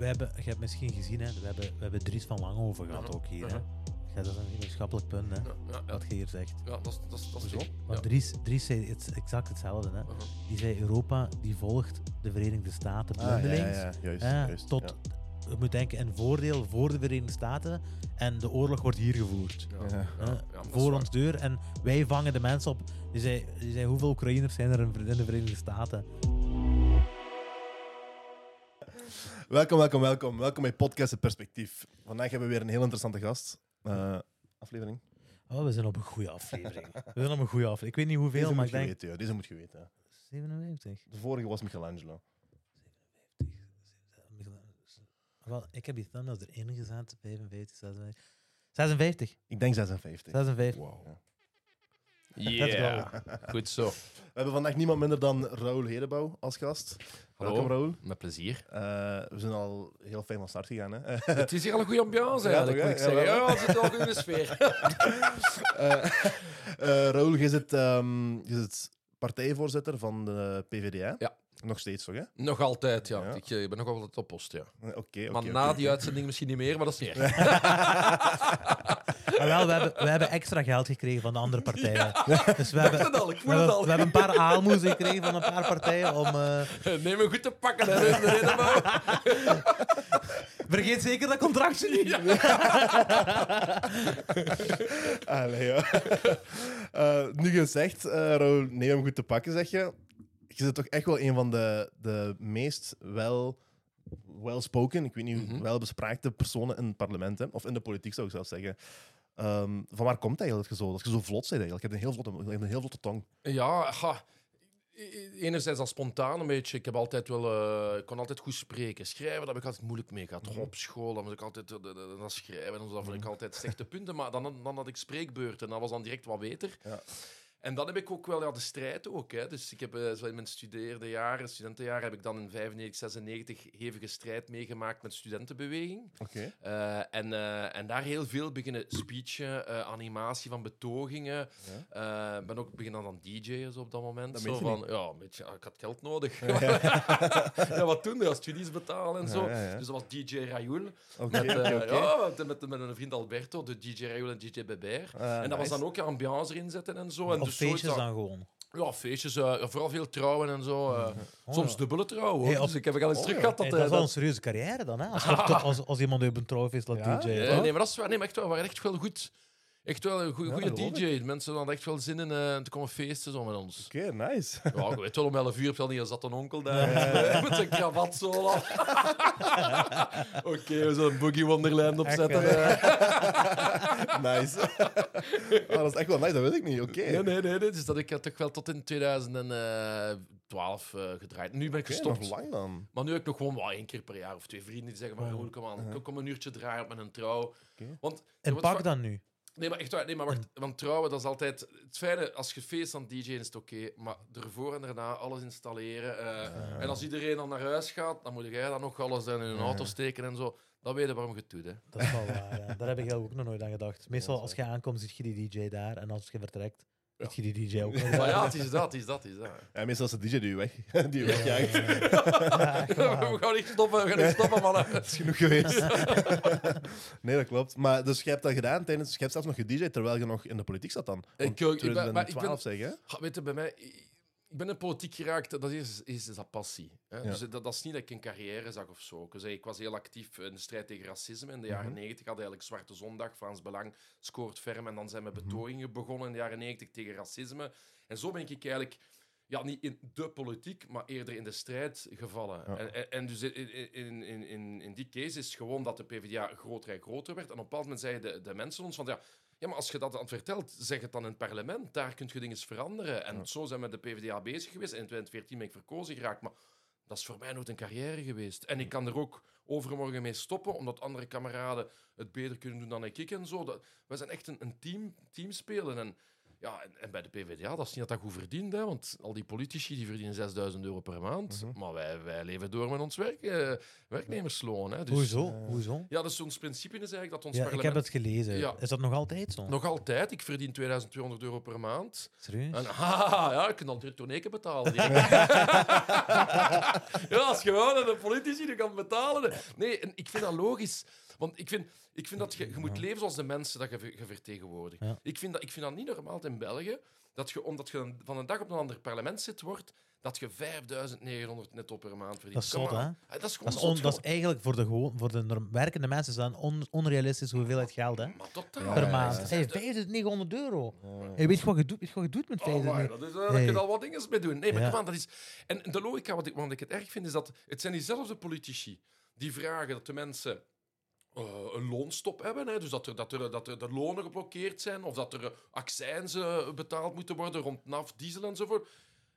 we hebben, je hebt misschien gezien, hè, we hebben, we hebben Dries van Langhoven gehad Mhm. ook hier. Hè. Mhm. Ja, dat is een wetenschappelijk punt, hè, Ja, ja, ja. wat je hier zegt. Ja, dat is, dat is, dat is Ja. Dries, Dries zei het, exact hetzelfde. Hè. Mhm. Die zei Europa die volgt de Verenigde Staten Ah, ja, ja, blindelings. ja, juist. hè, juist, tot, ja. je moet denken, een voordeel voor de Verenigde Staten. En de oorlog wordt hier gevoerd. Ja, Ja. hè, voor ons deur. En wij vangen de mensen op. Die zei, die zei hoeveel Oekraïners zijn er in in de Verenigde Staten? Welkom, welkom, welkom. Welkom bij Podcast Het Perspectief. Vandaag hebben we weer een heel interessante gast. Eh, aflevering. Oh, we zijn op een goede aflevering. we zijn op een goede aflevering. Ik weet niet hoeveel, Deze maar ik denk... weten, ja. Deze moet je weten. ja. 57. De vorige was Michelangelo. Wel, ik heb die thumbnails erin gezet. 55, 56. 56. Ik denk 56. 56. Wow. Yeah. Goed zo. We hebben vandaag niemand minder dan Raoul Hedebouw als gast. Hallo. Welkom, Raoul. Met plezier. Eh, we zijn al heel fijn van start gegaan. Hè? Het is hier al een goede ambiance Ja, eigenlijk, moet ik zeggen. Ja, Ja, het zit al in de sfeer. Eh, Raoul, je zit, ehm, je zit partijvoorzitter van de PvdA. Ja. Nog steeds, toch? Hè? Nog altijd, ja. Ja. Ik, ben nog altijd op post, ja. Oké, oké. Maar na die uitzending misschien niet meer, maar dat is niet wel, we hebben, we hebben extra geld gekregen van de andere partijen. Dus we hebben, al, ik we hebben, al. we hebben een paar aalmoezen gekregen van een paar partijen om... eh, Neem hem goed te pakken, hè. Vergeet zeker dat contractje niet. Allee, ja. Eh, nu gezegd, eh Raoul, neem hem goed te pakken, zeg je. Je zit toch echt wel een van de, de meest wel well-spoken, ik weet niet, Mhm. welbespraakte personen in het parlement, hè? of in de politiek zou ik zelfs zeggen. Ehm, van waar komt dat eigenlijk dat je zo, dat je zo vlot bent eigenlijk? Je hebt een heel vlotte, een heel vlotte tong. Ja, ga. Enerzijds al spontaan een beetje. Ik, heb altijd wel, eh, ik kon altijd goed spreken. Schrijven, daar heb ik altijd moeilijk mee gehad. Op school, dan was ik altijd eh, dat- dat dat schrijven en. Dat vond ik altijd slechte punten. Maar dan, dan had ik spreekbeurten en dat was dan direct wat beter. Ja. En dan heb ik ook wel ja, de strijd ook. Hè. Dus ik heb eh, zo in mijn studeerde jaren, studentenjaren, heb ik dan in 95, 96 hevige strijd meegemaakt met studentenbeweging. Oké. Eh, en, eh, en daar heel veel beginnen speechen, animatie van betogingen. Ja. Ben ook beginnen dan DJ'en zo op dat moment. Dat zo van, ja, een beetje, ah, ik had geld nodig. ja, wat toen? Ja, studies betalen en zo. Dus dat was DJ Raoul. Oké, Met, ja, met, met, met een vriend Alberto, de DJ Raoul en DJ Beber. Ah, en dat was dan ook ambiance erin zetten en zo. En dus is feestjes dan gewoon. Ja, feestjes. eh, vooral veel trouwen en zo. eh, Oh, soms ja. dubbele trouwen. Hey, op- Dus ik heb wel eens Oh, terug gehad dat... Hey, eh, dat is wel een serieuze carrière dan, hè? Als, als, als iemand op een trouwfeest laat Ja? DJ'en. Nee, maar dat is waar. Nee, maar echt wel. We waren echt wel goed. Echt wel een goede DJ. Mensen hadden echt wel zin in eh, te komen feesten zo met ons. Oké, nice. Ja, je weet wel, om 11 uur heb je al niet, zat een onkel daar met zijn kravat zo. lang. Oké, we zullen een Boogie Wonderland opzetten. Echt, eh. Nice. Ah, dat is echt wel nice, dat weet ik niet. Oké. Nee, nee, nee. nee. Dus dat ik heb toch wel tot in 2012 eh, gedraaid. Nu ben ik gestopt. nog lang dan. Maar nu heb ik nog gewoon wel één keer per jaar of twee vrienden die zeggen: maar, Raoul, kom aan, kom- kom een uurtje draaien op met een trouw. Want En pak dan nu. Nee, maar echt waar. Nee, maar wacht. Want trouwen, dat is altijd... Het fijne, als je feest aan DJ'en is het oké, maar ervoor en daarna alles installeren. eh, En als iedereen dan naar huis gaat, dan moet jij dan nog alles in een auto steken en zo. Dan weet je waarom je het doet, hè. Dat is wel waar. Ja. Daar heb ik ook nog nooit aan gedacht. Meestal als je aankomt, zie je die DJ daar. En als je vertrekt, Ja. zie je die DJ ook. nog Maar daar. ja, het is dat, het is dat, het is dat. Ja, meestal is de DJ die je weg, die je wegjaagt. We gaan niet stoppen, we gaan niet stoppen, mannen. Dat is genoeg geweest. nee, dat klopt. Maar dus je hebt dat gedaan tijdens... Je hebt zelfs nog gedj'd terwijl je nog in de politiek zat dan. Ik, ik ben- maar ik 2012 ben- zeg hè? Weet je, bij mij... Ik ben in politiek geraakt, dat is, is, is dat passie. Hè? Ja. Dus dat, dat is niet dat ik een carrière zag of zo. Ik, was- ik was heel actief in de strijd tegen racisme. In de jaren Mhm. 90 had eigenlijk Zwarte Zondag, Frans Belang, scoort ferm. En dan zijn Mhm. we betogingen begonnen in de jaren 90 tegen racisme. En zo ben ik eigenlijk ja, niet in de politiek, maar eerder in de strijd gevallen. Ja. En, en, en dus in, in, in, in, in die case is gewoon dat de PvdA groter en groter werd. En op een bepaald moment zeiden de, de mensen ons van ja, ja, maar als je dat aan het vertelt, zeg het dan in het parlement. Daar kun je dingen veranderen. En Ja. zo zijn we met de PvdA bezig geweest. En in 2014 ben ik verkozen geraakt. Maar dat is voor mij nooit een carrière geweest. En ik kan er ook overmorgen mee stoppen, omdat andere kameraden het beter kunnen doen dan ik en zo. Dat, wij zijn echt een, een team, team spelen. En Ja, en, en bij de PvdA, dat is niet dat dat goed verdient, hè, want al die politici die verdienen 6000 euro per maand. Mhm. Maar wij, wij leven door met ons werk, eh, werknemersloon. Hè, dus, Hoezo? eh, Hoezo? Ja, dus ons principe is eigenlijk dat ons Ja, ik heb het gelezen. Ja. Is dat nog altijd zo? Nog altijd, ik verdien 2200 euro per maand. Serieus? En haha, ja, ik kan dan direct toneken betalen. ja, als je gewoon de politici die kan betalen. Nee, en ik vind dat logisch. Want ik vind, ik vind dat je, je moet leven zoals de mensen dat je, je vertegenwoordigt. Ja. Ik, vind dat, ik vind dat niet normaal in België, dat je, omdat je van een dag op een ander parlement zit wordt, dat je 5900 netto per maand verdient. Dat is zot, hè? Ah, Dat is gewoon Dat is, on- dat is eigenlijk voor de, gewoon, voor de norm- werkende mensen dat een on- onrealistische hoeveelheid geld hè? Maar totaal. Ja, per ja, maand. ja. Hey, 5900 euro. Ja. Hey, weet, je wat je doet, weet je wat je doet met Oh, maar 5900 dat is, eh, daar kun je al wat dingen mee doen. Nee, maar Ja. on, dat is... En de logica, wat ik, waarom ik het erg vind, is dat het zijn diezelfde politici die vragen dat de mensen eh, een loonstop hebben. Hè? Dus dat, er, dat, er, dat er de lonen geblokkeerd zijn, of dat er eh, accijnzen betaald moeten worden rond NAF, diesel enzovoort.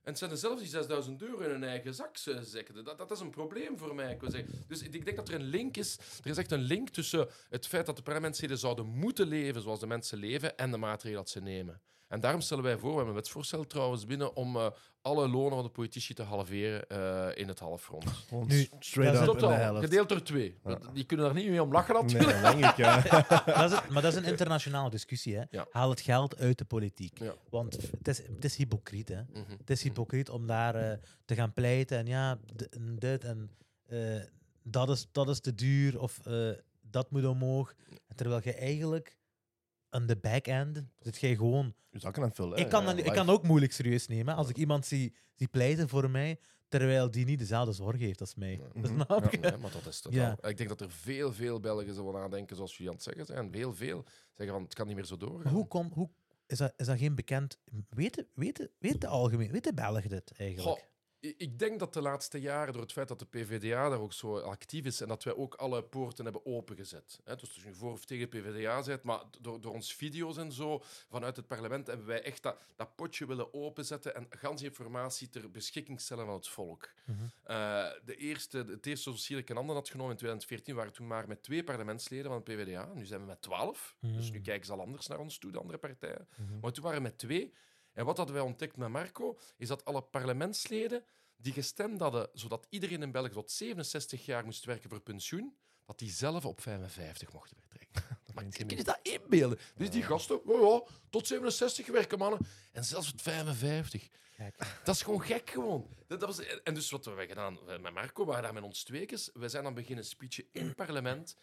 En het zijn dezelfde die 6000 euro in hun eigen zak eh, zetten. Dat, dat is een probleem voor mij. Ik. Dus ik denk dat er een link is. Er is echt een link tussen het feit dat de parlementsleden zouden moeten leven zoals de mensen leven en de maatregelen dat ze nemen. En daarom stellen wij voor, we hebben een wetsvoorstel trouwens binnen, om eh, alle lonen van de politici te halveren eh, in het halfrond. Nu, straight dat up in de helft. gedeeld door twee. Dat- Die kunnen daar niet mee om lachen Nee, dat denk ik, ja. dat is maar dat is een internationale discussie. Hè? Ja. Haal het geld uit de politiek. Ja. Want het is, het is hypocriet. Hè? Mhm. Het is hypocriet om daar eh, te gaan pleiten en ja, dit en eh, dat, is, dat is te duur of eh, dat moet omhoog. Terwijl je eigenlijk aan de back-end zit jij gewoon. Je zakken aan vullen. ik, kan ik kan ook moeilijk serieus nemen als ik iemand zie, zie pleiten voor mij, terwijl die niet dezelfde zorg heeft als mij. Mhm. Snap je? Nee, maar dat is totaal. Ja. Ik denk dat er veel, veel Belgen zullen nadenken, zoals jullie aan het zeggen zijn. Heel veel. Zeggen van, het kan niet meer zo doorgaan. Maar hoe kom, hoe, is, dat, is dat geen bekend... Weten weet, weet de algemeen, weet de Belgen dit eigenlijk? Goh, ik denk dat de laatste jaren, door het feit dat de PvdA daar ook zo actief is en dat wij ook alle poorten hebben opengezet. Hè, dus als je nu voor of tegen PvdA bent, maar door, door ons video's en zo vanuit het parlement hebben wij echt dat, dat potje willen openzetten en gans informatie ter beschikking stellen van het volk. Eh, de eerste, het eerste dossier dat ik in handen had genomen in 2014 waren toen maar met twee parlementsleden van de PvdA. Nu zijn we met twaalf. Dus nu Mm. kijken ze al anders naar ons toe, de andere partijen. Mhm. Maar toen waren we met twee. En wat hadden wij ontdekt met Marco, is dat alle parlementsleden die gestemd hadden, zodat iedereen in België tot 67 jaar moest werken voor pensioen, dat die zelf op 55 mochten vertrekken. Maar vind kun je dat inbeelden? Dus die gasten, oh ja, tot 67 werken mannen. En zelfs tot 55. Kijk. Dat is gewoon gek gewoon. Dat, dat was, en dus wat hebben we gedaan met Marco, we waren daar met ons tweekes. We zijn dan beginnen speechen in het parlement,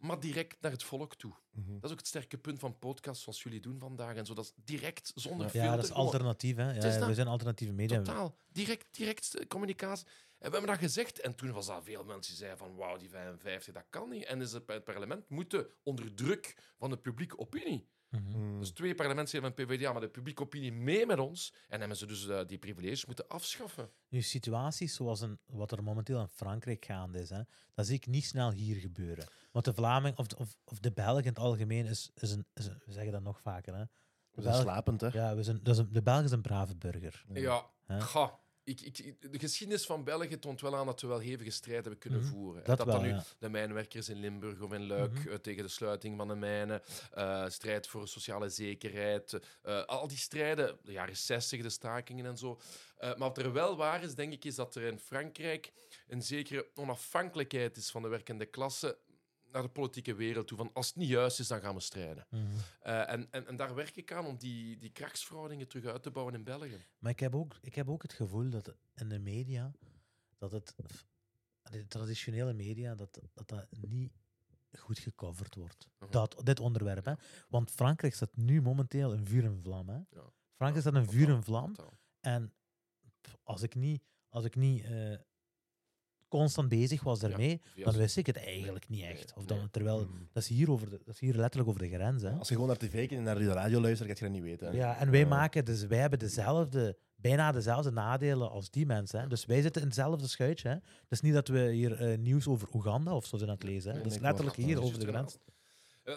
maar direct naar het volk toe. Mhm. Dat is ook het sterke punt van podcasts zoals jullie doen vandaag. En zo, dat is direct, zonder Ja. filter. Ja, dat is alternatief. Hè? Ja, we zijn alternatieve media. Totaal. Direct, direct eh, communicatie. En we hebben dat gezegd. En toen was dat veel mensen die zeiden van wauw, die 55, dat kan niet. En is het, het parlement moeten onder druk van de publieke opinie. Mhm. Mhm. Dus twee parlementsleden van PvdA, maar de publieke opinie mee met ons. En hebben ze dus eh, die privileges moeten afschaffen. Nu, situaties zoals een, wat er momenteel in Frankrijk gaande is, hè, dat zie ik niet snel hier gebeuren. Want de Vlaming, of, de- of, of de Belg in het algemeen, is, is, een, is een- we zeggen dat nog vaker. Hè. We zijn Belg- slapend, hè. Ja, we zijn, dat is een, de Belg is een brave burger. Ja, Hè? ga. Ik, ik, de geschiedenis van België toont wel aan dat we wel hevige strijd hebben kunnen Mhm. voeren. Dat dat wel, dan nu ja. de mijnwerkers in Limburg of in Luik Mhm. eh, tegen de sluiting van de mijnen, eh, strijd voor sociale zekerheid, eh, al die strijden, de jaren 60, de stakingen en zo. Maar wat er wel waar is, denk ik, is dat er in Frankrijk een zekere onafhankelijkheid is van de werkende klasse naar de politieke wereld toe. Van als het niet juist is, dan gaan we strijden. Mhm. Eh, en, en, en daar werk ik aan om die, die krachtsverhoudingen terug uit te bouwen in België. Maar ik heb, ook, ik heb ook het gevoel dat in de media, dat het, de traditionele media, dat dat, dat niet goed gecoverd wordt. Mhm. Dat, dit onderwerp. Hè? Want Frankrijk staat nu momenteel een vuur en vlam. Hè? Ja. Frankrijk staat een vuur en vlam. En pff, als ik niet, als ik niet eh, constant bezig was daarmee, Via dan wist ik het eigenlijk niet echt. Of dan, terwijl, Mhm. dat, is hier over de, dat is hier letterlijk over de grens. Hè? Als je gewoon naar tv kijkt en naar de radio luistert, kan je dat niet weten. hè. Ja, en wij Ja. maken dus, wij hebben dezelfde, bijna dezelfde nadelen als die mensen. Hè? Dus wij zitten in hetzelfde schuitje. Hè? Het is niet dat we hier eh, nieuws over Oeganda of zo zijn aan het lezen. Hè? Nee, dat is nee, letterlijk hier over de grens.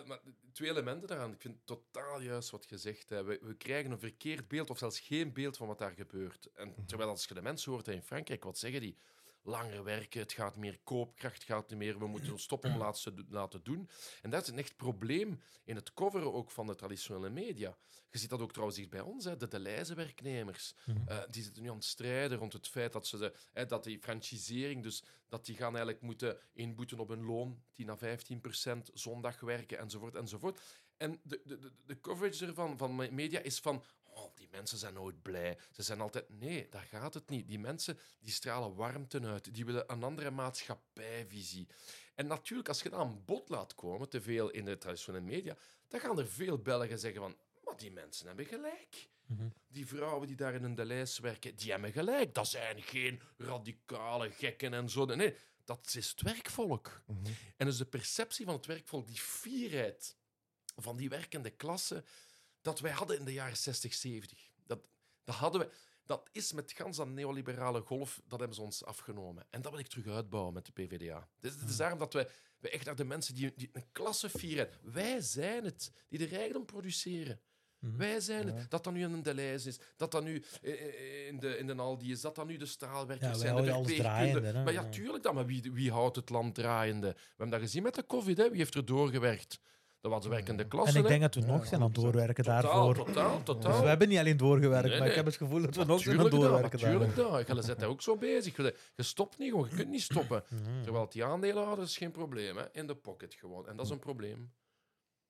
Maar twee elementen daaraan. Ik vind het totaal juist wat gezegd. Hè. We, we krijgen een verkeerd beeld of zelfs geen beeld van wat daar gebeurt. En Mhm. terwijl als je de mensen hoort in Frankrijk, wat zeggen die? Langer werken, het gaat meer koopkracht, het gaat meer, we moeten ons stoppen om laten, laten doen. En dat is een echt probleem in het coveren ook van de traditionele media. Je ziet dat ook trouwens hier bij ons, hè, de Deleuze-werknemers. Mhm. Eh, die zitten nu aan het strijden rond het feit dat, ze de, hè, dat die franchisering, dus dat die gaan eigenlijk moeten inboeten op een loon, 10 à 15 procent, zondag werken, enzovoort, enzovoort. En de, de, de, de coverage ervan, van me- media is van, oh, die mensen zijn nooit blij. Ze zijn altijd, nee, daar gaat het niet. Die mensen, die stralen warmte uit. Die willen een andere maatschappijvisie. En natuurlijk, als je dat aan bod laat komen, te veel in de traditionele media, dan gaan er veel Belgen zeggen van, maar die mensen hebben gelijk. Mhm. Die vrouwen die daar in een Deleis werken, die hebben gelijk. Dat zijn geen radicale gekken en zo. Nee, dat is het werkvolk. Mhm. En dus de perceptie van het werkvolk, die fierheid van die werkende klasse, dat wij hadden in de jaren 60, 70. Dat, dat hadden we. Dat is met gans dat neoliberale golf, dat hebben ze ons afgenomen. En dat wil ik terug uitbouwen met de PvdA. Dus het is daarom dat wij, wij echt naar de mensen die, die een klassefierheid... Wij zijn het, die de rijkdom produceren. Mhm. Wij zijn Ja. het. Dat dat nu een Deleuze is, dat dat nu eh, eh, in de, in de Aldi is, dat dat nu de straalwerkers Ja, zijn, de hè. Maar ja, Ja. tuurlijk dan. Maar wie, wie houdt het land draaiende? We hebben dat gezien met de covid. Hè. Wie heeft er doorgewerkt? Dat was de werkende klasse. En ik denk dat we Ja, nog zijn aan het doorwerken totaal, daarvoor. totaal, totaal. Dus we hebben niet alleen doorgewerkt, Nee, maar ik nee. heb het gevoel dat we nog zijn aan Natuurlijk het dat, doorwerken natuurlijk daarvoor. dat. Je zit daar ook zo bezig. Je, stopt niet gewoon, je kunt niet stoppen. Mhm. Terwijl die aandeelhouders is geen probleem, hè. in de pocket gewoon. En dat is een probleem.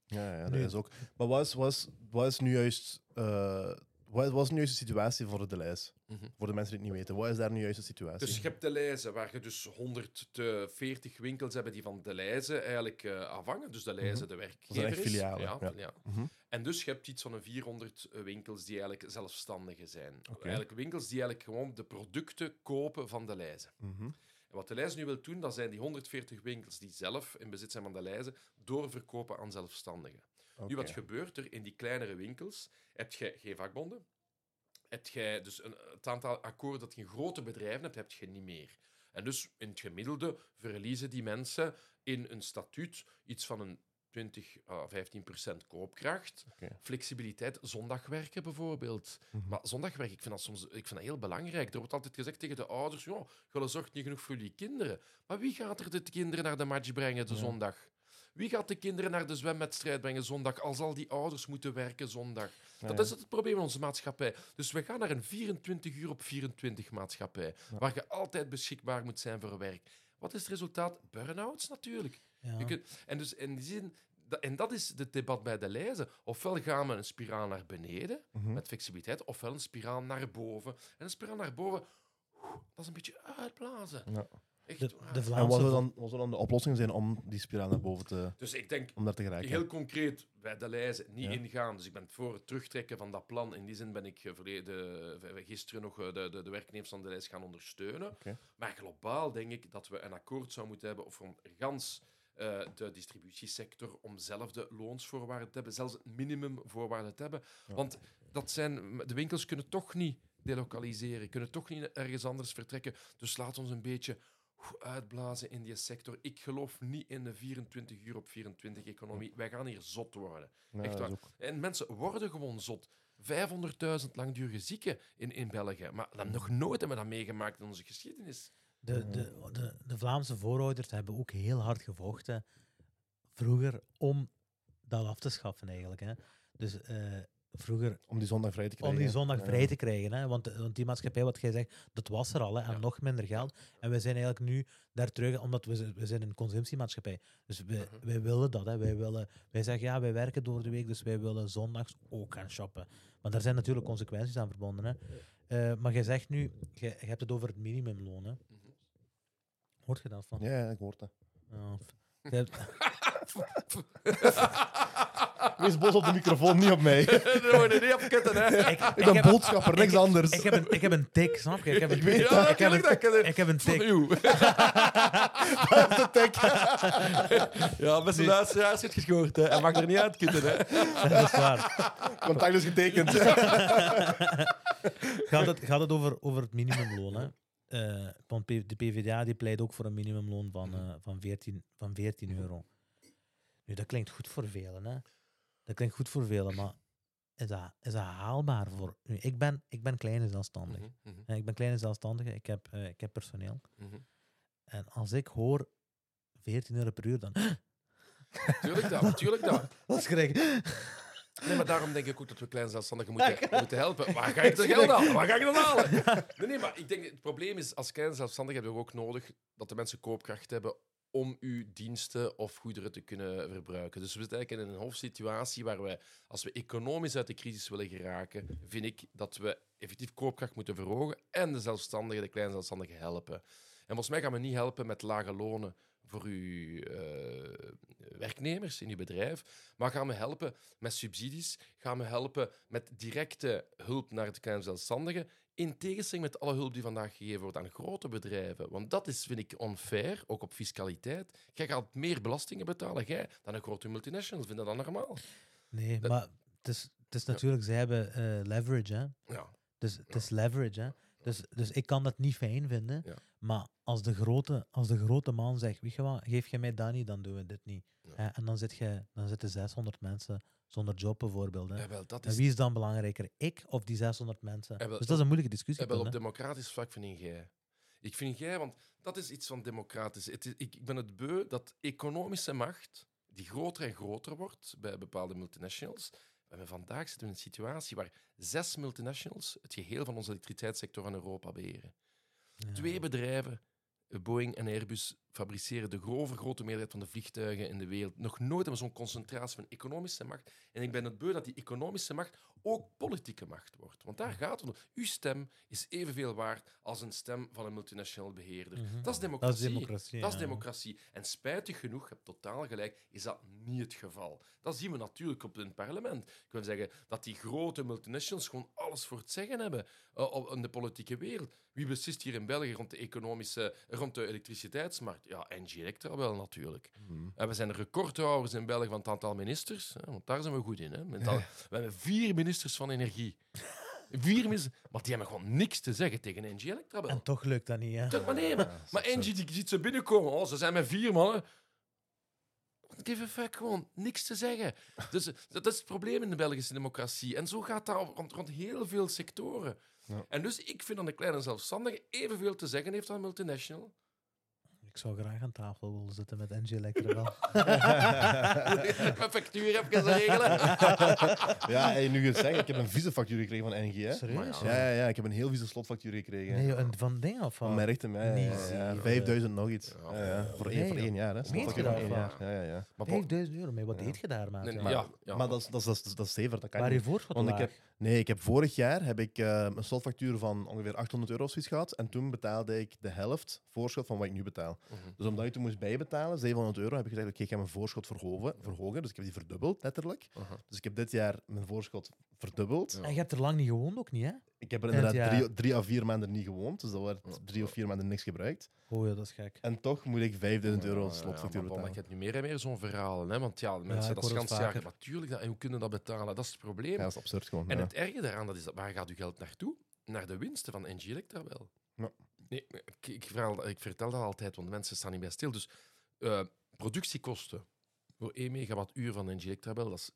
Ja, ja, dat Nu- is ook. Maar wat is, wat is, wat is nu juist... eh, wat, is nu juist de situatie voor de lijst? Mhm. Voor de mensen die het niet weten. Wat is daar nu juist de situatie? Dus je hebt de lijzen, waar je dus 140 winkels hebben die van de lijzen eigenlijk eh, afhangen. Dus de lijzen de werkgever zijn echt is. filialen, Ja, ja. ja. Mhm. En dus je hebt iets van een 400 winkels die eigenlijk zelfstandigen zijn. Eigenlijk winkels die eigenlijk gewoon de producten kopen van de lijzen. Mhm. En wat de lijst nu wil doen, dat zijn die 140 winkels die zelf in bezit zijn van de lijzen, doorverkopen aan zelfstandigen. Nu, wat gebeurt er in die kleinere winkels? Heb je geen vakbonden? Heb je dus een, het aantal akkoorden dat je in grote bedrijven hebt, heb je niet meer. En dus in het gemiddelde verliezen die mensen in een statuut iets van een 20 à 15 procent koopkracht. Flexibiliteit, zondagwerken bijvoorbeeld. Mhm. Maar zondagwerk, ik vind dat soms ik vind dat heel belangrijk. Er wordt altijd gezegd tegen de ouders: ja, je zorgt niet genoeg voor je kinderen. Maar wie gaat er de kinderen naar de match brengen de Ja. zondag? Wie gaat de kinderen naar de zwemwedstrijd brengen zondag als al die ouders moeten werken zondag? Ja, Dat is het probleem in onze maatschappij. Dus we gaan naar een 24 uur op 24 maatschappij, Ja. waar je altijd beschikbaar moet zijn voor werk. Wat is het resultaat? Burn-outs natuurlijk. Ja. Je kunt, en, dus in die zin, dat, en dat is het debat bij de lijzen. Ofwel gaan we een spiraal naar beneden Mhm. met flexibiliteit, ofwel een spiraal naar boven. En een spiraal naar boven, dat is een beetje uitblazen. Ja. Echt De, waar. de En Vlaamse... wat zou, dan, wat zou dan de oplossing zijn om die spiraal naar boven te... Dus ik denk, Om daar te geraken? heel concreet, bij de lijzen niet Ja. ingaan. Dus ik ben voor het terugtrekken van dat plan. In die zin ben ik eh, verleden, eh, gisteren nog eh, de, de, de werknemers van de lijst gaan ondersteunen. Oké. Maar globaal denk ik dat we een akkoord zouden moeten hebben voor gans eh, de distributiesector om zelf de loonsvoorwaarden te hebben, zelfs minimumvoorwaarden te hebben. Ja. Want dat zijn, de winkels kunnen toch niet delocaliseren, kunnen toch niet ergens anders vertrekken. Dus laat ons een beetje uitblazen in die sector. Ik geloof niet in de 24 uur op 24 economie. Wij gaan hier zot worden. Ja, echt waar. ook- En mensen worden gewoon zot. 500.000 langdurige zieken in, in België. Maar dat nog nooit hebben we dat meegemaakt in onze geschiedenis. De, de, de, de Vlaamse voorouders hebben ook heel hard gevochten vroeger om dat af te schaffen eigenlijk. Hè. Dus eh, vroeger Om die zondag vrij te krijgen. om die zondag Ja. vrij te krijgen. Hè. Want, want die maatschappij, wat jij zegt, dat was er al. Hè, en Ja. nog minder geld. En we zijn eigenlijk nu daar terug, omdat we, we zijn een consumptiemaatschappij. Dus we, Mhm. wij willen dat. Hè. Wij, willen, wij zeggen, ja, wij werken door de week, dus wij willen zondags ook gaan shoppen. Maar daar zijn natuurlijk consequenties aan verbonden. Hè. Eh, maar jij zegt nu, je, hebt het over het minimumloon. Hè. Mhm. Hoort je dat van? Ja, ja, ik hoor dat. Ja, je hebt- Wees boos op de microfoon, niet op mij. Nee, nee, niet opketten, hè. ik, Ik ben heb- boodschapper, niks ik- anders. Ik heb, een, ik heb een tik, snap je? Ik heb een, Ik weet ik, dat. ik heb een, natuurlijk, dat ik. ik heb een Van tik. u. ja, beste luisteraars, heeft je het gehoord. Hè. Hij mag er niet uitkutten. Hè. Dat is waar. Contact is getekend. Gaat het, gaat het over, over het minimumloon? Hè? Eh, want P- de PvdA die pleit ook voor een minimumloon van, eh, van, 14, van 14 euro. Nu, dat klinkt goed voor velen. Hè? Dat klinkt goed voor velen, maar is dat, is dat haalbaar voor... Nu, ik ben, ik ben kleine zelfstandig. Mhm, mhm, Ik ben kleine zelfstandige, ik heb, eh, ik heb personeel. mhm. En als ik hoor 14 euro per uur, dan... Tuurlijk dat, tuurlijk dat. Dat is gelijk. Nee, maar daarom denk ik ook dat we kleine zelfstandigen moeten, moeten helpen. Waar ga ik het geld halen? Waar ga ik het dan halen? Nee, nee, maar ik denk, het probleem is, als kleine zelfstandigen hebben we ook nodig dat de mensen koopkracht hebben om uw diensten of goederen te kunnen verbruiken. Dus we zitten eigenlijk in een hoofdsituatie waar we, als we economisch uit de crisis willen geraken, vind ik dat we effectief koopkracht moeten verhogen en de zelfstandigen, de kleine zelfstandigen helpen. En volgens mij gaan we niet helpen met lage lonen voor uw eh, werknemers in uw bedrijf, maar gaan we helpen met subsidies, gaan we helpen met directe hulp naar de kleine zelfstandigen, in tegenstelling met alle hulp die vandaag gegeven wordt aan grote bedrijven. Want dat is, vind ik, unfair, ook op fiscaliteit. Jij gaat meer belastingen betalen, jij, dan een grote multinationals. Vind je dat normaal? Nee, Dat- maar het is, het is natuurlijk, zij hebben eh, leverage, hè. Ja. Dus het is leverage, hè. Dus, dus ik kan dat niet fijn vinden. Ja. Maar als de, grote, als de grote man zegt, weet je wat, geef je mij dat niet, dan doen we dit niet. Ja. En dan, zit je, dan zitten 600 mensen zonder job bijvoorbeeld. Hè. En wie is dan belangrijker, ik of die 600 mensen? Dus dat is een moeilijke discussie. Ja, wel op democratisch vlak vind ik jij. Ik vind jij, want dat is iets van democratisch. Het is, ik, ik ben het beu dat economische macht, die groter en groter wordt bij bepaalde multinationals. We hebben vandaag zitten we in een situatie waar zes multinationals het geheel van onze elektriciteitssector in Europa beheren. Ja. Twee bedrijven, Boeing en Airbus, fabriceren de grove grote meerderheid van de vliegtuigen in de wereld. Nog nooit hebben we zo'n concentratie van economische macht. En ik ben het beu dat die economische macht ook politieke macht wordt. Want daar gaat het om. Uw stem is evenveel waard als een stem van een multinational beheerder. Mhm. Dat is Dat is democratie. Dat is ja. democratie. En spijtig genoeg, je hebt totaal gelijk, is dat niet het geval. Dat zien we natuurlijk op het parlement. Ik wil zeggen dat die grote multinationals gewoon alles voor het zeggen hebben eh, op- in de politieke wereld. Wie beslist hier in België rond de economische, rond de elektriciteitsmarkt? Ja, NG Electra wel natuurlijk. Mhm. En we zijn de recordhouders in België van het aantal ministers, hè, want daar zijn we goed in. Hè. Met al- we hebben vier ministers van energie. Vier ministers, maar die hebben gewoon niks te zeggen tegen NG Electra. wel. En toch lukt dat niet, hè? Toch, maar nee, maar, maar Angie die ziet ze binnenkomen. Oh, ze zijn met vier mannen. Give a fuck, gewoon niks te zeggen. Dus dat is het probleem in de Belgische democratie. En zo gaat dat rond, rond heel veel sectoren. Ja. En dus ik vind dat een kleine zelfstandige evenveel te zeggen heeft dan multinational. Ik zou graag aan tafel willen zitten met NG Lekker wel. Mijn factuur heb regelen. Ja, hey, nu gezegd, ik heb een vieze factuur gekregen van NG. Hè? Serieus? Maar Ja, ja, ja, ik heb een heel vieze slotfactuur gekregen. Nee, een van dingen of Van mijn rechten, ja, ja, Niet ja, ja. zie, 5000 nog iets. Ja. Voor, één, voor één jaar. Hè. Meen je Slotfactuur voor één dat? jaar. Ja, ja, ja. Maar, bo- 5000 euro, maar wat deed je daar, nee, ja? Maar dat is, dat is, dat is, dat is dat kan Waar je voorschot Want ik heb, nee, ik heb vorig jaar heb ik, eh, een slotfactuur van ongeveer 800 euro of zoiets gehad. En toen betaalde ik de helft voorschot van wat ik nu betaal. Mhm. Dus omdat ik toen moest bijbetalen, 700 euro, heb ik gezegd: Oké, ik ga mijn voorschot verhogen, verhogen. Dus ik heb die verdubbeld, letterlijk. Aha. Dus ik heb dit jaar mijn voorschot verdubbeld. Ja. En je hebt er lang niet gewoond ook niet, hè? Ik heb er inderdaad jaar. drie, drie à vier maanden niet gewoond. Dus dat Ja. werd drie of vier maanden niks gebruikt. Oh ja, dat is gek. En toch moet ik 5000 euro Ja, ja, slotfactuur maar bon, betalen. Ik heb nu meer en meer zo'n verhaal. Hè? Want ja, de mensen dat jagen. vaker. Natuurlijk, dat, en hoe kunnen dat betalen? Dat is het probleem. Ja, dat is absurd gewoon. En ja. het erge daaraan, dat is dat, waar gaat uw geld naartoe? Naar de winsten van NG Electra wel. Ja. Nee, ik, ik, verhaal- ik vertel dat altijd, want mensen staan niet bij stil. Dus eh, productiekosten voor 1 megawattuur van NG Electra wel, dat is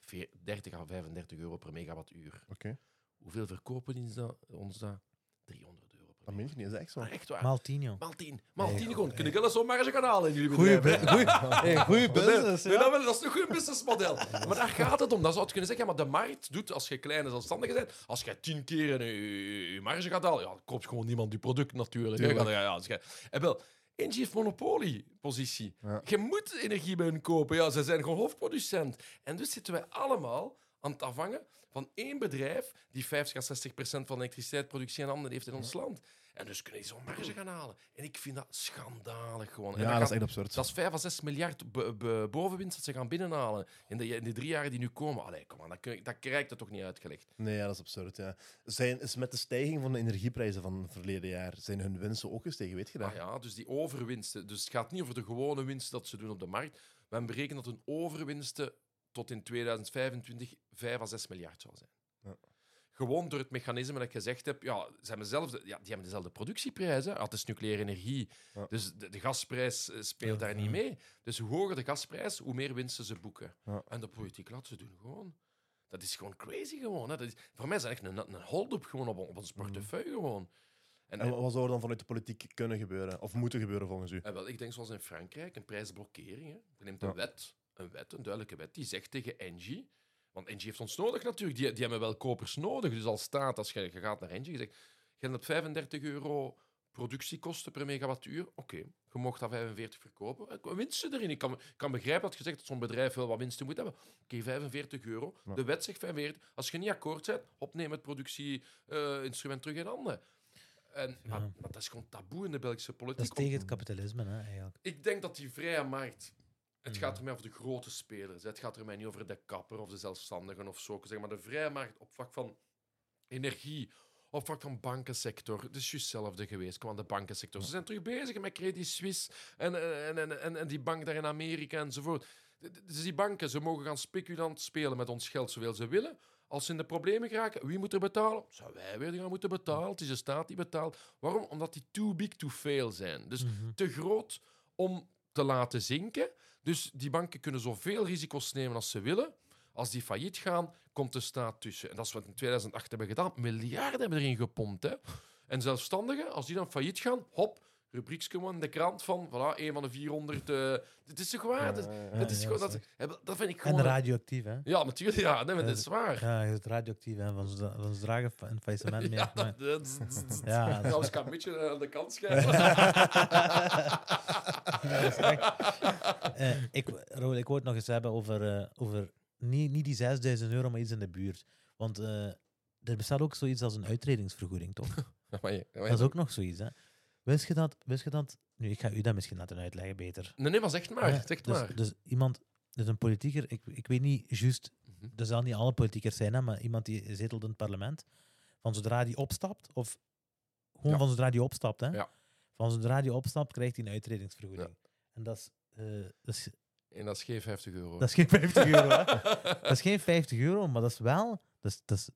veer- 30 à 35 euro per megawattuur. Oké, Hoeveel verkopen die dat, ons dat? 300 euro per dat is echt zo. Maar echt waar. Maal 10, joh. Maal 10. Maal Nee, 10 goh, gewoon. Kun nee. ik wel zo'n marge gaan halen in jullie Goeie, bedrijf? goeie, hey, goeie business, ja. dat, wel- dat is een goed businessmodel. Maar daar gaat het om. Dat zou je kunnen zeggen. Ja, maar de markt doet, als je kleine zelfstandige bent, als je tien keer in je, je marge gaat halen, ja, dan koopt gewoon niemand je product natuurlijk. Ja, ja, als je, en wel, Engie heeft monopoliepositie. Ja. Je moet energie bij hun kopen. Ja, ze zijn gewoon hoofdproducent. En dus zitten wij allemaal aan het afhangen van één bedrijf die 50 à 60 procent van de elektriciteitsproductie in handen heeft in ons land. En dus kunnen die zo'n marge gaan halen. En ik vind dat schandalig gewoon. En Ja, dat dat is echt absurd. dat is 5 à 6 miljard bovenwinst dat ze gaan binnenhalen in de, in de drie jaar die nu komen. Allee, kom aan, dat, kun- dat krijgt het toch niet uitgelegd. Nee, ja, dat is absurd. Ja. Zijn, is met de stijging van de energieprijzen van het verleden jaar, zijn hun winsten ook gestegen, weet je dat? Ah ja, dus die overwinsten. Dus het gaat niet over de gewone winst dat ze doen op de markt. Men berekent dat hun overwinsten tot in 2025 5 à 6 miljard zal zijn. Ja. Gewoon door het mechanisme dat ik gezegd heb, ja, ze hebben dezelfde, ja, die hebben dezelfde productieprijs. Hè. Ah, Het is nucleaire energie. Ja. Dus de, de gasprijs eh, speelt daar niet mee. Dus hoe hoger de gasprijs, hoe meer winsten ze boeken. En de politiek laat ze doen gewoon. Dat is gewoon crazy gewoon. Hè. Dat is, voor mij is dat echt een, een hold-up gewoon op, op ons portefeuille gewoon. En, En wat zou er dan vanuit de politiek kunnen gebeuren? Of moeten gebeuren volgens u? en wel, ik denk zoals in Frankrijk, een prijsblokkering. Hè. Je neemt een Ja. wet, een wet, een duidelijke wet, die zegt tegen Engie... Want Engie heeft ons nodig natuurlijk. Die, die hebben wel kopers nodig. Dus als staat, als je, je gaat naar Engie, je zegt... Je hebt 35 euro productiekosten per megawattuur. Oké, je mocht dat 45 verkopen. Eh, Winsten erin. Ik kan, ik kan begrijpen dat je zegt dat zo'n bedrijf wel wat winsten moet hebben. Oké, 45 euro. De wet zegt 45. Als je niet akkoord bent, opneem het productieinstrument terug in handen. En, maar, dat is gewoon taboe in de Belgische Dat politiek. is tegen het kapitalisme, hè, eigenlijk. Ik denk dat die vrije markt. Het gaat er mij over de grote spelers. Het gaat er mij niet over de kapper of de zelfstandigen of zo. Zeg maar de vrije markt op vlak van energie, op vlak van bankensector. Het is juist hetzelfde geweest. Kom aan, de bankensector. Ze zijn terug bezig met Credit Suisse en, en, en, en, en die bank daar in Amerika enzovoort. Dus die banken, ze mogen gaan speculant spelen met ons geld zoveel ze willen. Als ze in de problemen geraken, wie moet er betalen? Zou wij weer gaan moeten betalen? Het is de staat die betaalt. Waarom? Omdat die too big to fail zijn. Dus Mhm. te groot om te laten zinken. Dus die banken kunnen zoveel risico's nemen als ze willen. Als die failliet gaan, komt de staat tussen. En dat is wat we in 2008 hebben gedaan. Miljarden hebben erin gepompt. Hè. En zelfstandigen, als die dan failliet gaan, hop, rubrieksje in de krant van, voilà, een van de 400. eh dit is toch waar? dat, dat is ja, gewoon, dat dat, is vind ik En gewoon... radioactief, hè? Ja, natuurlijk. Ja, nee, maar Ja, dat is waar. Ja, je bent radioactief, hè? Van van fa- een faillissement Ja, meemaakt. dat, dat, Ja, dat is- kan een beetje aan de kant schrijven. Ja, is. Eh, ik, Raoul, ik wou het nog eens hebben over, eh, over niet, niet die 6000 euro, maar iets in de buurt. Want eh, er bestaat ook zoiets als een uitredingsvergoeding, toch? Dat is ook nog zoiets, hè? Wist je dat? Wist je dat? Nu, ik ga u dat misschien laten uitleggen beter. Nee, nee, maar zeg maar. Ja, Zeg dus, maar. dus iemand, dus een politieker, ik, ik weet niet juist, Mhm. er zal niet alle politiekers zijn, hè, maar iemand die zetelt in het parlement, van zodra die opstapt, of gewoon Ja. van zodra die opstapt, hè, Ja. van zodra die opstapt, krijgt hij een uitredingsvergoeding. En dat is, eh, dat, is, En dat is geen 50 euro. dat is geen 50 euro. Hè. Dat is geen 50 euro, maar dat is wel dat is, dat is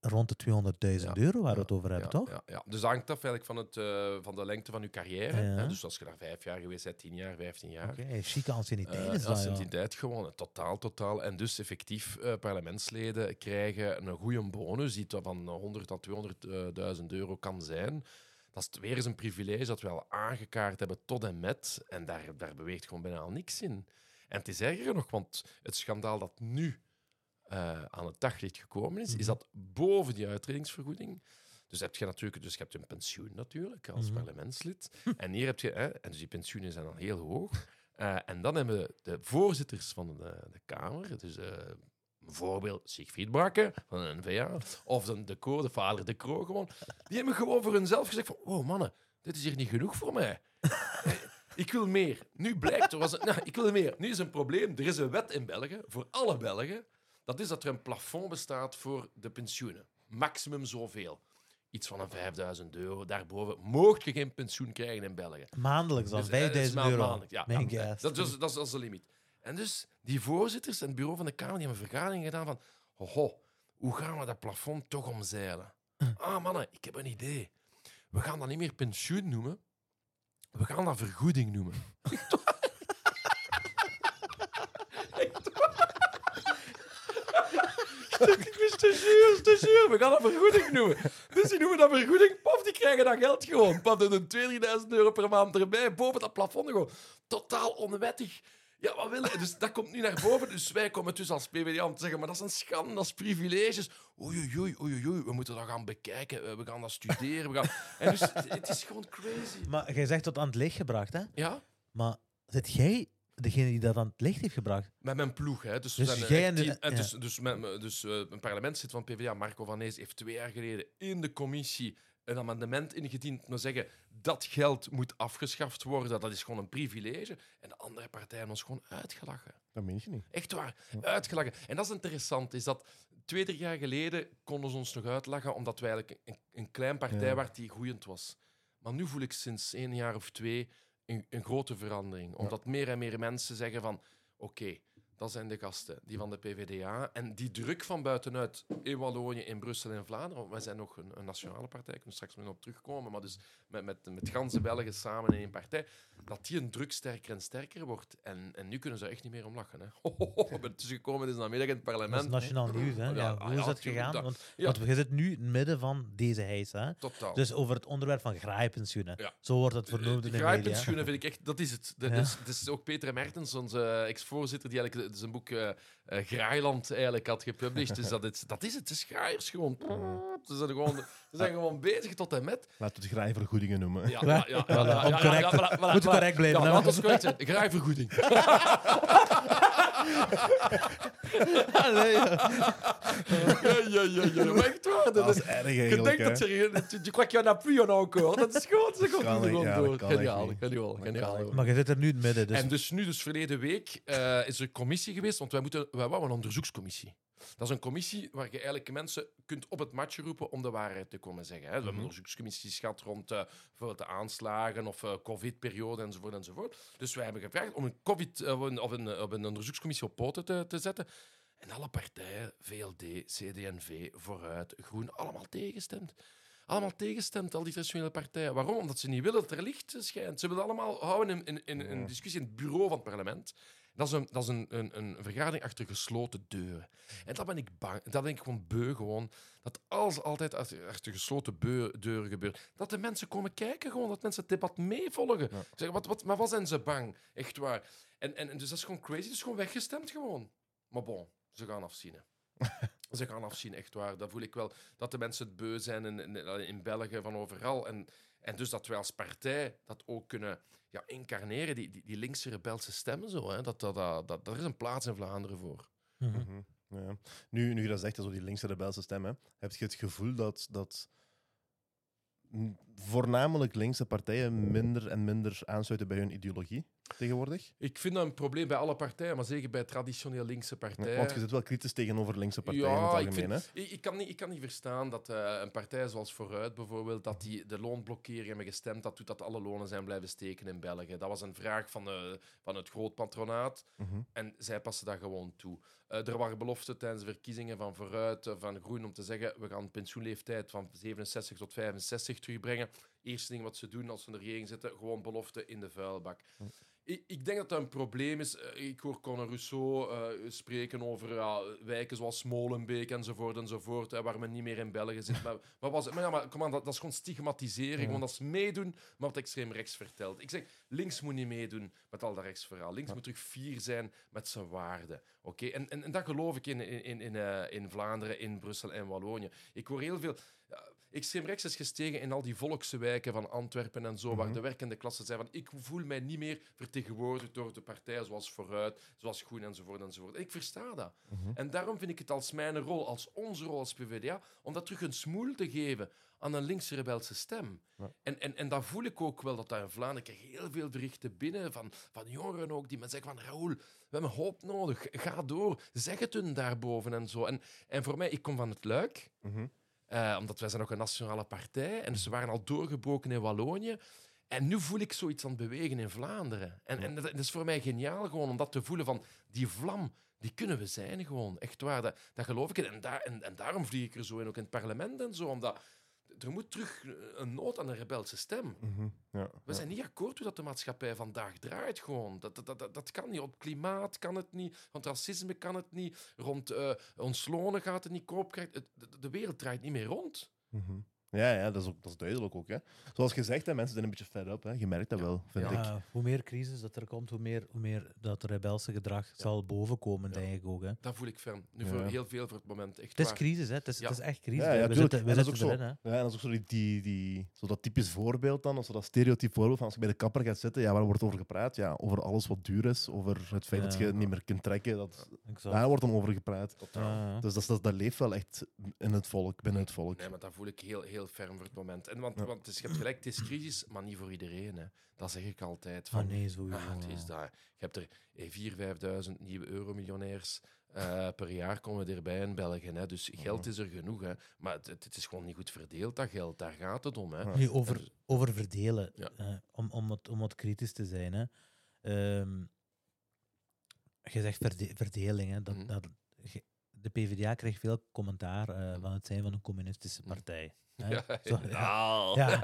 rond de 200.000 Ja. euro waar we het over hebben, ja, toch? Ja, ja. Dus dat hangt af eigenlijk van, het, eh, van de lengte van je carrière. Ja. Hè? Dus als je daar vijf jaar geweest bent, tien jaar, vijftien jaar. Oké, chique anciëniteit is ja. anciëniteit gewoon, totaal, totaal. En dus effectief, eh, parlementsleden krijgen een goede bonus, die van 100 tot 200.000 euro kan zijn. Dat is weer eens een privilege dat we al aangekaart hebben tot en met. En daar, daar beweegt gewoon bijna al niks in. En het is erger nog, want het schandaal dat nu eh, aan het daglicht gekomen is, Mhm. is dat boven die uitredingsvergoeding. Dus heb je natuurlijk, dus je hebt een pensioen natuurlijk als Mhm. parlementslid. En hier heb je, hè, en dus die pensioenen zijn dan heel hoog. Eh, en dan hebben we de voorzitters van de, de Kamer, dus eh, bijvoorbeeld Siegfried Brakke van de N-VA, of de, de, de vader De Croo gewoon, die hebben gewoon voor hunzelf gezegd van, oh mannen, dit is hier niet genoeg voor mij. Ik wil meer. Nu blijkt, er was een, nou, ik wil meer. Nu is een probleem, er is een wet in België, voor alle Belgen, dat is dat er een plafond bestaat voor de pensioenen. Maximum zoveel. Iets van een 5000 euro. Daarboven mocht je geen pensioen krijgen in België. Maandelijks dan Dus, eh, 5000 maand- euro. maandelijk, ja. Dat, is, dat, is, dat is de limiet. En dus die voorzitters en het bureau van de Kamer die hebben een vergadering gedaan van hoho, hoe gaan we dat plafond toch omzeilen? Ah mannen, ik heb een idee. We gaan dat niet meer pensioen noemen. We gaan dat vergoeding noemen. Echt waar. Ik wist te zuur, te zuur. We gaan dat vergoeding noemen. Dus die noemen dat vergoeding. Pof, die krijgen dat geld gewoon. Paf, dan een 2000 euro per maand erbij. Boven dat plafond gewoon. Totaal onwettig. Ja, wat willen? Dus dat komt nu naar boven. Dus wij komen dus als PvdA om te zeggen, maar dat is een schande, dat is privileges. Oei, oei, oei, oei, oei, we moeten dat gaan bekijken. Eh, We gaan dat studeren. We gaan... En dus het, is gewoon crazy. Maar jij zegt tot aan het licht gebracht, hè? Ja, Maar zit jij degene die dat aan het licht heeft gebracht? met mijn ploeg. Hè. Dus, we Dus zijn jij en de- tien- en ja. dus, dus, dus eh, een parlementslid van PvdA, Marco van Nees, heeft twee jaar geleden in de commissie een amendement ingediend om te zeggen dat geld moet afgeschaft worden. Dat is gewoon een privilege. En de andere partijen hebben ons gewoon uitgelachen. Dat meen je niet. Echt waar, uitgelachen. En dat is interessant, is dat twee, drie jaar geleden konden ze ons nog uitlachen omdat wij eigenlijk een, een klein partij Ja. waren die groeiend was. Maar nu voel ik sinds één jaar of twee een, een grote verandering. Omdat meer en meer mensen zeggen van, oké, dat zijn de gasten, die van de PVDA. En die druk van buitenuit in Wallonië, in Brussel en Vlaanderen, want wij zijn nog een, een nationale partij, ik kan straks nog op terugkomen, maar dus met, met, met ganse Belgen samen in één partij, dat die een druk sterker en sterker wordt. En, en nu kunnen ze er echt niet meer om lachen. Hè. We dit is namiddag in het Dat parlement. is nationaal nieuws, hè? Ja, Ja, ah, hoe is dat gegaan? dat- Want, ja. want je zit nu in het midden van deze heis, hè? Totaal. Dus over het onderwerp van graaipensioenen. Zo wordt het vernoemd in de media. Grijpenschoenen vind ik echt, dat is het. Dat is, het is ook Peter Mertens, onze eh, ex-voorzitter, die eigenlijk zijn boek eh eh, Graailand eigenlijk had gepublished. Dus dat is, dat is het, het is graaiers gewoon. Ze zijn gewoon, ze zijn gewoon bezig tot en met. Laten we het graaivergoedingen noemen. Ja, ja, ja. Ja, ja, correct- ja. Ja, zijn. Graaivergoeding. Allee, ja. Ja, ja, ja, ja. Maar echt waar. Dat Dat is, is erg je denkt dat serieus. Tu, tu crois qu'il y en en encore. Dat is gewoon, komt Kan er niet, gewoon ja, dat door. Geniaal, geniaal, Dat geniaal. Maar je zit er nu in het midden. Dus En dus nu, dus verleden week, eh, is er een commissie geweest, want wij, moeten, wij wouden een onderzoekscommissie. Dat is een commissie waar je eigenlijk mensen kunt op het matje roepen om de waarheid te komen zeggen. Hè. We hebben Mhm. onderzoekscommissies gehad rond eh, bijvoorbeeld de aanslagen of eh, covid-periode enzovoort enzovoort. Dus wij hebben gevraagd om een, COVID, eh, of een, of een, of een onderzoekscommissie op poten te, te zetten. En alle partijen, VLD, CD&V, Vooruit, Groen, allemaal tegengestemd. Allemaal tegenstemt, al die traditionele partijen. Waarom? Omdat ze niet willen dat er licht schijnt. Ze willen allemaal houden in, in, in een discussie in het bureau van het parlement. Dat is, een, dat is een, een, een vergadering achter gesloten deuren. En dat ben ik bang. Dat ben ik gewoon beu gewoon. Dat alles altijd achter, gesloten beu- deuren gebeurt. Dat de mensen komen kijken gewoon. Dat mensen het debat meevolgen. Ja. Zeg, wat, wat, maar wat zijn ze bang? Echt waar. En, en, en dus dat is gewoon crazy. Het is gewoon weggestemd gewoon. Maar bon, ze gaan afzien. Ze gaan afzien, echt waar. Dat voel ik wel. Dat de mensen het beu zijn in, in, in België van overal. En, en dus dat wij als partij dat ook kunnen ja, incarneren, die, die, die linkse rebelse stemmen zo. Hè. Dat, dat, dat, dat, daar is een plaats in Vlaanderen voor. Mhm. Mhm, Ja. Nu, nu je dat zegt, zo die linkse rebelse stem, hè, heb je het gevoel dat, dat voornamelijk linkse partijen minder en minder aansluiten bij hun ideologie tegenwoordig? Ik vind dat een probleem bij alle partijen, maar zeker bij traditioneel linkse partijen. Want je zit wel kritisch tegenover linkse partijen in het ik, algemeen. vind, ik, ik kan niet, ik kan niet verstaan dat eh, een partij zoals Vooruit bijvoorbeeld, dat die de loonblokkering hebben gestemd, dat doet dat alle lonen zijn blijven steken in België. Dat was een vraag van, eh, van het grootpatronaat. Mhm. en zij passen dat gewoon toe. Eh, er waren beloften tijdens de verkiezingen van Vooruit, van Groen, om te zeggen, we gaan de pensioenleeftijd van 67 tot 65 terugbrengen. Eerste ding wat ze doen als ze in de regering zitten, gewoon beloften in de vuilbak. Ik, ik denk dat dat een probleem is. Eh, Ik hoor Conor Rousseau eh, spreken over wijken zoals Molenbeek enzovoort enzovoort, hè, waar men niet meer in België zit. Maar, maar, was, maar, ja, maar kom aan, dat, dat is gewoon stigmatisering. Ja. Gewoon dat is meedoen, maar wat extreem rechts vertelt. Ik zeg, links moet niet meedoen met al dat rechtsverhaal. Links Ja. moet terug fier zijn met zijn waarden. Oké, en, en, en dat geloof ik in, in, in, in, eh, in Vlaanderen, in Brussel en Wallonië. Ik hoor heel veel. Extreem rechts is gestegen in al die volkse wijken van Antwerpen en zo, waar Mhm. de werkende klasse zijn van ik voel mij niet meer vertegenwoordigd door de partijen zoals Vooruit, zoals Groen enzovoort enzovoort. En ik versta dat. Mhm. En daarom vind ik het als mijn rol, als onze rol als PvdA, om dat terug een smoel te geven aan een linkse rebelse stem. Ja. En, en, en dat voel ik ook wel, dat daar in Vlaanderen heel veel berichten binnen van, van jongeren ook, die me zeggen van Raoul, we hebben hoop nodig, ga door, zeg het hun daarboven en zo. En, en voor mij, ik kom van het Luik, Mhm. Eh, omdat wij zijn ook een nationale partij en ze waren al doorgebroken in Wallonië. En nu voel ik zoiets aan het bewegen in Vlaanderen. En, en dat, dat is voor mij geniaal gewoon om dat te voelen van die vlam, die kunnen we zijn gewoon. Echt waar, dat, dat geloof ik. En, daar, en, en daarom vlieg ik er zo in, ook in het parlement en zo. Omdat er moet terug een nood aan een rebelse stem. Mhm. Ja. We zijn niet akkoord hoe dat de maatschappij vandaag draait gewoon. Dat, dat, dat, dat, kan niet. Rond klimaat kan het niet. Rond racisme kan het niet. Rond eh, ons lonen gaat het niet. Koopkracht. Het- de, de wereld draait niet meer rond. Mhm. Ja, ja dat, is ook, dat is duidelijk ook. Hè. Zoals gezegd, hè, mensen zijn een beetje fed up. Hè. Je merkt dat wel, vind ik. Ja, hoe meer crisis dat er komt, hoe meer, hoe meer dat rebelse gedrag zal bovenkomen, Ja. denk ik ook. Hè. Dat voel ik ferm. Nu Ja. voor heel veel voor het moment. Echt Het is waar. crisis, hè. Het, is, Ja. het is echt crisis. Ja, ja, we zitten, we En dat is zitten ook erin, hè. Ja, en dat is ook zo, die, die, die, zo dat typisch voorbeeld dan, of zo dat stereotyp voorbeeld van als je bij de kapper gaat zitten, ja, waar wordt over gepraat? Ja, over alles wat duur is, over het feit dat je het niet meer kunt trekken. Dat, Exact. daar wordt dan over gepraat. Dus dat, dat, dat leeft wel echt in het volk, binnen het volk. Nee, maar dat voel ik heel, heel ferm voor het moment. En want, Ja. want het is, je hebt gelijk, het is crisis, maar niet voor iedereen. Hè. Dat zeg ik altijd. Ah, Van, nee, sowieso. ah, het is daar. Je hebt er eh, 4.000, 5.000 nieuwe euromiljonairs eh per jaar komen erbij in België. Hè. Dus geld is er genoeg. Hè. Maar het, het, het is gewoon niet goed verdeeld, dat geld. Daar gaat het om. Hè. Ja. Nu, over, over verdelen, Ja. eh, om, om, het, om wat kritisch te zijn. Hè. Ehm, je zegt verde- verdeling. Hè, dat, Mhm. dat, de PvdA krijgt veel commentaar eh, Mhm. van het zijn van een communistische Mhm. partij. Hè. Ja, Zo, ja. ja.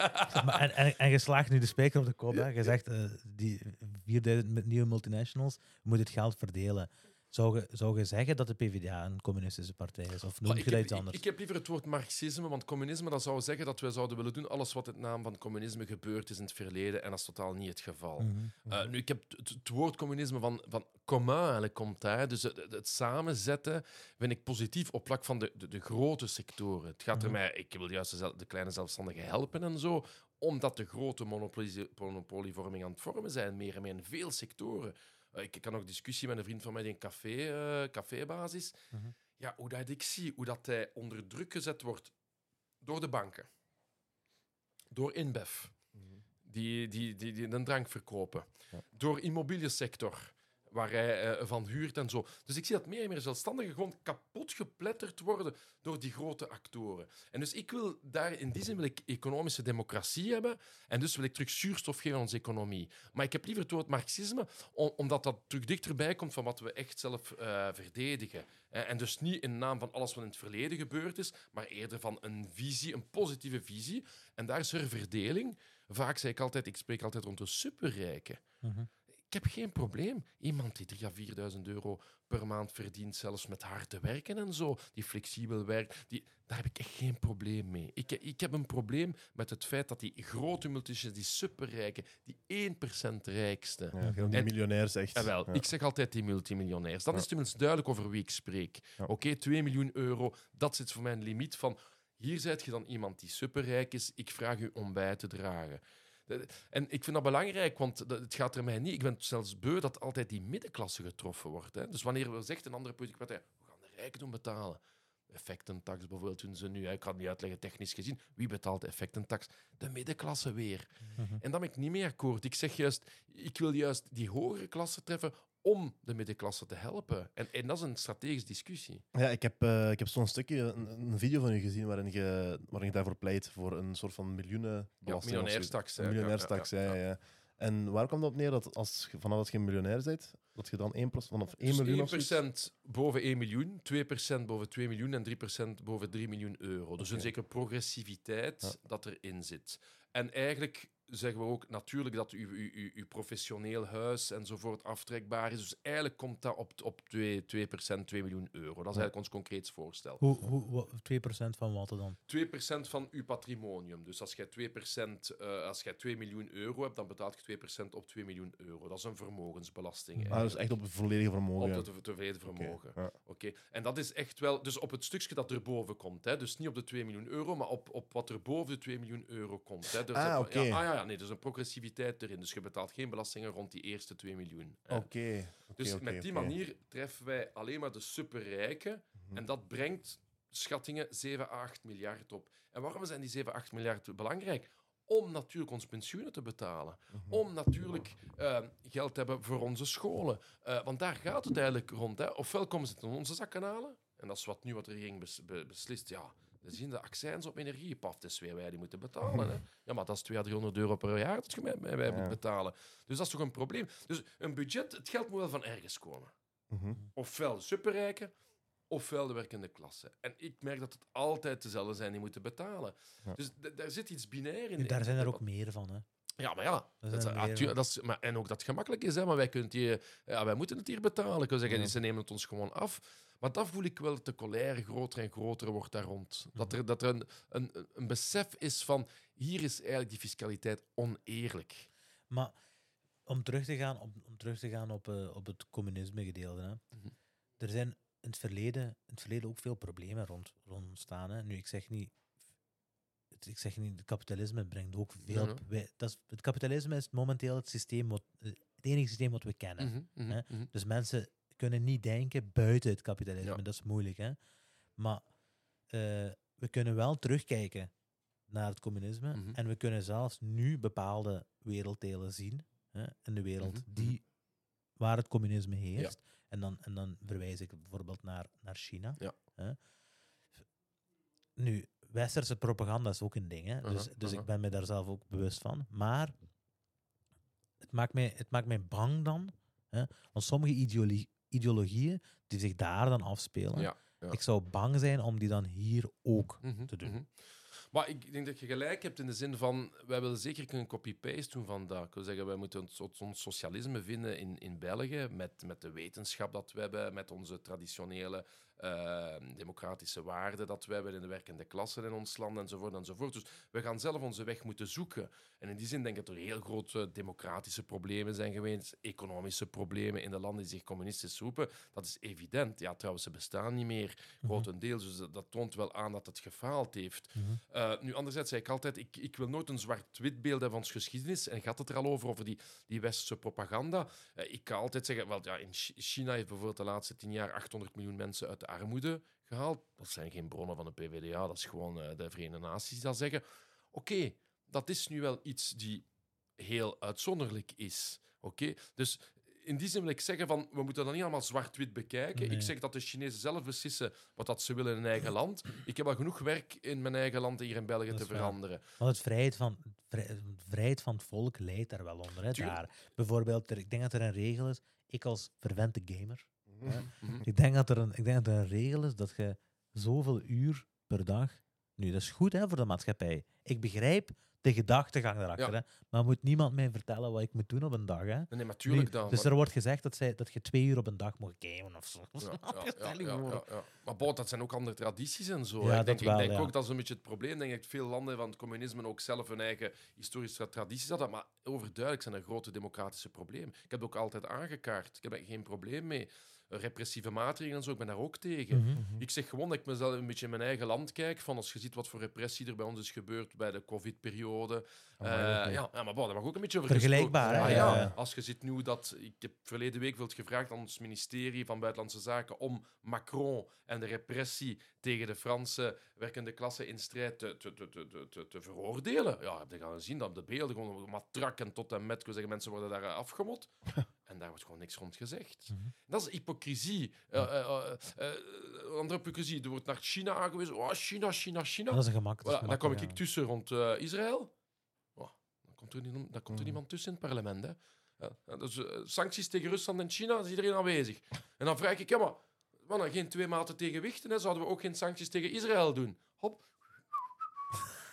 Maar, en, en, en je slaagt nu de spijker op de kop. Hè. Je zegt, eh, die 4000 met nieuwe multinationals, moet het geld verdelen. Zou je, zou je zeggen dat de PvdA een communistische partij is? Of noem je ik, dat heb, iets anders? ik heb liever het woord marxisme, want communisme dat zou zeggen dat wij zouden willen doen alles wat in naam van communisme gebeurd is in het verleden, en dat is totaal niet het geval. Mhm. Uh, nu, ik heb het, het woord communisme van, van commun eigenlijk komt daar. Dus het, samenzetten vind ik positief op vlak van de, de, de grote sectoren. Het gaat er Mhm. mij, ik wil juist de kleine zelfstandigen helpen en zo, omdat de grote monopolie, monopolievorming aan het vormen zijn, meer en meer in veel sectoren. Uh, ik kan ook discussie met een vriend van mij die een café, eh, cafébasis. Mhm. Ja, hoe dat ik zie, hoe dat hij onder druk gezet wordt door de banken, door InBev die, die, die, die een drank verkopen. Ja. Door immobiliënsector, waar hij eh, van huurt en zo. Dus ik zie dat meer en meer zelfstandigen gewoon kapot gepletterd worden door die grote actoren. En dus ik wil daar, in die zin wil ik economische democratie hebben en dus wil ik terug zuurstof geven aan onze economie. Maar ik heb liever het woord marxisme, om- omdat dat terug dichterbij komt van wat we echt zelf eh, verdedigen. Eh, en dus niet in naam van alles wat in het verleden gebeurd is, maar eerder van een visie, een positieve visie. En daar is er verdeling. Vaak zeg ik altijd, ik spreek altijd rond de superrijken. Mhm. Heb geen probleem. Iemand die 3 à 4.000 euro per maand verdient, zelfs met hard te werken en zo, die flexibel werkt, die, daar heb ik echt geen probleem mee. Ik, ik heb een probleem met het feit dat die grote multinationals, die superrijken, die 1% rijkste, Ja, veel die En- miljonair zegt. en wel, Ja. ik zeg altijd die multimiljonairs. Dat Ja. is tenminste duidelijk over wie ik spreek. Oké, 2 miljoen euro, dat zit voor mij een limiet van... Hier zijt je dan iemand die superrijk is, ik vraag u om bij te dragen. En ik vind dat belangrijk, want het gaat er mij niet... Ik ben zelfs beu dat altijd die middenklasse getroffen wordt. Hè. Dus wanneer we zegt een andere politieke partij, we gaan de rijkdom betalen. Effectentax bijvoorbeeld doen ze nu. hè. Ik kan het niet uitleggen technisch gezien. Wie betaalt de effectentax? De middenklasse weer. Mhm. En daar ben ik niet mee akkoord. Ik zeg juist, ik wil juist die hogere klasse treffen om de middenklasse te helpen. En, en dat is een strategische discussie. Ja, ik heb, eh, ik heb zo'n stukje, een, een video van u gezien waarin je, waarin je daarvoor pleit voor een soort van miljoenenbelasting. Ja, miljonairstaks. Een Ja, miljonairstaks, ja, ja, ja. En waar komt dat op neer dat als, je- vanaf dat je een miljonair bent, dat je dan 1%, vanaf 1 Dus miljoen of zoiets? 1% boven 1 miljoen, 2% boven 2 miljoen en 3% boven 3 miljoen euro. Dus een zekere progressiviteit Ja. dat erin zit. En eigenlijk zeggen we ook natuurlijk dat uw, uw, uw, uw professioneel huis enzovoort aftrekbaar is. Dus eigenlijk komt dat op, op 2, 2%, 2 miljoen euro. Dat is eigenlijk ons concreet voorstel. Hoe, hoe, wa- 2% van wat dan? 2% van uw patrimonium. Dus als jij 2%, eh, als jij 2 miljoen euro hebt, dan betaalt je 2% op 2 miljoen euro. Dat is een vermogensbelasting. Ah, dus echt op het volledige vermogen. Op het tevreden vermogen. ja. Oké. En dat is echt wel, dus op het stukje dat erboven komt. Hè? Dus niet op de 2 miljoen euro, maar op, op wat er boven de 2 miljoen euro komt. Hè? Dus Ah, dat- oké. ja, ah, ja, ja, nee, dus een progressiviteit erin. Dus je betaalt geen belastingen rond die eerste 2 miljoen. Oké. Dus met die manier treffen wij alleen maar de superrijken. Mhm. En dat brengt schattingen 7 à 8 miljard op. En waarom zijn die 7 à 8 miljard belangrijk? Om natuurlijk ons pensioenen te betalen. Mhm. Om natuurlijk eh, geld te hebben voor onze scholen. Eh, want daar gaat het eigenlijk rond. Hè. Ofwel komen ze het in onze zakken halen. En dat is wat nu wat de regering bes- be- beslist. Ja, we zien de accijns op energie. Paf, is weer wij die moeten betalen. Hè. Ja, maar dat is 200 à 300 euro per jaar dat je mij, mij- mij Ja. moet betalen. Dus dat is toch een probleem. Dus een budget, het geld moet wel van ergens komen Mhm. ofwel de superrijken, ofwel de werkende klasse. En ik merk dat het altijd dezelfde zijn die moeten betalen. Ja. Dus d- daar zit iets binair in. Nu, daar in zijn er ook meer van. Hè. Ja, maar ja. Dat, ah, meer dat is, maar, en ook dat het gemakkelijk is, hè, maar wij, het hier, ja, wij moeten het hier betalen. Ik wil zeggen, Ja. ze nemen het ons gewoon af. Maar dat voel ik wel dat de colère groter en groter wordt daar rond. Dat Mhm. er, dat er een, een, een besef is van, hier is eigenlijk die fiscaliteit oneerlijk. Maar om terug te gaan op, om terug te gaan op, eh, op het communisme gedeelte. Hè. Mhm. Er zijn in het, verleden, in het verleden ook veel problemen rond, rond ontstaan. Hè. Nu, ik zeg niet... het- Ik zeg niet, het kapitalisme brengt ook veel... Wij- dat is, het kapitalisme is momenteel het, systeem wat, het enige systeem wat we kennen. Mhm, mhm, hè? mhm. Dus mensen kunnen niet denken buiten het kapitalisme. Ja. Dat is moeilijk, hè. Maar eh, we kunnen wel terugkijken naar het communisme. Mhm. En we kunnen zelfs nu bepaalde werelddelen zien hè, in de wereld Mhm, mhm. die, waar het communisme heerst. En, dan, en dan verwijs ik bijvoorbeeld naar, naar China. Ja. Hè. Nu, westerse propaganda is ook een ding. Hè. Dus, Aha, dus ik ben me daar zelf ook bewust van. Maar het maakt mij, het maakt mij bang dan. Hè, want sommige ideologie, ideologieën die zich daar dan afspelen. Ja, ja. Ik zou bang zijn om die dan hier ook Mhm, te doen. mhm. Maar ik denk dat je gelijk hebt in de zin van, wij willen zeker een copy-paste doen van dat. Ik wil zeggen, wij moeten ons, ons socialisme vinden in, in België, met, met de wetenschap dat we hebben, met onze traditionele eh, democratische waarden dat we hebben in de werkende klasse in ons land, enzovoort, enzovoort. Dus we gaan zelf onze weg moeten zoeken. En in die zin denk ik dat er heel grote democratische problemen zijn geweest, economische problemen in de landen die zich communistisch roepen. Dat is evident. Ja, trouwens, ze bestaan niet meer, grotendeels. Dus dat, dat toont wel aan dat het gefaald heeft. Mhm. Uh, nu, anderzijds zei ik altijd, ik, ik wil nooit een zwart-wit beeld hebben van onze geschiedenis. En gaat het er al over, over die, die westerse propaganda. Uh, ik kan altijd zeggen, wel, ja, in China heeft bijvoorbeeld de laatste tien jaar 800 miljoen mensen uit de armoede gehaald. Dat zijn geen bronnen van de PvdA, dat is gewoon uh, de Verenigde Naties die dat zeggen. Oké, okay, dat is nu wel iets die heel uitzonderlijk is. Oké, okay? dus in die zin wil ik zeggen van, we moeten dat niet allemaal zwart-wit bekijken. Nee. Ik zeg dat de Chinezen zelf beslissen wat dat ze willen in hun eigen land. Ik heb al genoeg werk in mijn eigen land hier in België te waar. veranderen. Want het vrijheid van, vrij- vrijheid van het volk leidt daar wel onder. Hè, daar. Bijvoorbeeld, ik denk dat er een regel is, ik als verwente gamer, Mhm. Mhm. ik denk dat er een, ik denk dat er een regel is dat je zoveel uur per dag... Nu, dat is goed hè, voor de maatschappij. Ik begrijp de gedachtegang daarachter, Ja. hè, maar moet niemand mij vertellen wat ik moet doen op een dag. Hè? Nee, nee, maar tuurlijk Nu, dan. dus maar- er wordt gezegd dat, zij, dat je twee uur op een dag mag gamen of zo. Ja, ja. Maar dat zijn ook andere tradities en zo. Ik denk, wel, ik denk ook dat is een beetje het probleem. Denk ik dat veel landen van het communisme ook zelf hun eigen historische tradities hadden. Maar overduidelijk zijn er grote democratische problemen. Ik heb het ook altijd aangekaart. Ik heb er geen probleem mee. Repressieve maatregelen en zo, ik ben daar ook tegen. Mhm, mhm. Ik zeg gewoon dat ik mezelf een beetje in mijn eigen land kijk. Van als je ziet wat voor repressie er bij ons is gebeurd bij de COVID-periode. Oh, Eh, ja, ja, maar bon, daar mag ook een beetje over Vergelijkbaar? Ah, Ja, als je ziet nu dat... Ik heb verleden week veel gevraagd aan ons ministerie van Buitenlandse Zaken om Macron en de repressie tegen de Franse werkende klasse in strijd te, te, te, te, te- veroordelen. Ja, heb je gaan zien dat de beelden gewoon matrak en tot en met, ik wil zeggen, mensen worden daar afgemot. En daar wordt gewoon niks rond gezegd. Mhm. Dat is hypocrisie. Eh, andere hypocrisie. Er wordt naar China aangewezen. Oh, China, China, China. Dat is een gemak. Voilà, dan kom ik ja. tussen rond Israël. Oh, dan komt er, niet, dan komt er Mhm. niemand tussen in het parlement. Hè. Ja, dus sancties tegen Rusland en China, is iedereen aanwezig. En dan vraag ik, ja, maar mannen, geen twee maten tegenwichten, hè, zouden we ook geen sancties tegen Israël doen? Hop.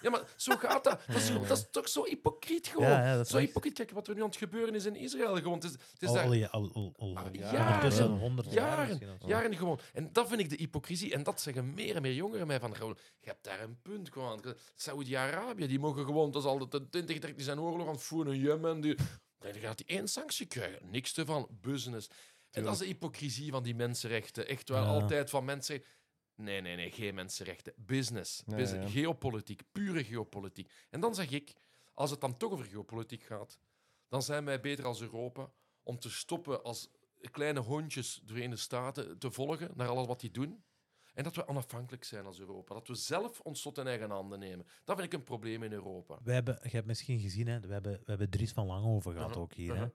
Ja, maar zo gaat dat. Dat is, zo- dat is toch zo hypocriet gewoon. Ja, ja, zo echt- hypocriet. Kijk wat er nu aan het gebeuren is in Israël. Gewoon. Het is, het is Al, daar al, al, Ah, jaren. jaren, jaren, gewoon. En dat vind ik de hypocrisie. En dat zeggen meer en meer jongeren mij van. Gewoon, je hebt daar een punt gewoon. Saudi-Arabië, die mogen gewoon, dat is al de 20, 30 zijn oorlog aan het voeren in Jemen. Die, dan gaat die één sanctie krijgen. Niks ervan. Business. En dat is de hypocrisie van die mensenrechten. Echt wel Ja. altijd van mensen. Nee, nee, nee, geen mensenrechten. Business. Business. ja. Geopolitiek. Pure geopolitiek. En dan zeg ik, als het dan toch over geopolitiek gaat, dan zijn wij beter als Europa om te stoppen als kleine hondjes de Verenigde Staten te volgen naar alles wat die doen. En dat we onafhankelijk zijn als Europa. Dat we zelf ons tot in eigen handen nemen. Dat vind ik een probleem in Europa. We hebben, je hebt misschien gezien, hè, we, hebben, we hebben Dries van Langhoven gehad Uh-huh, ook hier. Hè.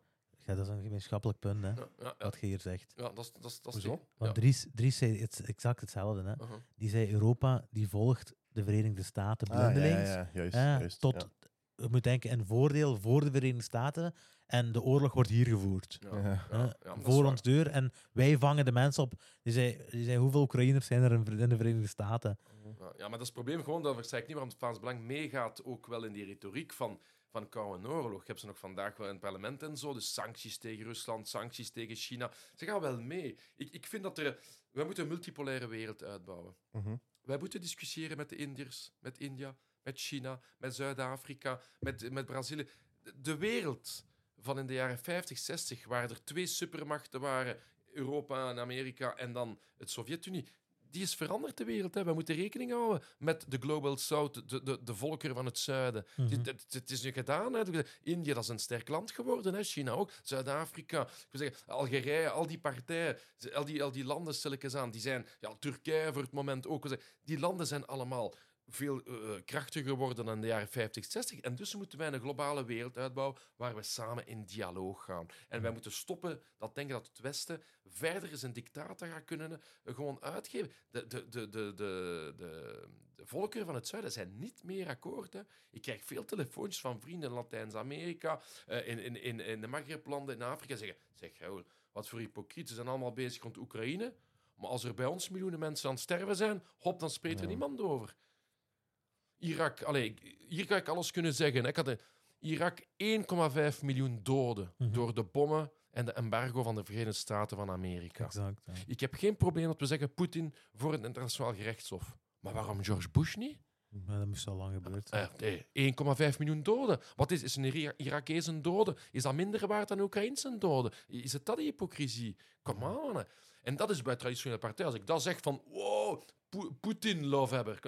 Ja, dat is een gemeenschappelijk punt, hè, Ja, ja, ja. wat je hier zegt. ja dat is dat is- dat is Hoezo? Want Ja. Dries, Dries zei het, exact hetzelfde. Hè. Uh-huh. Die zei Europa die volgt de Verenigde Staten Ah, ja, blindelings. ja, ja, juist. hè, juist, tot, ja. Je moet denken, een voordeel voor de Verenigde Staten en de oorlog wordt hier gevoerd. Ja, Ja. ja, hè, ja, voor ons deur. En wij vangen de mensen op. Die zei, die zei hoeveel Oekraïners zijn er in, de Verenigde Staten? Ja, ja, maar dat is het probleem gewoon, dat ik niet waarom het Vlaams Belang meegaat ook wel in die retoriek van, van Koude Oorlog. Je hebt ze nog vandaag wel in het parlement en zo, dus sancties tegen Rusland, sancties tegen China. Ze gaan wel mee. Ik, ik vind dat er... Wij moeten een multipolaire wereld uitbouwen. Mhm. Wij moeten discussiëren met de Indiërs, met India, met China, met Zuid-Afrika, met, met Brazilië. De- De wereld van in de jaren 50, 60, waar er twee supermachten waren, Europa en Amerika, en dan het Sovjet-Unie, die is veranderd, de wereld. Hè. We moeten rekening houden met de Global South, de, de, de volkeren van het zuiden. Mhm. Het, het, het is nu gedaan. Hè. India dat is een sterk land geworden, hè. China ook, Zuid-Afrika, ik wil zeggen, Algerije, al die partijen, al die, al die landen stilletjes aan, die zijn, ja, Turkije voor het moment ook. ik Die landen zijn allemaal veel eh, eh, krachtiger geworden dan in de jaren 50, 60. En dus moeten wij een globale wereld uitbouwen waar we samen in dialoog gaan. En wij moeten stoppen dat denken dat het Westen verder een dictator gaat kunnen eh, gewoon uitgeven. De, de, de, de, de, de, volkeren van het zuiden zijn niet meer akkoord. Hè. Ik krijg veel telefoontjes van vrienden in Latijns-Amerika, in, in, in, in de Maghreb-landen, in Afrika, zeggen, zeg, Raoul, Wat voor hypocriet. Ze zijn allemaal bezig rond Oekraïne. Maar als er bij ons miljoenen mensen aan het sterven zijn, hop, dan spreekt er Ja. niemand over. Irak, allee, hier kan ik alles kunnen zeggen. Ik had een, Irak 1,5 miljoen doden Mhm. door de bommen en de embargo van de Verenigde Staten van Amerika. Exact. ja. Ik heb geen probleem dat we zeggen Poetin voor het internationaal gerechtshof. Maar waarom George Bush niet? Maar dat moest al lang gebeurd zijn. Eh, nee, 1,5 miljoen doden. Wat is, is een Ira- Irakees een dode? Is dat minder waard dan Oekraïns een dode? Is het dat die hypocrisie? Come on. En dat is bij traditionele partijen. Als ik dat zeg van, wow, Poe- Poetin-lovehebber.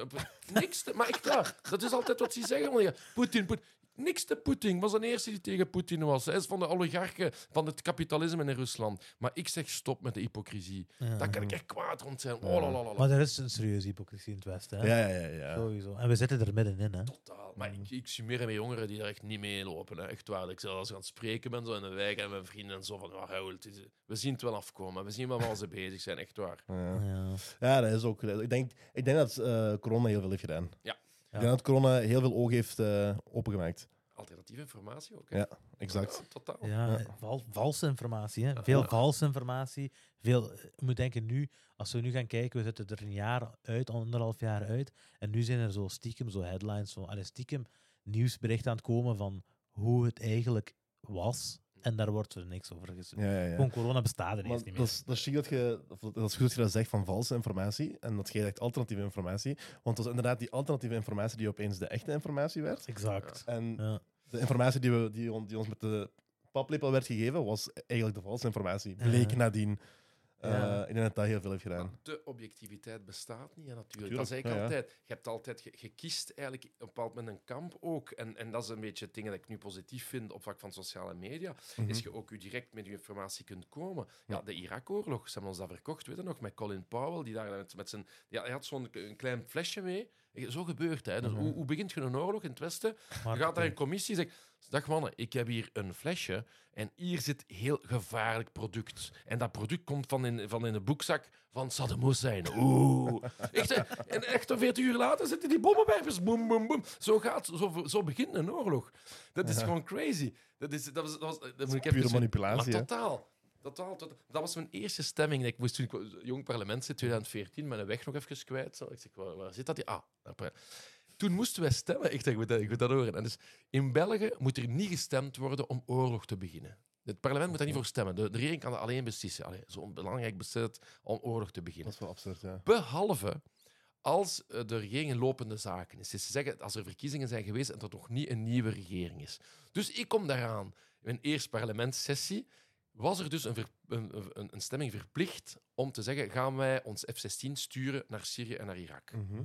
Niks te, maar echt waar. Dat is altijd wat ze zeggen. Poetin, Poetin. Niks te Poetin. was de eerste die tegen Poetin was. Hij is van de oligarchen van het kapitalisme in Rusland. Maar ik zeg stop met de hypocrisie. Ja. Daar kan ik echt kwaad rond zijn. Oh, la, la, la, la. Maar er is een serieuze hypocrisie in het Westen. Hè? Ja, ja, ja. Sowieso. En we zitten er middenin. Hè? Totaal. Maar ik, ik zie meer en meer jongeren die daar echt niet mee lopen. Hè. Echt waar. Ik zelfs aan het spreken ben zo in de wijk en mijn vrienden en zo van, oh, Raoul, het is- we zien het wel afkomen. We zien wel waar ze bezig zijn. Echt waar. Ja. Ja. Ja, dat is ook. Ik denk, ik denk dat eh, corona heel veel heeft gedaan. Ja. Ik denk dat corona heel veel oog heeft eh, opengemaakt. Alternatieve informatie ook. Hè. Ja, exact. Ja, totaal. Ja, val- valse informatie. Hè? Veel Ja. valse informatie. Veel, je moet denken nu, als we nu gaan kijken, we zitten er een jaar uit, anderhalf jaar uit. En nu zijn er zo stiekem, zo headlines, zo, allee, stiekem nieuwsberichten aan het komen van hoe het eigenlijk was. En daar wordt er niks over gezegd. Ja, ja, ja. Gewoon corona bestaat er niet dat meer. is, dat, is dat, je, dat is goed dat je dat zegt van valse informatie en dat je zegt alternatieve informatie. Want het was inderdaad die alternatieve informatie die opeens de echte informatie werd. Exact. En de informatie die, we, die, on- die ons met de paplepel werd gegeven, was eigenlijk de valse informatie. Bleek nadien. Eh, Ja. Ik denk dat dat heel veel heeft gedaan. Maar de objectiviteit bestaat niet, hè, natuurlijk. Tuurlijk, Dat is eigenlijk ja, ja. altijd. Je hebt altijd ge- gekiest eigenlijk op een bepaald moment een kamp ook. En, en dat is een beetje het ding dat ik nu positief vind op vlak van sociale media. Mhm. Is je ook je direct met je informatie kunt komen. Ja, de Irak-oorlog, ze hebben ons dat verkocht, weet je nog, met Colin Powell, die daar met, met zijn... Ja, hij had zo'n klein flesje mee. Zo gebeurt het. hè. Dus Mhm. hoe, hoe begint je een oorlog in het Westen? Je gaat naar een commissie en zegt... Dag mannen, ik heb hier een flesje en hier zit heel gevaarlijk product. En dat product komt van in, van in de boekzak van Saddam Hussein. Oeh. Echt, hè? en echt een 14 uur later zitten die bommenwerpers. Boom, boom, boom. Zo, gaat, zo, zo begint een oorlog. Dat is Ja. gewoon crazy. Dat, is, dat, was, dat, was, dat ik Pure manipulatie, Maar totaal. Totaal, tot- dat was mijn eerste stemming. Ik moest toen ik jong parlement zit, 2014, mijn weg nog even kwijt. Ik zeg, waar, waar zit dat? Ah, toen moesten wij stemmen. Ik, zeg, ik, moet dat, ik moet dat horen. En dus in België moet er niet gestemd worden om oorlog te beginnen. Het parlement moet daar niet voor stemmen. De, de regering kan dat alleen beslissen. Allee, Zo'n belangrijk besluit om oorlog te beginnen. Dat is wel absurd, ja. Behalve als eh, de regering in lopende zaken is. Dus ze zeggen, als er verkiezingen zijn geweest en er nog niet een nieuwe regering is. Dus ik kom daaraan. In mijn eerste parlementssessie was er dus een, ver- een, een, een stemming verplicht om te zeggen, gaan wij ons F-16 sturen naar Syrië en naar Irak. Mhm.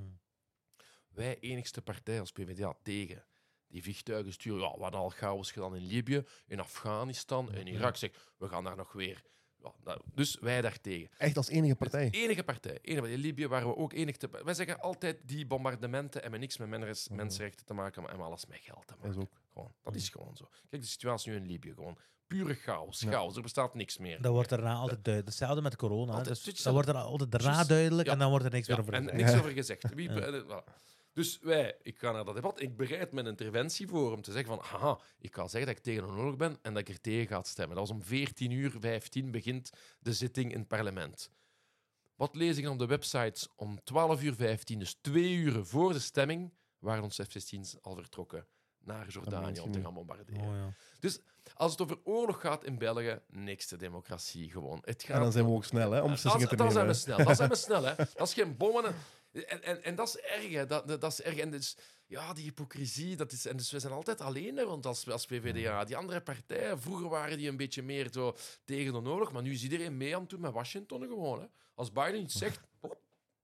Wij, enigste partij als PvdA, tegen. Die vliegtuigen sturen, ja, hadden al chaos gedaan in Libië, in Afghanistan, in Irak. Zeg, we gaan daar nog weer. Ja, nou, dus wij daartegen. Echt als enige partij. Enige partij. Enige partij. In Libië waren we ook enig te... Wij zeggen altijd die bombardementen hebben niks met mens- mensenrechten te maken, maar hebben alles met geld te Dat is maken. ook. Gewoon, dat is gewoon zo. Kijk, de situatie nu in Libië, gewoon pure chaos. Ja. Chaos, er bestaat niks meer. Dat wordt daarna altijd duidelijk. Hetzelfde met corona. Altijd Dus dat wordt er altijd daarna duidelijk Ja. en dan wordt er niks Ja, meer over en gezegd. niks Ja. over gezegd. Wie, eh, voilà. Dus wij, ik ga naar dat debat. Ik bereid mijn interventie voor om te zeggen van, haha, ik ga zeggen dat ik tegen een oorlog ben en dat ik er tegen ga stemmen. Dat was om 14 uur 15 begint de zitting in het parlement. Wat lees ik op de websites? Om 12 uur 15, dus twee uren voor de stemming, waren onze F-16's al vertrokken naar Jordanië om te gaan bombarderen. Oh, ja. Als het over oorlog gaat in België, niks te democratie gewoon. Het gaat En dan zijn we ook snel, hè, om beslissingen te dan zijn we snel. Dan zijn we snel, hè. Dat is geen bommen. En, en, en, dat is erg, hè. Dat, dat, dat is erg. En dus, ja, die hypocrisie, dat is... En dus we zijn altijd alleen, hè, want als, als PvdA. Die andere partijen, vroeger waren die een beetje meer zo tegen de oorlog, maar nu is iedereen mee aan het doen met Washington gewoon, hè. Als Biden iets zegt...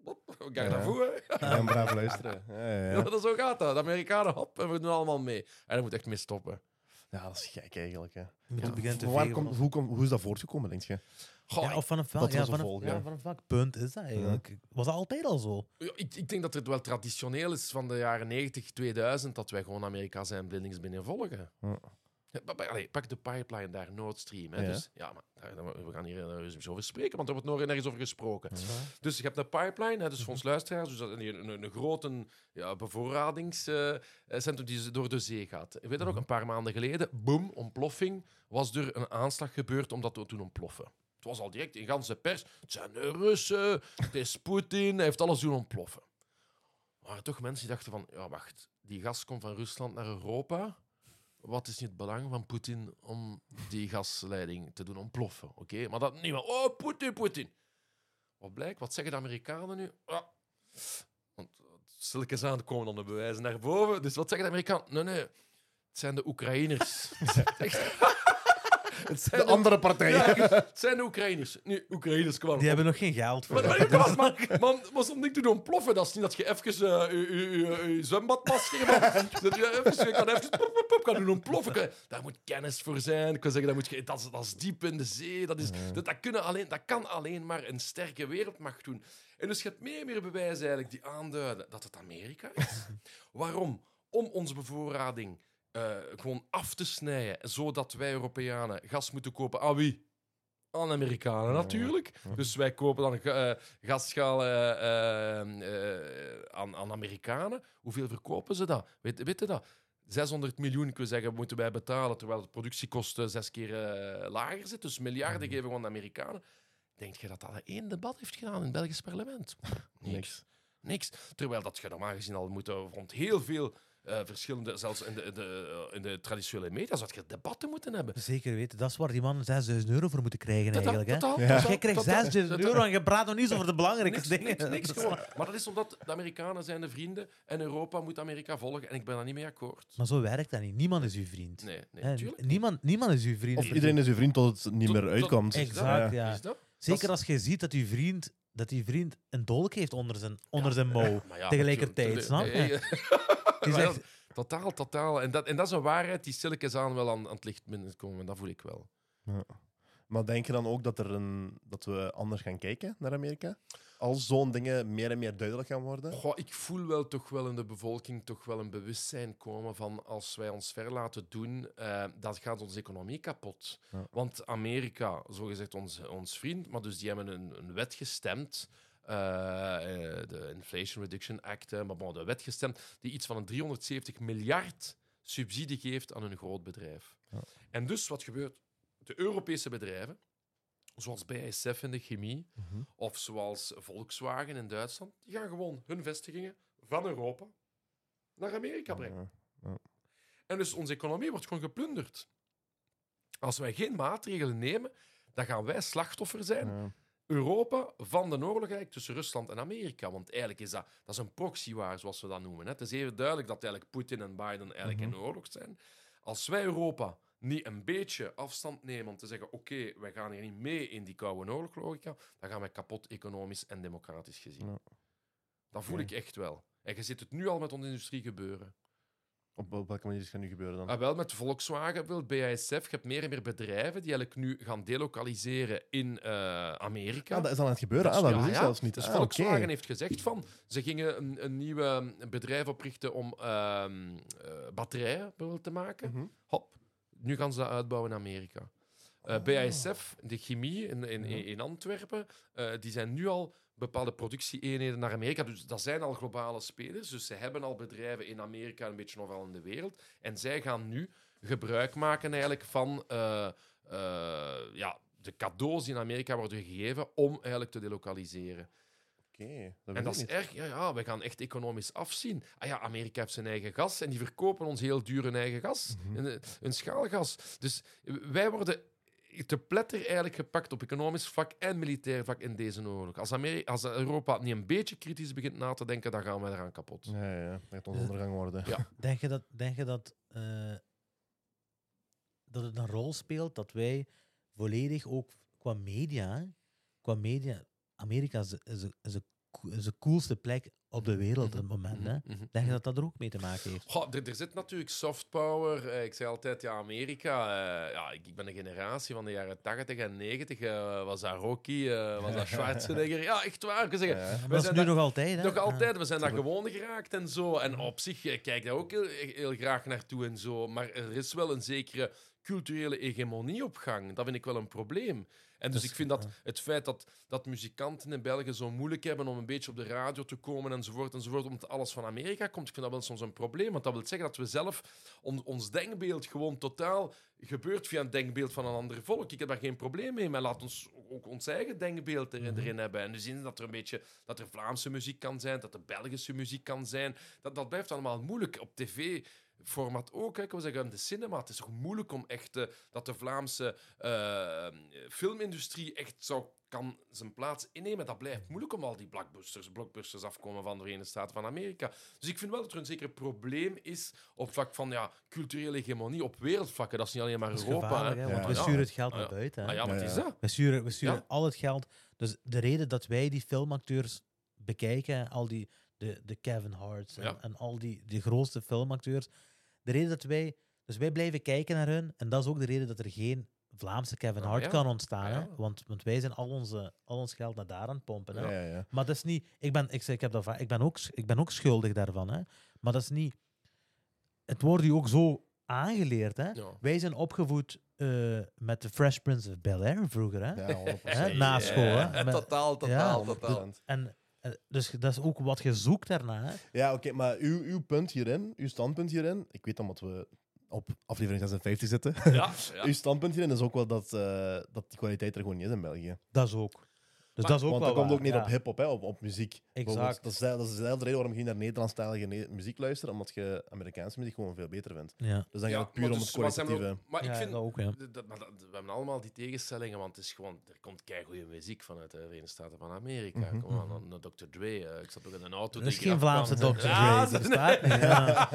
Hop, we gaan Ja. daarvoor, hè. Ja, braaf luisteren. Ja, ja, Ja, ja. dat zo gaat dat. De Amerikanen, hop, en we doen allemaal mee. En dat moet echt mee stoppen. ja, dat is gek eigenlijk. Hè. Te Van waar komt, van- hoe, komt- hoe is dat voortgekomen, denk je? Goh, Ja, of ja, was een volg, ja, ja. vanaf welk punt is dat eigenlijk? Was dat altijd al zo? Ja, ik, ik denk dat het wel traditioneel is van de jaren 90, 2000 dat wij gewoon Amerika zijn blindings binnen volgen. Maar- maar, allee, pak de pipeline daar, Nord Stream. Hè, Ja. Dus, ja, maar we gaan hier eh, eens over spreken, want er wordt nog nergens over gesproken. Dus je hebt een pipeline, hè, dus voor ons luisteraars, dus een, een, een grote ja, bevoorradingscentrum die door de zee gaat. Ik weet dat ook, een paar maanden geleden, boom, ontploffing, was er een aanslag gebeurd omdat we toen ontploffen. Het was al direct in ganse pers. Het zijn de Russen, het is Poetin, hij heeft alles doen ontploffen. Waren toch mensen die dachten van, ja wacht, die gas komt van Rusland naar Europa. Wat is nu het belang van Poetin om die gasleiding te doen ontploffen? Oké, maar dat niemand. Oh, Poetin, Poetin. Wat blijkt? Wat zeggen de Amerikanen nu? Ah. Want stilletjes aan komen dan de bewijzen naar boven. Dus wat zeggen de Amerikanen? Nee, nee. Het zijn de Oekraïners. het zijn De andere partijen. Ja, het zijn de Oekraïners. Nu, Oekraïners kwamen. Die hebben nog geen geld voor. Maar, maar, maar, maar, man, maar zo'n ding te doen ontploffen, dat is niet dat je even eh, je, zwembadmasker hebt. Dat je even, je kan even pop, pop, pop, kan doen ontploffen. Kan- Daar moet kennis voor zijn. Ik kan zeggen, dat, moet je, dat, is, dat is diep in de zee. Dat, is, dat, dat, kunnen alleen, dat kan alleen maar een sterke wereldmacht doen. En dus je hebt meer en meer bewijzen eigenlijk die aanduiden dat het Amerika is. Waarom? Om onze bevoorrading eh, gewoon af te snijden, zodat wij Europeanen gas moeten kopen. Aan wie? Aan Amerikanen natuurlijk. Dus wij kopen dan uh, gasschalen eh, aan, aan Amerikanen. Hoeveel verkopen ze dat? Weet, weet je dat? 600 miljoen kunnen zeggen, moeten wij betalen, terwijl de productiekosten zes keer lager zit. Dus miljarden geven we aan de Amerikanen. Denk je dat dat één debat heeft gedaan in het Belgisch parlement? Niks. Niks. Terwijl dat je normaal gezien al moet rond heel veel eh, verschillende, zelfs in de, in, de, in de traditionele media, zou je debatten moeten hebben. Zeker weten, dat is waar die mannen 6000 euro voor moeten krijgen eigenlijk. Hè? Ja. Jij krijgt totaal, 6000 totaal. euro en je praat nog niet over de belangrijkste Niks, dingen. niks, niks gewoon. Maar dat is omdat de Amerikanen zijn de vrienden en Europa moet Amerika volgen. En ik ben daar niet mee akkoord. Maar zo werkt dat niet. Niemand is uw vriend. Nee, nee, niemand, niemand is uw vriend. Of iedereen is uw vriend tot het niet Tot- meer tot- uitkomt. Exact, Ja. Zeker als je ziet dat uw vriend, dat die vriend een dolk heeft onder zijn, onder zijn mouw. Ja, Tegelijkertijd, snap je? Totaal, totaal. En dat, en dat is een waarheid die stilletjes aan wel aan, aan het licht binnenkomen. Dat voel ik wel. Maar denk je dan ook dat, er een, dat we anders gaan kijken naar Amerika? Als zo'n dingen meer en meer duidelijk gaan worden? Goh, ik voel wel toch wel in de bevolking toch wel een bewustzijn komen van als wij ons ver laten doen, eh, dat gaat onze economie kapot. Ja. Want Amerika, zogezegd ons, ons vriend, maar dus die hebben een, een wet gestemd. eh, eh, de Inflation Reduction Act, maar bon, de wet gestemd, die iets van een 370 miljard subsidie geeft aan een groot bedrijf. Ja. En dus wat gebeurt? De Europese bedrijven, zoals BASF in de chemie, Mhm. of zoals Volkswagen in Duitsland, die gaan gewoon hun vestigingen van Europa naar Amerika brengen. Ja. En dus onze economie wordt gewoon geplunderd. Als wij geen maatregelen nemen, dan gaan wij slachtoffer zijn, Ja. Europa, van de oorlog eigenlijk tussen Rusland en Amerika. Want eigenlijk is dat, dat is een proxywaar, zoals we dat noemen. Hè. Het is even duidelijk dat eigenlijk Poetin en Biden eigenlijk in oorlog zijn. Als wij Europa niet een beetje afstand nemen om te zeggen oké, wij gaan hier niet mee in die koude oorloglogica, dan gaan wij kapot economisch en democratisch gezien. Ja. Dat voel ik echt wel. En je ziet het nu al met onze industrie gebeuren. Op, op welke manier is het nu gebeuren dan? Ah, wel, met Volkswagen, BASF, je hebt meer en meer bedrijven die eigenlijk nu gaan delocaliseren in eh, Amerika. Ah, dat is al aan het gebeuren? Ah, dat wist ik zelfs niet. Dus Ah, Volkswagen heeft gezegd van, ze gingen een, een nieuw um, bedrijf oprichten om ehm eh, batterijen te maken. Mhm. Hop, nu gaan ze dat uitbouwen in Amerika. Oh. Eh, BASF, de chemie in, in, in Antwerpen, eh, die zijn nu al bepaalde productieeenheden naar Amerika. Dus dat zijn al globale spelers. Dus ze hebben al bedrijven in Amerika, een beetje overal in de wereld. En zij gaan nu gebruik maken eigenlijk van eh, ja, de cadeaus die in Amerika worden gegeven om eigenlijk te delocaliseren. Dat En dat is niet. erg. Ja, ja, we gaan echt economisch afzien. Ah ja, Amerika heeft zijn eigen gas en die verkopen ons heel duur hun eigen gas, Mhm. een, eh, een schaalgas. Dus wij worden te pletter eigenlijk gepakt op economisch vlak en militair vlak in deze oorlog. Als, Ameri als Europa niet een beetje kritisch begint na te denken, dan gaan wij eraan kapot. Ja, ja, ja. Dat gaat ons ondergang worden. Ja. Denk je dat, denk je dat, eh, dat het een rol speelt dat wij volledig ook qua media, qua media, Amerika is de, is is is de coolste plek op de wereld op het moment. Hè? Mhm, mhm. Denk je dat dat er ook mee te maken heeft? Goh, er, er zit natuurlijk soft power. Eh, ik zei altijd, ja, Amerika. eh, ja, ik, ik ben een generatie van de jaren 80 en 90. eh, was dat Rocky, was dat Schwarzenegger. Ja, echt waar. Ik zeggen, Ja. We dat is zijn nu nog altijd. Hè? nog altijd, we zijn daar gewoon geraakt en zo. En op zich eh, kijk ik daar ook heel, heel graag naartoe en zo. Maar er is wel een zekere culturele hegemonie op gang. Dat vind ik wel een probleem. En dus Dus, ik vind dat het feit dat, dat muzikanten in België zo moeilijk hebben om een beetje op de radio te komen enzovoort, enzovoort, omdat alles van Amerika komt, ik vind dat wel soms een probleem. Want dat wil zeggen dat we zelf on- ons denkbeeld gewoon totaal gebeurt via een denkbeeld van een ander volk. Ik heb daar geen probleem mee, maar laat ons ook ons eigen denkbeeld erin, erin hebben. En dus in dat er een beetje dat er Vlaamse muziek kan zijn, dat er Belgische muziek kan zijn. Dat, dat blijft allemaal moeilijk. Op tv format ook. Hè. Ik wil zeggen, de cinema. Het is toch moeilijk om echt eh, dat de Vlaamse eh, filmindustrie echt zou kan zijn plaats innemen. Dat blijft moeilijk om al die blockbusters, blockbusters afkomen van de Verenigde Staten van Amerika. Dus ik vind wel dat er een zeker probleem is op vlak van ja, culturele hegemonie op wereldvlakken. Dat is niet alleen maar Dat Europa. hè. hè, want Ja. we Ja. sturen het geld Ah, naar buiten. Hè. Ah, ja, maar is dat. We sturen, we sturen Ja. al het geld. Dus de reden dat wij die filmacteurs bekijken, al die, de, de Kevin Harts en, Ja. en al die, die grootste filmacteurs, de reden dat wij, dus wij blijven kijken naar hun, en dat is ook de reden dat er geen Vlaamse Kevin Ah, Hart ja. kan ontstaan. Ah, ja. Hè? Want, want wij zijn al, onze, al ons geld naar daar aan het pompen. Hè? Ja, ja, ja. Maar dat is niet. Ik ben, ik, ik, heb dat, ik, ben ook, ik ben ook schuldig daarvan. Hè? Maar dat is niet. Het wordt u ook zo aangeleerd. Hè? Ja. Wij zijn opgevoed eh, met de Fresh Prince of Bel Air vroeger. Hè? Ja, 100%. Hè, na school, hè. Met- totaal, totaal, Ja. totaal. En, dus dat is ook wat je zoekt daarna. Hè? Ja, oké, maar uw, uw punt hierin, uw standpunt hierin, ik weet dan dat we op aflevering 56 zitten. Ja, ja. Uw standpunt hierin is ook wel dat, eh, dat die kwaliteit er gewoon niet is in België. Dat is ook. Dus Maar- dat is ook Want wel dat komt waar, ook niet ja. op hip-hop, hè, op, op muziek. Exact. Dat is, dat is dezelfde reden waarom je naar Nederlandstalige ne- muziek luistert, omdat je Amerikaanse muziek gewoon veel beter vindt. Ja, Dus dan Ja, gaat het puur maar om dus- het maar kwalitatieve. Maar ik Ja, vind... dat ook, ja. d- dat- maar dat- we hebben allemaal die tegenstellingen, want het is gewoon, er komt goede muziek vanuit de Verenigde Staten van Amerika. Mhm, Kom aan, naar Dr. Dre. eh, ik zat ook in een auto. Dat is die geen Vlaamse. Dr. Dre. Ja, dat bestaat niet. Ja.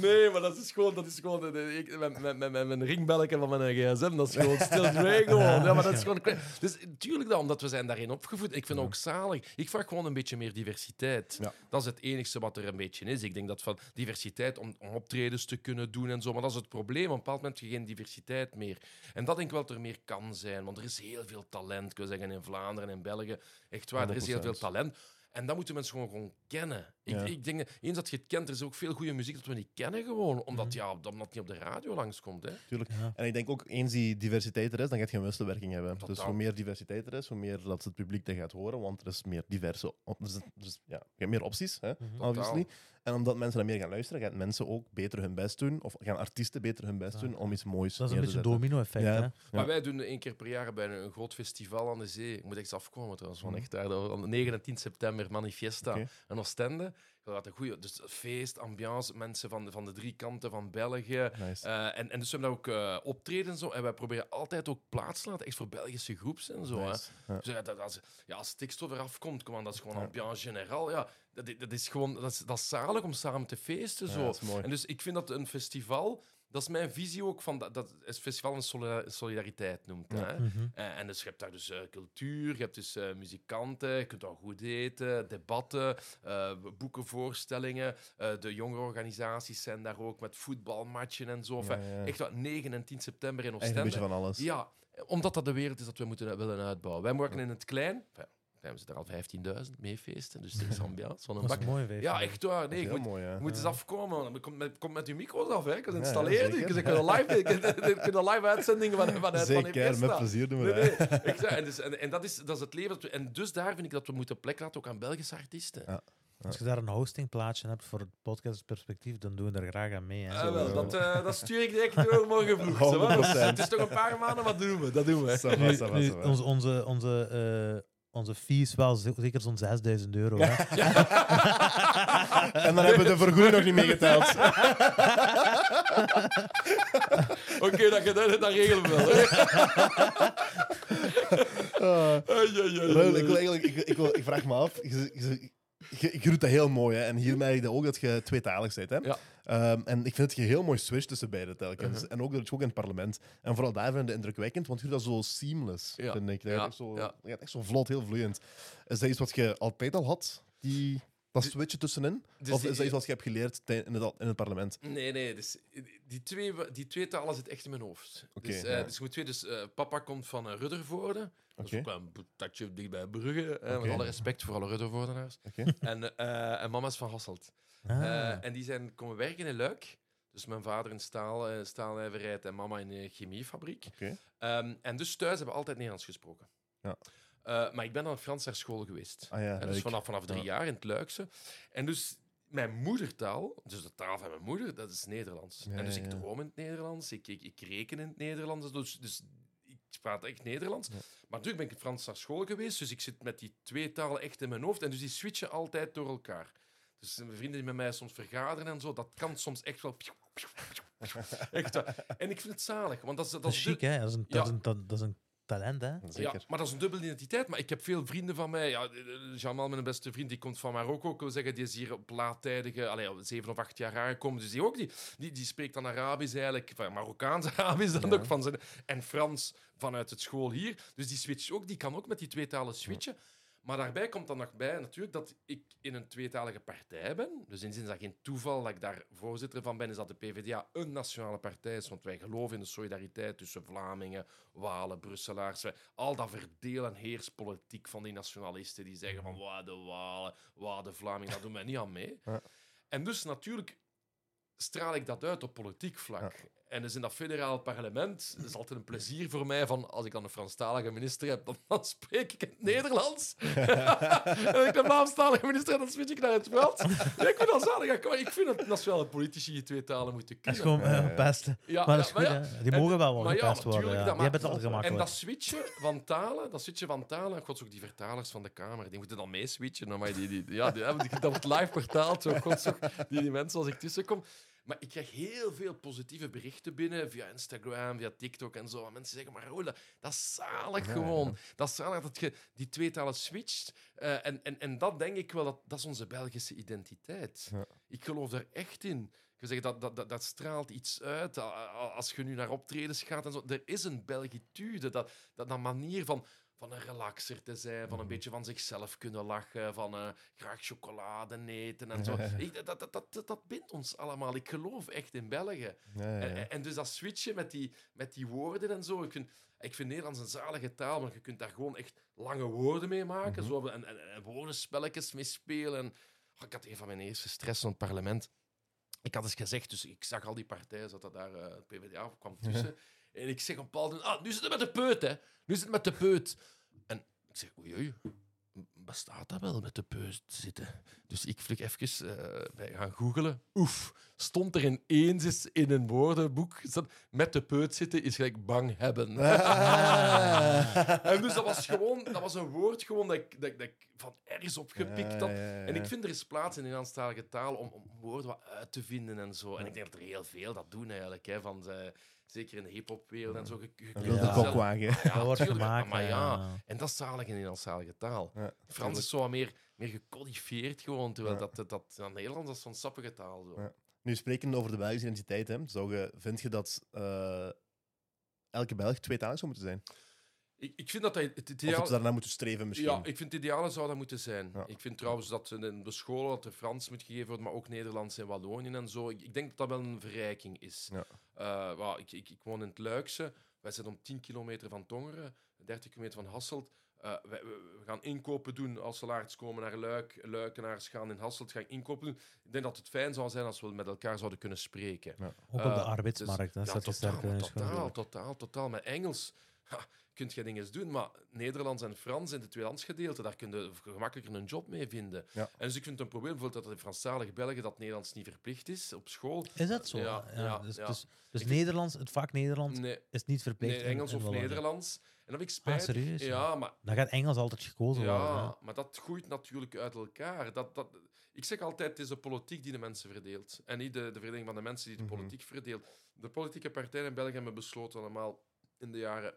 Nee, maar dat is gewoon, dat is gewoon de- de- ik, met, met, met, met mijn ringbelletje van mijn gsm, dat is gewoon still Dre gewoon. Ja, maar dat is gewoon... Dus tuurlijk dan, omdat we zijn daarin opgevoed. Ik vind het ook zalig. Ik vraag gewoon een beetje meer diversiteit. Ja. Dat is het enigste wat er een beetje is. Ik denk dat van diversiteit om, om optredens te kunnen doen en zo, maar dat is het probleem. Op een bepaald moment heb je geen diversiteit meer. En dat denk ik wel dat er meer kan zijn, want er is heel veel talent. Ik wil zeggen, in Vlaanderen en België. Echt waar, er is heel veel 100%. talent. En dat moeten mensen gewoon, gewoon kennen. Ik, Ja. ik denk, dat eens dat je het kent, er is ook veel goede muziek dat we niet kennen gewoon. Omdat, Mhm. ja, omdat het niet op de radio langskomt. Hè. Tuurlijk. Ja. En ik denk ook, eens die diversiteit er is, dan gaat je een wisselwerking hebben. Dus hoe meer diversiteit er is, hoe meer dat het publiek dat gaat horen, want er is meer diverse... Dus, dus, ja, je hebt meer opties, hè, Mhm. obviously. En omdat mensen dan meer gaan luisteren, gaan mensen ook beter hun best doen, of gaan artiesten beter hun best Ja. doen om iets moois Dat is een beetje een domino-effect. Ja. hè. Ja. Maar wij doen één keer per jaar bij een, een groot festival aan de zee. Ik moet echt afkomen trouwens, van Mhm. echt daar. de- de 9 en 10 september, Manifesta en Oostende. Dat een goede, dus feest, ambiance, mensen van de, van de drie kanten van België. Nice. Eh, en, en dus we hebben daar ook eh optreden en zo. En wij proberen altijd ook plaats te laten, echt voor Belgische groeps en zo. Hè. Ja. Dus ja, dat, als, ja, als stikstof eraf komt, kom aan, dat is gewoon Ja. ambiance generaal. Ja, dat, dat is gewoon dat is, dat is zalig om samen te feesten. Ja, Zo. dat is mooi. En dus ik vind dat een festival, dat is mijn visie ook van dat, dat het festival een solida- solidariteit noemt. Ja. Hè? Mhm. Eh, en dus je hebt daar dus eh, cultuur, je hebt dus eh, muzikanten, je kunt daar goed eten, debatten, eh, boeken, voorstellingen. Eh, de jongere organisaties zijn daar ook met voetbalmatchen en zo. Ja, Enfin, ja. Echt wat 9 en 10 september in Echt een beetje Oostende. van alles. Ja, omdat dat de wereld is dat we moeten willen uitbouwen. Wij werken in het klein. Enfin, we zitten er al 15.000 mee feesten, dus er is ambiance van een Dat bak. is mooi. Ja, echt waar. Nee, moet, mooi, ja. moet eens afkomen. Je komt met, komt met je micro's af, hè. Ja, installeren. zeker. je kunt live, live uitzendingen van, vanuit van Zeker, met plezier doen we Nee, dat. nee. Ik en, dus, en, en dat, is, dat is het leven. Dat we, en dus daar vind ik dat we moeten plek laten ook aan Belgische artiesten. Ja. Als je daar een hostingplaatsje hebt voor het podcastperspectief, dan doen we er graag aan mee. Hè. Ah, wel, dat, eh, dat stuur ik direct door morgen vroeg. zo, hè. 100%. Het is toch een paar maanden, wat doen we? Dat doen we. Nu, nu, onze, onze, onze, eh, onze fee is wel ze- zeker zo'n 6000 euro. Hè. En dan hebben we de vergoeding nog niet meegeteld. Oké, dat, dat, dat regelen we wel. Hè. Ik, wil eigenlijk, ik, ik, wil, ik vraag me af, je, je, je, je doet dat heel mooi, hè? en hier merk je ook dat je tweetalig bent. Hè? Ja. Ehm, en ik vind je heel mooi switcht tussen beide telkens. Mhm. En ook dat je ook in het parlement. En vooral daar vind ik het indrukwekkend, want je doet dat zo seamless, Ja. vind ik. Dat Ja, gaat echt, zo, ja. gaat echt zo vlot, heel vloeiend. Is dat iets wat je altijd al had, die, dat switchen tussenin? dus of is dat iets wat je hebt geleerd in het, in het parlement? Nee, nee. Dus, die, twee, die twee talen zitten echt in mijn hoofd. Dus, eh, ja. dus, je moet weten, dus eh, papa komt van uh, Ruddervoorde. Dat is Oké. ook wel een tatje dicht bij Brugge. eh. Met alle respect voor alle Ruddervoordenaars. En, eh, en mama is van Hasselt. Ah. Eh, en die zijn komen werken in Luik. Dus mijn vader in staal, eh, staalnijverheid en mama in een chemiefabriek. Oké. Ehm, en dus thuis hebben we altijd Nederlands gesproken. Ja. Eh, maar ik ben dan Frans naar school geweest. Ah ja, dus vanaf, vanaf drie Ja. jaar in het Luikse. En dus mijn moedertaal, dus de taal van mijn moeder, dat is Nederlands. Ja, en dus ik droom in het Nederlands, ik, ik, ik reken in het Nederlands. Dus, dus ik praat echt Nederlands. Maar natuurlijk ben ik Frans naar school geweest, dus ik zit met die twee talen echt in mijn hoofd. En dus die switchen altijd door elkaar. Dus mijn vrienden die met mij soms vergaderen en zo, dat kan soms echt wel... Echt, en ik vind het zalig, want dat is, dat Dat is chic, hè? Dat is een, Ja. dat is een, dat, is een talent, hè? Zeker. ja, maar dat is een dubbele identiteit. Maar ik heb veel vrienden van mij. Ja, eh, Jamal, mijn beste vriend, die komt van Marokko. Ik wil zeggen, die is hier op laattijdige, allee, op zeven of acht jaar aangekomen. Dus die ook, die, die, die spreekt dan Arabisch eigenlijk, van Marokkaans Arabisch dan Ja. ook van zijn, en Frans vanuit het school hier. Dus die switcht ook, die kan ook met die twee talen switchen. Maar daarbij komt dan nog bij natuurlijk dat ik in een tweetalige partij ben. Dus in zin is dat geen toeval dat ik daar voorzitter van ben, is dat de PvdA een nationale partij is. Want wij geloven in de solidariteit tussen Vlamingen, Walen, Brusselaars. Al dat verdeel- en heerspolitiek van die nationalisten die zeggen van waar de Walen, waar de Vlamingen, dat doen wij niet aan mee. Ja. En dus natuurlijk straal ik dat uit op politiek vlak. En dus in dat federaal parlement is altijd een plezier voor mij van als ik dan een Franstalige minister heb, dan, dan spreek ik in het Nederlands. en als ik een Vlaamstalige minister heb, dan switch ik naar het Frans. Ja, ik vind dat zalig. Ja, Ik vind dat nationale politici je twee talen moeten Dat is kunnen. gewoon Ja, eh, ja. pesten. Ja, Maar ja, dat is goed, maar ja. hè? Die En- mogen wel wel gepest worden. Ja. dat Die hebben het al gemakkelijk. En dat switchen van talen, dat switchen van talen, gods ook die vertalers van de Kamer, die moeten dan meeswitchen. dan Maar die, die, ja, die, hebben die, dat wordt live vertaald, zo, gods ook, die, die mensen als ik tussenkom. Maar ik krijg heel veel positieve berichten binnen via Instagram, via TikTok en zo. En mensen zeggen, maar Raoul, dat, is zalig Ja, gewoon. Dat is zalig dat je die twee talen switcht. Eh, en, en, en dat denk ik wel, dat, dat is onze Belgische identiteit. Ja. Ik geloof daar echt in. Je zegt, dat, dat, dat, dat straalt iets uit. A- Als je nu naar optredens gaat en zo. Er is een Belgitude. Dat, dat, dat manier van, van een relaxer te zijn, van een beetje van zichzelf kunnen lachen, van eh, graag chocolade eten en zo. Ik, dat, dat, dat, dat, bindt ons allemaal. Ik geloof echt in België. Ja, ja, En, en- dus dat switchen met die, met die woorden en zo. Ik vind, ik vind Nederlands een zalige taal, want je kunt daar gewoon echt lange woorden mee maken. Mhm. zo, en, en, en woordenspelletjes mee spelen. En, oh, ik had een van mijn eerste stress van het parlement. Ik had eens gezegd, dus ik zag al die partijen, zat dat daar, eh het PvdA kwam tussen. En ik zeg op een bepaald moment, ah, nu zit het met de peut, hè. Nu zit het met de peut. En ik zeg, oei, oei, bestaat dat wel met de peut zitten? Dus ik vlug even eh, bij gaan googelen. Oef, stond er ineens eens in een woordenboek, met de peut zitten is gelijk bang hebben. en dus dat was gewoon, dat was een woord gewoon dat ik, dat, dat ik van ergens opgepikt had. Ja, ja, ja. En ik vind er is plaats in de Nederlandstalige taal om, om woorden wat uit te vinden en zo. En ik denk dat er heel veel dat doen eigenlijk. Hè, van de, zeker in de hip-hopwereld en zo. Je, Een kunt Ja. Ja, wordt gemaakt. Maar ja, en dat is zalig in de Nederlandstalige taal. Ja, Frans is zo wat meer, meer gecodifieerd gewoon, terwijl Ja. dat, dat, dat ja, Nederlands dat is zo'n sappige taal. Zo. Ja. Nu, spreken over de Belgische identiteit, hè, zou je, vind je dat eh, elke Belg tweetalig zou moeten zijn? Ik, ik vind dat dat het Of dat we daarna moeten streven misschien? Ja, ik vind het ideale zou dat moeten zijn. Ja. Ik vind trouwens dat in de scholen dat er Frans moet gegeven worden, maar ook Nederlands en Wallonië en zo. Ik, ik denk dat dat wel een verrijking is. Ja. Eh, ik, ik, ik woon in het Luikse. Wij zitten om 10 kilometer van Tongeren, 30 kilometer van Hasselt. Eh, wij- we, we gaan inkopen doen als Salaerts komen naar Luik. Luikenaars gaan in Hasselt gaan inkopen doen. Ik denk dat het fijn zou zijn als we met elkaar zouden kunnen spreken. Ook op de Eh, arbeidsmarkt. hè, Ja, staat je totaal, totaal, totaal, totaal. Met Engels ha, kun je dingen doen, maar Nederlands en Frans in het tweelandsgedeelte, daar kun je gemakkelijker een job mee vinden. Ja. En dus ik vind het een probleem bijvoorbeeld dat in Franstalige België dat Nederlands niet verplicht is op school. Is dat zo? Ja, ja, dus ja. dus, dus Nederlands, het vak Nederlands Nee, is niet verplicht. nee Engels of. Nederlands. En ik Ah, spijt. serieus? ja, maar Dan gaat Engels altijd gekozen worden. Ja, maar dat groeit natuurlijk uit elkaar. Dat, dat, ik zeg altijd, het is de politiek die de mensen verdeelt. En niet de, de verdeling van de mensen die de Mhm. politiek verdeelt. De politieke partijen in België hebben besloten allemaal in de jaren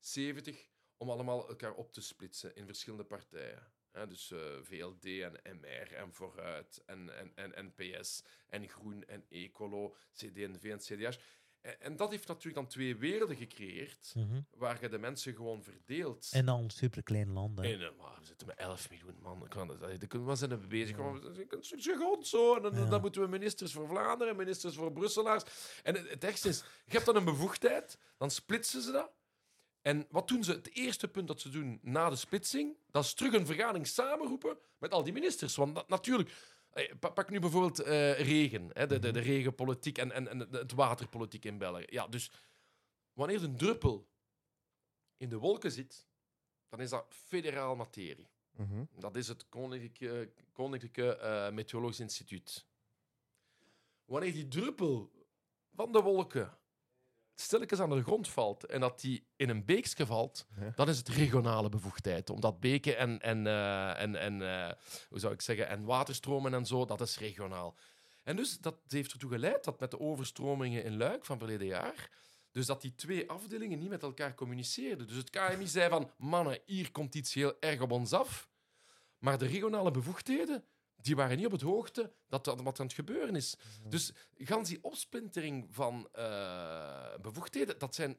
70 om allemaal elkaar op te splitsen in verschillende partijen. Dus eh, VLD en MR en Vooruit en, en, en, en PS en Groen en Ecolo, CD&V en CDH. En, en dat heeft natuurlijk dan twee werelden gecreëerd Mhm. waar je de mensen gewoon verdeelt. En dan superklein land. hè. En, eh, maar we zitten met 11 miljoen man. Dat- Waar zijn we bezig? Ja. Een stukje grond zo. En dan, Ja. dan moeten we ministers voor Vlaanderen, ministers voor Brusselaars. En het, het ergste is, je hebt dan een bevoegdheid, dan splitsen ze dat. En wat doen ze? Het eerste punt dat ze doen na de splitsing, dat is terug een vergadering samenroepen met al die ministers. Want dat- natuurlijk, Eh, pa- Pak nu bijvoorbeeld eh, regen, hè, de, de, de regenpolitiek en, en, en het waterpolitiek in België. Ja, dus wanneer een druppel in de wolken zit, dan is dat federaal materie. Mhm. Dat is het Koninklijke, Koninklijke eh, Meteorologisch Instituut. Wanneer die druppel van de wolken stilletjes aan de grond valt en dat die in een beekje valt, Ja. dan is het regionale bevoegdheid. Omdat beken en, en, eh, en, en eh, hoe zou ik zeggen, en waterstromen en zo, dat is regionaal. En dus dat heeft ertoe geleid dat met de overstromingen in Luik van verleden jaar, dus dat die twee afdelingen niet met elkaar communiceerden. Dus het KMI zei van, mannen, hier komt iets heel erg op ons af. Maar de regionale bevoegdheden, die waren niet op het hoogte dat dat wat aan het gebeuren is. Dus gans die opsplintering van eh, bevoegdheden, dat zijn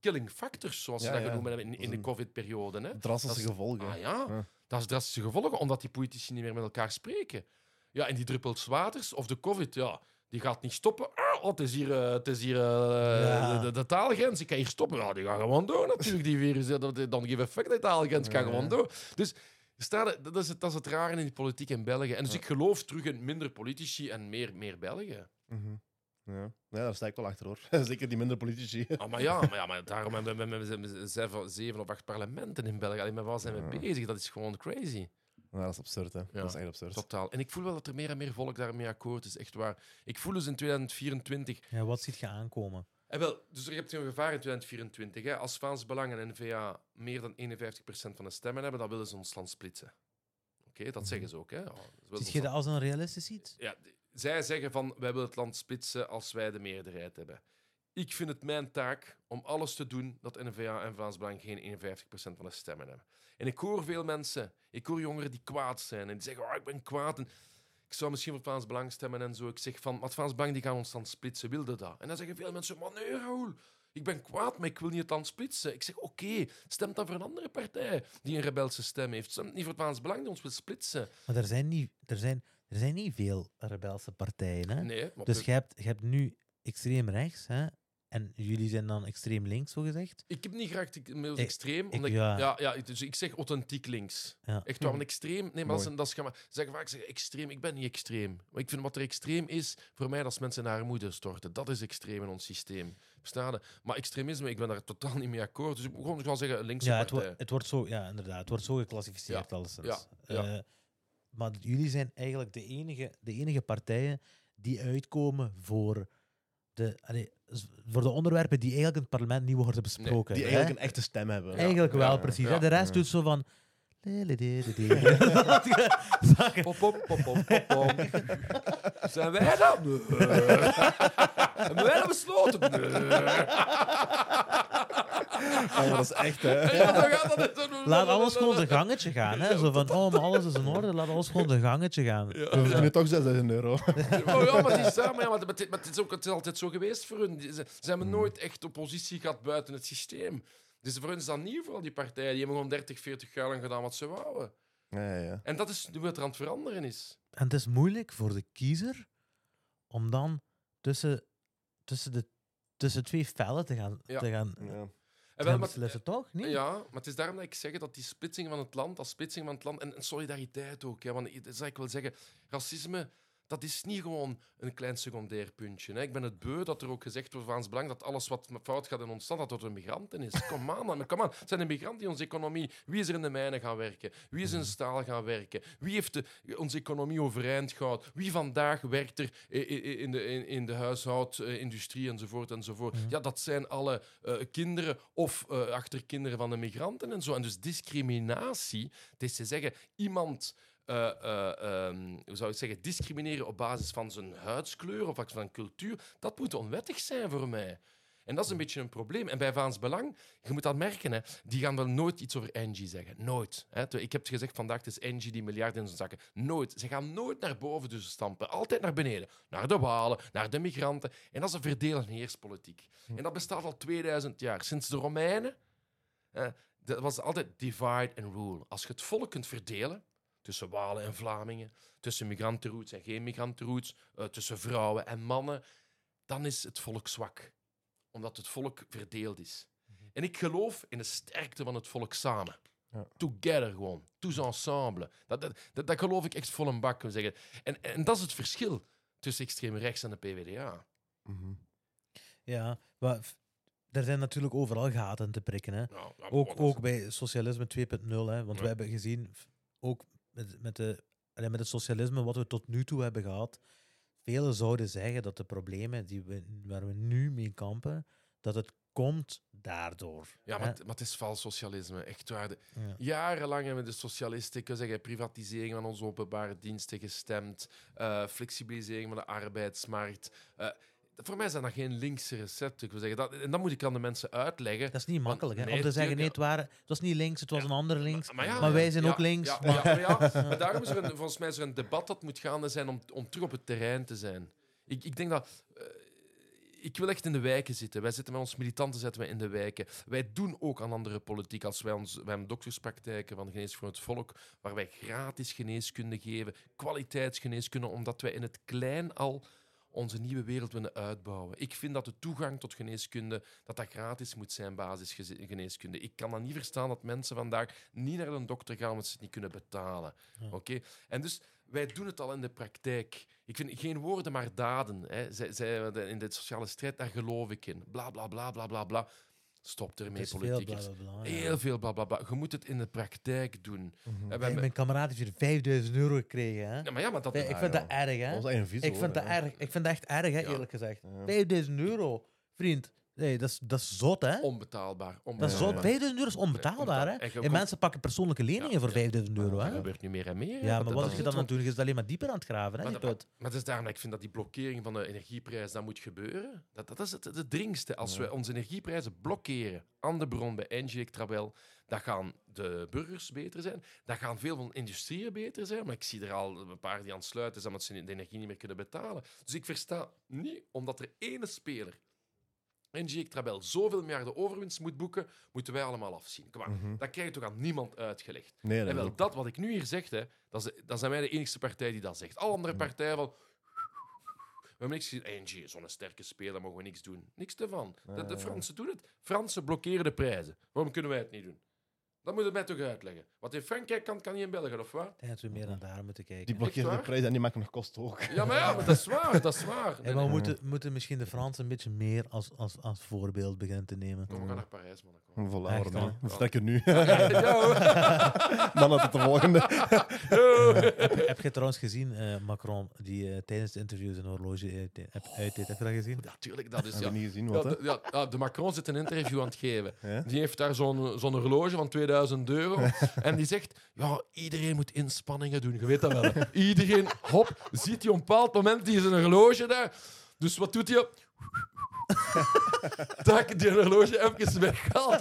killing factors, zoals Ja, ze dat ja. genoemd hebben in, in de een- COVID-periode. hè. Drastische is- gevolgen. Ah ja, Ja. dat is drastische gevolgen, omdat die politici niet meer met elkaar spreken. Ja, en die druppels waters of de COVID, ja, die gaat niet stoppen. Ah, oh, het is hier, eh, het is hier eh, Ja. de, de, taalgrens, ik kan hier stoppen. Ja, die gaan gewoon door natuurlijk, die virus. Dan give effect, de taalgrens gaat Ja. gewoon door. Dus staat dat, is het, dat is het rare in die politiek in België. En dus ik geloof terug in minder politici en meer, meer België. Mhm. Ja. ja, daar sta ik wel achter hoor. Zeker die minder politici. Ah, maar ja, maar, ja, maar daarom hebben we, we, we- we- zeven, zeven of acht parlementen in België. Alleen met wat zijn we Ja. bezig? Dat is gewoon crazy. Ja, dat is absurd, hè. Dat is echt absurd. Totaal. En ik voel wel dat er meer en meer volk daarmee akkoord is. Echt waar. Ik voel dus in 2024. Ja, wat ziet je aankomen? En wel, dus er hebt een gevaar in 2024. Hè. Als Vlaams Belang en N-VA meer dan 51% van de stemmen hebben, dan willen ze ons land splitsen. Oké, dat zeggen ze ook. Hè. Ziet je dat als een realistisch iets? ja, zij zeggen van wij willen het land splitsen als wij de meerderheid hebben. Ik vind het mijn taak om alles te doen dat N-VA en Vlaams Belang geen 51% van de stemmen hebben. En ik hoor veel mensen, ik hoor jongeren die kwaad zijn en die zeggen: oh, ik ben kwaad. En ik zou misschien voor Vlaams Belang stemmen en zo. Ik zeg van, maar het Vlaams Belang die gaan ons land splitsen, wilde dat? En dan zeggen veel mensen: maar nee, Raoul, ik ben kwaad, maar ik wil niet het land splitsen. Ik zeg: oké, stem dan voor een andere partij die een rebelse stem heeft. Stem niet voor het Vlaams Belang die ons wil splitsen. Maar er zijn niet, er zijn, er zijn niet veel rebelse partijen. Hè? Nee, maar Dus je hebt, je hebt nu extreem rechts, hè? En jullie zijn dan extreem links, zo gezegd. Ik heb niet graag middels extreem. ik- Omdat ik, ja. ja. Ja, dus ik zeg authentiek links. Ja. Echt waar, een extreem. Nee, maar dat is, gaan zeggen vaak zeggen extreem. Ik ben niet extreem. Maar ik vind wat er extreem is, voor mij, dat is mensen naar armoede storten. Dat is extreem in ons systeem. Verstaan je? Maar extremisme, ik ben daar totaal niet mee akkoord. Dus ik moet gewoon gewoon zeggen linkse Ja, het, partij. wordt het wordt zo, ja, inderdaad. Het wordt zo geclassificeerd alleszins. ja, ja. Eh, maar jullie zijn eigenlijk de enige, de enige partijen die uitkomen voor de, allee, z- voor de onderwerpen die eigenlijk in het parlement niet worden besproken. Die hè? eigenlijk een echte stem hebben. Eigenlijk wel, ja, precies. ja. hè. De rest Ja. doet zo van... Pop, pop, pop, pop, pop, pop. Zijn wij dat? Nee. Hebben wij dat besloten? Nee. Maar dat is echt, hè. Ja, dan gaat dat zo- Laat alles gewoon zijn gangetje gaan. Hè? Zo van, oh, maar alles is in orde. Laat alles gewoon zijn gangetje gaan. Ja. We verdienen toch 6000 euro. Oh ja, maar het is, maar ja, maar het, maar het is ook het is altijd zo geweest voor hun. Ze, ze hebben nooit echt oppositie gehad buiten het systeem. Dus voor hun is dat nieuw voor al die partijen. Die hebben gewoon 30, 40 jaar lang gedaan wat ze wouden. Ja, ja, ja. En dat is nu wat er aan het veranderen is. En het is moeilijk voor de kiezer om dan tussen, tussen, de, tussen twee vellen te gaan, Ja. te gaan, ja. Wel, maar- beslissen, toch? Nee? Ja, maar het is daarom dat ik zeg dat die splitsing van het land, dat splitsing van het land en, en solidariteit ook. Hè, want dat zou ik wel zeggen, racisme, dat is niet gewoon een klein secundair puntje. Hè. Ik ben het beu dat er ook gezegd wordt van ons belang dat alles wat fout gaat in ons land, dat dat door migranten is. Kom aan. Kom aan. Het zijn de migranten die onze economie... Wie is er in de mijnen gaan werken? Wie is in de staal gaan werken? Wie heeft de, onze economie overeind gehouden? Wie vandaag werkt er i- i- in de, in, in de huishoudindustrie enzovoort enzovoort? Mhm. Ja, dat zijn alle eh, kinderen of eh, achterkinderen van de migranten en zo. En dus discriminatie, het is te zeggen, iemand... eh, eh, ehm, hoe zou zeggen, discrimineren op basis van zijn huidskleur of van cultuur, dat moet onwettig zijn voor mij. En dat is een beetje een probleem. En bij Vaans Belang, je moet dat merken, hè, die gaan wel nooit iets over Engie zeggen. Nooit. Hè. Ik heb het gezegd vandaag, het is Engie die miljarden in zijn zakken. Nooit. Ze gaan nooit naar boven dus stampen. Altijd naar beneden. Naar de Walen, naar de migranten. En dat is een verdeel- en heerspolitiek. En dat bestaat al 2000 jaar. Sinds de Romeinen dat was altijd divide and rule. Als je het volk kunt verdelen tussen Walen en Vlamingen, tussen migrantenroots en geen migrantenroots, eh, tussen vrouwen en mannen, dan is het volk zwak. Omdat het volk verdeeld is. En ik geloof in de sterkte van het volk samen. Ja. Together gewoon. Tous ensemble. Dat, dat, dat, dat geloof ik echt vol een bak. zeggen. En, en dat is het verschil tussen extreem rechts en de PvdA. Mhm. Ja, maar er zijn natuurlijk overal gaten te prikken. Hè. Nou, Ook, ook bij socialisme 2.0. Hè, want Ja. we hebben gezien, ook met, met, de, met het socialisme wat we tot nu toe hebben gehad, velen zouden zeggen dat de problemen die we, waar we nu mee kampen, dat het komt daardoor. Ja, maar, maar het is vals socialisme. Echt waar. De- Ja. Jarenlang hebben de socialisten ik wil zeggen, privatisering van onze openbare diensten gestemd, eh, flexibilisering van de arbeidsmarkt. Eh, voor mij zijn dat geen linkse recepten. Ik wil zeggen, dat, en dat moet ik aan de mensen uitleggen. Dat is niet makkelijk, hè? nee, om te zeggen, nee, het, waren, het was niet links, het was een ander links. Maar, ja, maar wij zijn ja, ook links. Maar- daarom is er een, volgens mij is er een debat dat moet gaande zijn om, om terug op het terrein te zijn. Ik, ik denk dat. eh, ik wil echt in de wijken zitten. Wij zitten met ons militanten zitten wij in de wijken. Wij doen ook aan andere politiek. Als wij, ons, wij hebben dokterspraktijken van Genees voor het Volk, waar wij gratis geneeskunde geven, kwaliteitsgeneeskunde, omdat wij in het klein al onze nieuwe wereld willen uitbouwen. Ik vind dat de toegang tot geneeskunde dat dat gratis moet zijn, basisgeneeskunde. Ik kan dat niet verstaan dat mensen vandaag niet naar een dokter gaan omdat ze het niet kunnen betalen. Ja. Oké? En dus wij doen het al in de praktijk. Ik vind geen woorden, maar daden. Hè. Zij, zij, in de sociale strijd, daar geloof ik in. Bla bla bla bla bla bla. Stop Het ermee, ja. Heel veel bla bla bla. Je moet het in de praktijk doen. Mhm. En we Hey, mijn kameraad heeft hier 5000 euro gekregen. Hè? Ja, maar ja, maar dat... Ik vind dat erg, hè? Dat was echt een vies Ik vind, dat erg, ik vind dat echt erg, hè, Ja. eerlijk gezegd. Ja. 5000 euro, vriend. Nee, dat is, dat is zot, hè? Onbetaalbaar. Dat is zot. 5000 euro is onbetaalbaar, hè? En mensen pakken persoonlijke leningen voor ja. 5000 euro, Dat hè? gebeurt nu meer en meer. Ja, Dat- maar dat wat is je dan aan het doen? Je is alleen maar dieper aan het graven, hè? Maar dat- het is daarom dat ik vind dat die blokkering van de energieprijs dat moet gebeuren. Dat, dat is het, het dringste. Als we onze energieprijzen blokkeren aan de bron bij Engie Trabel, dan gaan de burgers beter zijn. Dan gaan veel van industrieën beter zijn. Maar ik zie er al een paar die aan het sluiten zijn omdat ze de energie niet meer kunnen betalen. Dus ik versta niet, omdat er ene speler, Engie Trabel, zoveel miljarden overwinst moet boeken, moeten wij allemaal afzien. Kom maar, Mhm. dat krijg je toch aan niemand uitgelegd. Nee, dat En is wel, dat wat ik nu hier zeg, hè, dat, is, dat zijn wij de enige partij die dat zegt. Alle andere Ja. partijen van... We hebben niks gezien. NG, zo'n sterke speler, mogen we niks doen. Niks ervan. De, de. Fransen doen het. Fransen blokkeren de prijzen. Waarom kunnen wij het niet doen? Dat moet je mij toch uitleggen. Wat in Frankrijk kan, kan niet in België, of wat? Ik denk dat we meer naar daar moeten Die kijken. blokkeren de prijs en die maken nog kosten ook. Ja, maar ja, maar dat is waar. Dat is waar. Maar we moeten, moeten misschien de Fransen een beetje meer als, als, als voorbeeld beginnen te nemen. Kom, we gaan naar Parijs, man. Voilà, Echt, hè? We vertrekken nu. Ja. Dan had het de volgende. Heb je trouwens gezien, eh, Macron, die eh, tijdens de interviews een horloge uit- uit- uitdeed? Heb je dat gezien? Ja, tuurlijk. Dat is... Heb Ja. je niet gezien, Ja, wat hè? de, ja, ja, de Macron zit een interview aan het geven. Ja? Die heeft daar zo'n zo'n horloge van 2000 euro. en die zegt: Ja, iedereen moet inspanningen doen. Je weet dat wel. hè. Iedereen, hop, ziet hij op een bepaald moment die is een horloge daar. Dus wat doet hij? Tak, die horloge even weggehaald.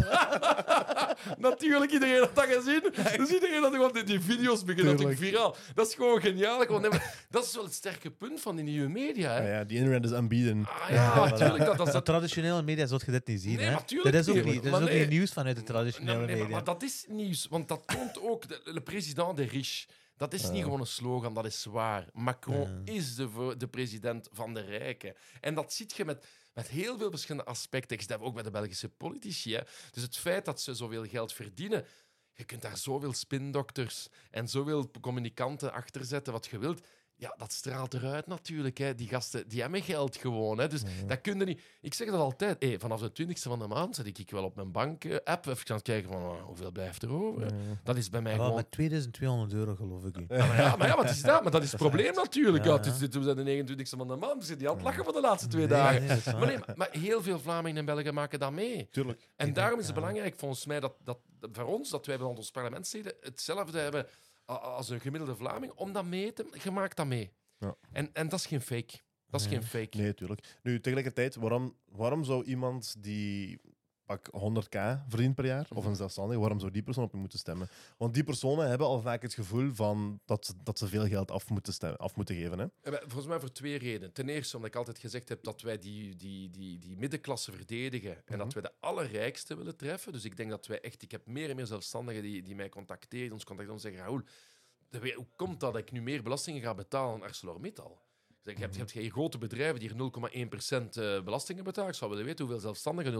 Natuurlijk, iedereen had dat gezien. Dus iedereen had gewoon die, die video's beginnen natuurlijk Tuurlijk. viraal. Dat is gewoon geniaal. Gewoon, maar dat is wel het sterke punt van die nieuwe media. Hè? Ja, ja, die internet is aanbieden. Ah ja, natuurlijk. Dat, dat, De dat, traditionele media zult je dit niet zien. Nee, hè? natuurlijk Dat is ook niet, dat is ook nee. niet nieuws vanuit de traditionele nee, media. maar dat is nieuws, want dat toont ook de, de president de riche. Dat is niet gewoon een slogan, dat is waar. Macron is de, de president van de rijken. En dat ziet je met, met heel veel verschillende aspecten. Ik zie dat ook bij de Belgische politici. Hè. Dus het feit dat ze zoveel geld verdienen, je kunt daar zoveel spindokters en zoveel communicanten achter zetten wat je wilt. Ja, dat straalt eruit natuurlijk. Hè. Die gasten die hebben geld gewoon. Hè. Dus dat kun je niet. Ik zeg dat altijd. Hey, vanaf de 20ste van de maand zet ik wel op mijn bank-app even gaan kijken van oh, hoeveel blijft er over. Dat is bij mij Ja, wel gewoon. met 2200 euro, geloof ik. Ja, maar ja, maar ja, wat is dat? Maar dat is het probleem natuurlijk. Ja, ja. we zijn de 29e van de maand. We zitten die aan het lachen voor de laatste twee Nee, dagen. nee. Maar, nee, maar, maar heel veel Vlamingen en Belgen maken dat mee. Tuurlijk. En Ik daarom denk, is het ja. belangrijk volgens mij dat, dat, dat voor ons, dat wij van ons parlementsleden hetzelfde hebben als een gemiddelde Vlaming, om dat mee te... Je maakt dat mee. Ja. En, en dat is geen fake. Dat is Nee. geen fake. Nee, tuurlijk. Nu, tegelijkertijd, waarom, waarom zou iemand die pak 100k verdient per jaar, of een zelfstandige, waarom zou die persoon op je moeten stemmen? Want die personen hebben al vaak het gevoel van dat, ze- dat ze veel geld af moeten, stemmen, af moeten geven. Hè? Eh, Volgens mij voor twee redenen. Ten eerste omdat ik altijd gezegd heb dat wij die, die, die, die middenklasse verdedigen en dat wij de allerrijkste willen treffen. Dus ik denk dat wij echt... Ik heb meer en meer zelfstandigen die, die mij contacteren, ons contacteren en zeggen, Raoul, hoe komt dat dat ik nu meer belastingen ga betalen aan ArcelorMittal? Je, hebt, je hebt geen grote bedrijven die er 0,1% eh, belastingen betalen. Ik zou willen weten hoeveel zelfstandigen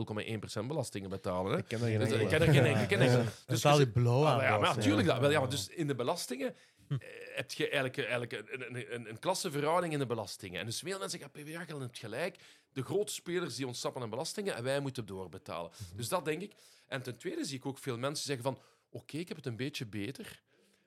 0,1% belastingen betalen. Hè? Ik ken er geen Dus, ik enkele. ken er geen enkele. ik ken er geen- Dus Dus je je blauw Ah, aan. maar ja, maar natuurlijk. Dat, wel, ja, maar dus in de belastingen eh, heb je eigenlijk, eigenlijk een, een, een, een klassenverhouding in de belastingen. En dus veel mensen zeggen, ja, PvdA hebt gelijk. De grote spelers die ontsnappen aan belastingen en wij moeten doorbetalen. Dus dat denk ik. En ten tweede zie ik ook veel mensen zeggen van, oké, ik heb het een beetje beter.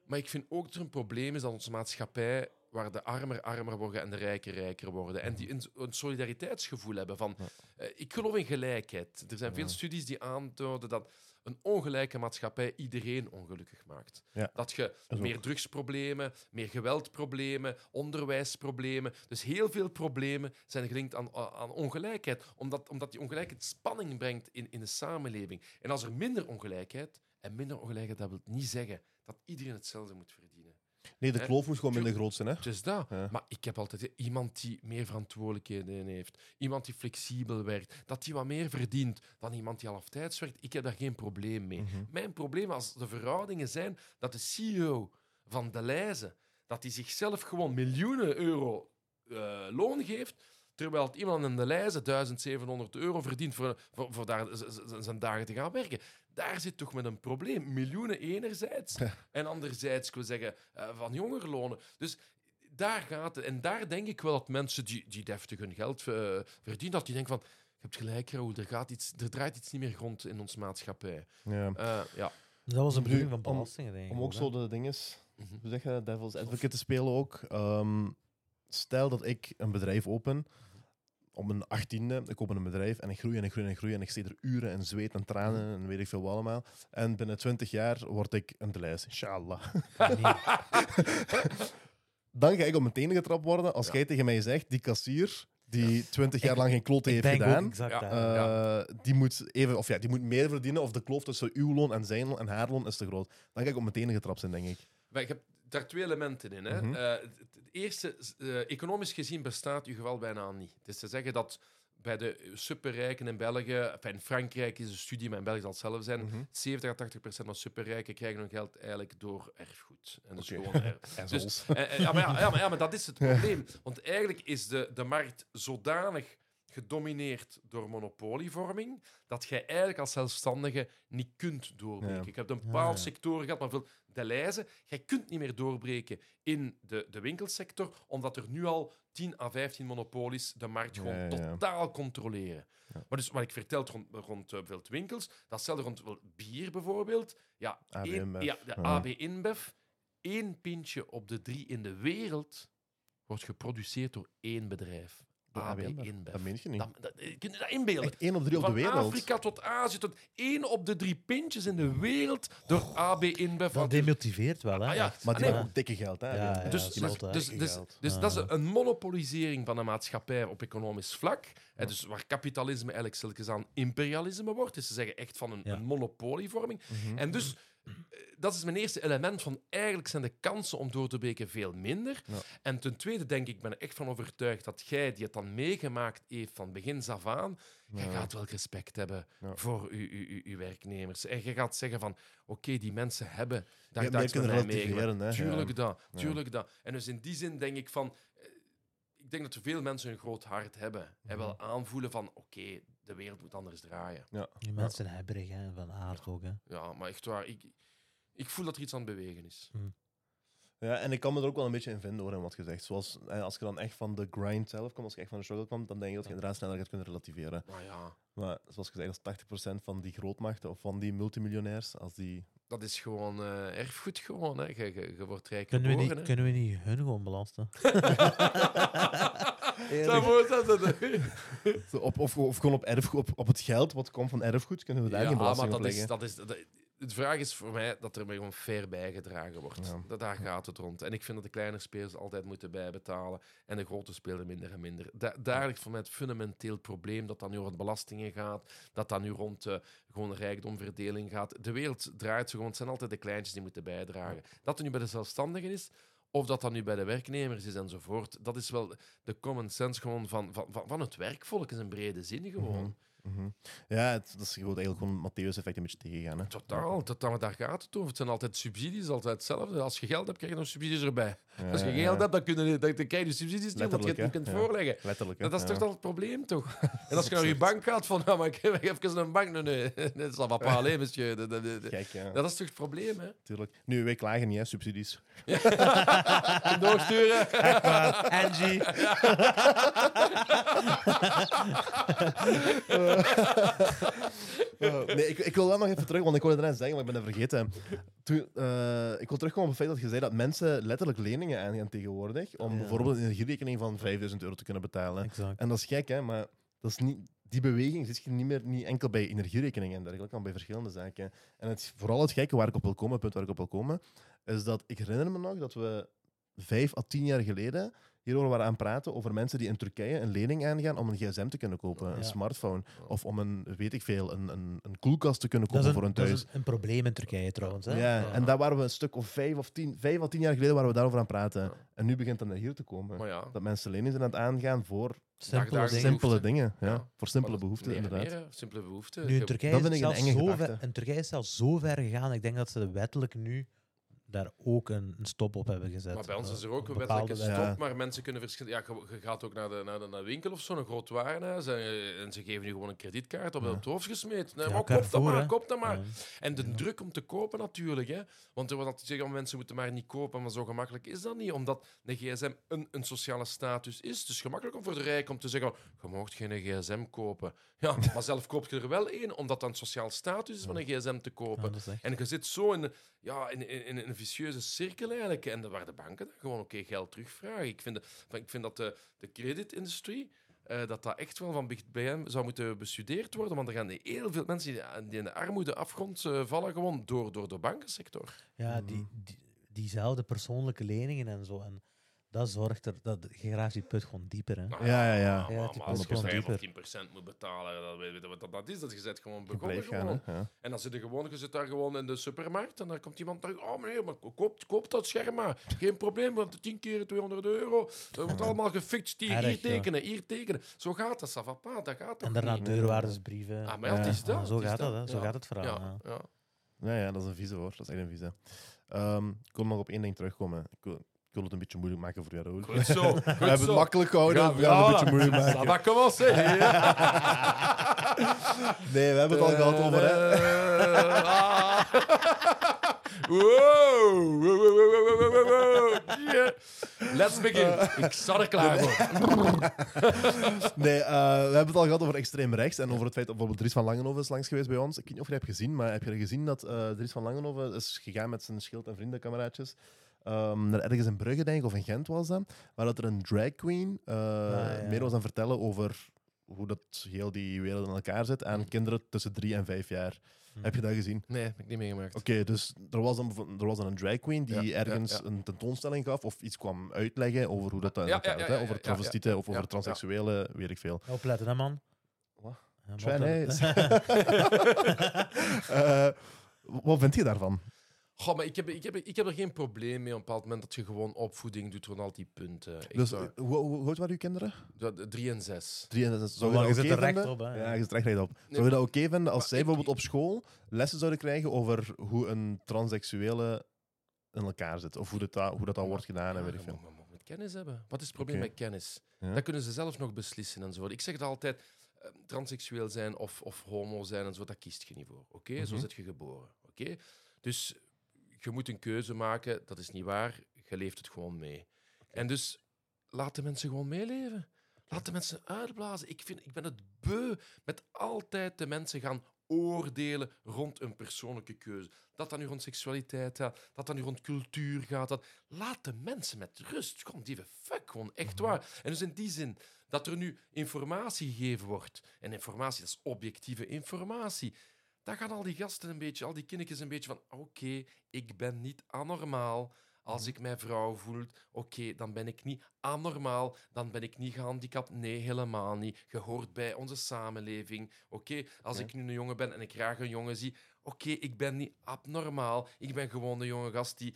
Maar ik vind ook dat er een probleem is dat onze maatschappij, waar de armer armer worden en de rijken rijker worden. En die een, een solidariteitsgevoel hebben van, eh, ik geloof in gelijkheid. Er zijn veel studies die aantonen dat een ongelijke maatschappij iedereen ongelukkig maakt. Ja. Dat je meer ook- drugsproblemen, meer geweldproblemen, onderwijsproblemen. Dus heel veel problemen zijn gelinkt aan, aan ongelijkheid. Omdat, omdat die ongelijkheid spanning brengt in, in de samenleving. En als er minder ongelijkheid, en minder ongelijkheid, dat wil niet zeggen dat iedereen hetzelfde moet verdienen. Nee, de kloof moet gewoon minder groot zijn. Hè? Is dat. Ja. Maar ik heb altijd iemand die meer verantwoordelijkheden heeft. Iemand die flexibel werkt. Dat die wat meer verdient dan iemand die halftijds werkt. Ik heb daar geen probleem mee. Mhm. Mijn probleem als de verhoudingen zijn dat de CEO van De Leize, dat hij zichzelf gewoon miljoenen euro eh, loon geeft, terwijl het iemand in De Leize 1700 euro verdient voor, voor, voor daar zijn dagen te gaan werken. Daar zit toch met een probleem. Miljoenen enerzijds en anderzijds, ik wil zeggen, eh, van jongerlonen. Dus daar gaat het. En daar denk ik wel dat mensen die, die deftig hun geld eh, verdienen, dat die denken van, je hebt gelijk, Raoul, er, gaat iets, er draait iets niet meer rond in onze maatschappij. Ja. Eh, ja. Dat was de Nu, bedoeling van belastingen, denk ik. Om ook hè. zo de dingen, Mhm. hoe zeg je dat, devil's advocate te spelen ook. Ehm, stel dat ik een bedrijf open, op mijn achttiende, ik open een bedrijf en ik groei en ik groei en ik groei en ik steed er uren en zweet en tranen en weet ik veel wat allemaal. En binnen twintig jaar word ik een Delijs, inshallah. Nee. Dan ga ik op mijn tenen getrapt worden als Ja. jij tegen mij zegt, die kassier die twintig jaar lang geen klote heeft gedaan, exact eh, Ja. die, moet even, of ja, die moet meer verdienen of de kloof tussen uw loon en zijn loon en haar loon is te groot. Dan ga ik op mijn tenen getrapt zijn, denk ik. Maar je hebt daar twee elementen in. Hè. Mhm. Eh, het, het eerste, eh, economisch gezien bestaat uw geval bijna niet. Is te zeggen dat bij de superrijken in België, enfin in Frankrijk is een studie, maar in België zal het hetzelfde zijn, Mhm. 70 à 80 procent van superrijken krijgen hun geld eigenlijk door erfgoed. En dat is Oké. gewoon erf. Assholes. Dus, en- en- ja, maar ja, ja, maar, ja, maar dat is het probleem. Want eigenlijk is de, de markt zodanig gedomineerd door monopolievorming, dat jij eigenlijk als zelfstandige niet kunt doorbreken. Ja. Ik heb een bepaald ja. sectoren gehad, maar veel de lijzen. Jij kunt niet meer doorbreken in de, de winkelsector, omdat er nu al 10 à 15 monopolies de markt gewoon totaal controleren. Maar dus wat ik vertelde rond, rond eh, veel winkels, datzelfde rond wel, bier bijvoorbeeld. Ja, AB één- ja, de. AB InBev. Eén pintje op de drie in de wereld wordt geproduceerd door één bedrijf. Door AB AB InBev. Dat meen je niet. Dat, dat, eh, kun je dat inbeelden? Echt één op drie op de Van wereld. Afrika tot Azië, tot één op de drie pintjes in de wereld door AB InBev. Dat demotiveert wel, hè? Ah, ja. Maar die nee, hebben ook dikke geld, hè? Ja, ja, dus, dat is dus, dus, dus, dus Ah. dat is een monopolisering van de maatschappij op economisch vlak. Hè, dus waar kapitalisme eigenlijk stilletjes aan imperialisme wordt. Dus ze zeggen echt van een, Ja. een monopolievorming. Mhm. En dus, dat is mijn eerste element van eigenlijk zijn de kansen om door te breken veel minder. Ja. En ten tweede denk ik, ik ben er echt van overtuigd dat jij, die het dan meegemaakt heeft van begins af aan, jij Ja. gaat wel respect hebben Ja. voor uw, uw, uw, uw werknemers. En je gaat zeggen van, oké, die mensen hebben daar Ja, daar iets kunnen relativeren, meegemaakt. Tuurlijk dat, tuurlijk dat. En dus in die zin denk ik van, eh, ik denk dat er veel mensen een groot hart hebben en wel aanvoelen van, oké, de wereld moet anders draaien. Die mensen zijn hebberig, hè, van aard ook. Hè. Ja, maar echt waar, ik, ik voel dat er iets aan het bewegen is. Ja, en ik kan me er ook wel een beetje in vinden hoor, in wat je zegt. Zoals als je dan echt van de grind zelf komt, als je echt van de struggle komt, dan denk ik dat je inderdaad sneller gaat kunnen relativeren. Maar ja, Maar zoals gezegd, als 80% van die grootmachten of van die multimiljonairs, als die. Dat is gewoon eh, erfgoed gewoon. Hè. Je, je, je wordt rijk Kunnen we, geboren. niet, hè. kunnen we niet hun gewoon belasten? Zo Op, of, of gewoon op, erfgoed, op, op het geld wat komt van erfgoed, kunnen we daar Ja, geen maar belasting op dat is, dat is, dat, de vraag is voor mij dat er maar gewoon fair bijgedragen wordt. Ja. Dat, daar gaat het rond. En ik vind dat de kleine spelers altijd moeten bijbetalen en de grote spelers minder en minder. Da daar ligt voor mij het fundamenteel probleem dat dan nu rond belastingen gaat, dat dan nu rond eh, gewoon rijkdomverdeling gaat. De wereld draait zo gewoon. Het zijn altijd de kleintjes die moeten bijdragen. Dat er nu bij de zelfstandigen is, of dat dat nu bij de werknemers is enzovoort. Dat is wel de common sense gewoon van, van, van, het werkvolk in een brede zin gewoon. Mhm. Ja, het, dat is gewoon eigenlijk gewoon het Matthäus-effect een beetje tegengaan. Hè? Totaal, totaal, daar gaat het over. Het zijn altijd subsidies, altijd hetzelfde. Als je geld hebt, krijg je nog subsidies erbij. Ja, Als je ja, geld ja. hebt, dan, kun je, dan, dan krijg je subsidies niet, omdat je niet kunt voorleggen. Letterlijk. hè? Dat is Ja. toch dan het probleem, toch? En als je naar je bank gaat, van, ja, maar ik heb even een bank. Nee, nee, dat is al wat parallel, monsieur. Dat, dat, dat, Kijk, ja, dat is toch het probleem, hè? tuurlijk. Nu, wij klagen niet, hè, subsidies. Doorsturen. Angie. Eh, nee, ik, ik wil wel nog even terug, want ik wilde het net zeggen, maar ik ben het vergeten. Toen, eh, ik wil terugkomen op het feit dat je zei dat mensen letterlijk leningen aangaan tegenwoordig om Ja. bijvoorbeeld een energierekening van 5000 euro te kunnen betalen. Exact. En dat is gek, hè, maar dat is niet, die beweging zit je niet meer niet enkel bij energierekeningen en dergelijke, maar bij verschillende zaken. En het, vooral het gekke waar ik op wil komen, het punt waar ik op wil komen, is dat ik herinner me nog dat we vijf à tien jaar geleden hierover waren aan het praten over mensen die in Turkije een lening aangaan om een gsm te kunnen kopen, een Ja. smartphone, of om een, weet ik veel, een, een, een koelkast te kunnen kopen een, voor hun dat is thuis. een, een probleem in Turkije trouwens. Hè? Ja, en daar waren we een stuk of vijf of tien, vijf of tien jaar geleden waren we daarover aan het praten. Ja. En nu begint dat naar hier te komen. Dat mensen leningen zijn aan het aangaan voor Simpele dingen. simpele behoeften. dingen. Ja. Ja. Voor simpele dat- behoeften, meer inderdaad. meer, simpele behoeften. Nu in Je- Turkije, dat is vind ik een enge zo ver, in Turkije is zelfs zo ver gegaan. Ik denk dat ze wettelijk nu daar ook een, een stop op hebben gezet. Maar bij ons Eh, is er ook een wettelijke stop, Ja. maar mensen kunnen verschillen. Ja, je, gaat ook naar de, naar, de, naar de winkel of zo, een groot warenhuis, en, eh, en ze geven je gewoon een kredietkaart op Ja. het hoofd gesmeed. Ja, maar koop dat maar, dat. En de druk om te kopen natuurlijk. Hè. Want er wordt altijd zeggen, oh, mensen moeten maar niet kopen, maar zo gemakkelijk is dat niet. Omdat een gsm een, een sociale status is. Is gemakkelijk om voor de rijk om te zeggen, je mag geen gsm kopen. Ja, maar zelf koop je er wel één, omdat dat een sociaal status is van een gsm te kopen. En je zit zo in, ja, in, in, in een vicieuze cirkel eigenlijk. En waar de banken dan gewoon oké geld terugvragen. Ik vind, ik vind dat de, de credit-industrie... eh, dat dat echt wel van hem zou moeten bestudeerd worden. Want er gaan heel veel mensen die, die in de armoede afgrond eh, vallen gewoon door, door de bankensector. Ja, die, die, diezelfde persoonlijke leningen en zo. En dat zorgt er dat je graaft die put gewoon dieper. Hè. Nou, Ja, ja, ja. maar- Ja, maar het als je gewoon 5 of dieper. 10% moet betalen, dat weet je wat dat, dat is. Dat je zit gewoon begonnen. gaan. Ja. En dan zit je gewoon, je zit daar gewoon in de supermarkt en dan komt iemand daar, oh meneer, maar koop, koop dat scherm maar. Geen probleem, want 10 keer 200 euro. Dat wordt allemaal gefixt. Hier, hier tekenen, hier tekenen. Zo gaat dat, savapa, dat gaat toch En daarna niet? deurwaardersbrieven. Ah, maar ja, is dat. Zo gaat dat, hè. Zo Ja. gaat het verhaal. Ja, ja. ja. Ja, ja, dat is een vieze hoor. Dat is echt een vieze. Ehm, ik wil nog op één ding terugkomen. Ik wil, ik wil het een beetje moeilijk maken voor jou, Raoul. Goed zo, goed We hebben het makkelijk gehouden, Ja, we gaan het een beetje moeilijk maken. va commencer. Nee, we hebben het al gehad over... Hè. Eh. Wow. Wow, wow, wow, wow, wow, wow, wow. Yeah. Let's begin. Ik sta er klaar voor. Nee, eh, we hebben het al gehad over extreem rechts en over het feit dat bijvoorbeeld Dries van Langenhoven is langs geweest bij ons. Ik weet niet of je dat hebt gezien, maar heb je gezien dat eh Dries van Langenhoven is gegaan met zijn schild- en vriendenkameraadjes ehm, naar ergens in Brugge, denk ik, of in Gent was dat, waar dat er een drag queen eh, ja. meer was aan vertellen over hoe dat heel die wereld in elkaar zit aan kinderen tussen drie en vijf jaar. Hm. Heb je dat gezien? Nee, heb ik niet meegemaakt. Oké, dus er was, dan, bijvoorbeeld- er was dan een drag queen die Ja, ergens ja. een tentoonstelling gaf of iets kwam uitleggen over hoe dat dan in Ja, elkaar ja, zit, over ja, travestieten of over ja. transseksuelen, weet ik veel. Opletten, hè, man. Wat? Try. Eh, wat vind je daarvan? Goh, maar ik heb, ik, heb, ik heb er geen probleem mee op een bepaald moment dat je gewoon opvoeding doet rond al die punten. Echt Dus, waar. eh, hoe, hoe hoe oud waren uw kinderen? Dat- Drie en zes. Drie en zes. Zou Zolang je zit oké er recht vinden? op, hè. Ja, je zit er echt recht op. Zou je dat oké vinden als zij ik- bijvoorbeeld op school lessen zouden krijgen over hoe een transseksuele in elkaar zit? Of hoe dat, da- hoe dat al wordt gedaan en Ja, weet ik veel. moet- je moet met kennis hebben. Wat is het probleem Oké. met kennis? Ja. Dat kunnen ze zelf nog beslissen enzovoort. Ik zeg het altijd, eh, transseksueel zijn of, of homo zijn en zo, dat kiest je niet voor. Oké, zo Mhm. zit je geboren. Oké, dus je moet een keuze maken. Dat is niet waar. Je leeft het gewoon mee. En dus laat de mensen gewoon meeleven. Laat de mensen uitblazen. Ik, vind, ik ben het beu met altijd de mensen gaan oordelen rond een persoonlijke keuze. Dat dat nu rond seksualiteit gaat, dat dat nu rond cultuur gaat. Dat... Laat de mensen met rust. Gewoon die fuck, gewoon echt waar. En dus in die zin dat er nu informatie gegeven wordt. En informatie, dat is objectieve informatie. Dan gaan al die gasten een beetje, al die kindertjes een beetje van... Oké, ik ben niet anormaal. Als ik mij vrouw voel, oké, dan ben ik niet anormaal, dan ben ik niet gehandicapt. Nee, helemaal niet. Je hoort bij onze samenleving. Oké, als Ja. ik nu een jongen ben en ik graag een jongen zie, oké, ik ben niet abnormaal. Ik ben gewoon een jonge gast die...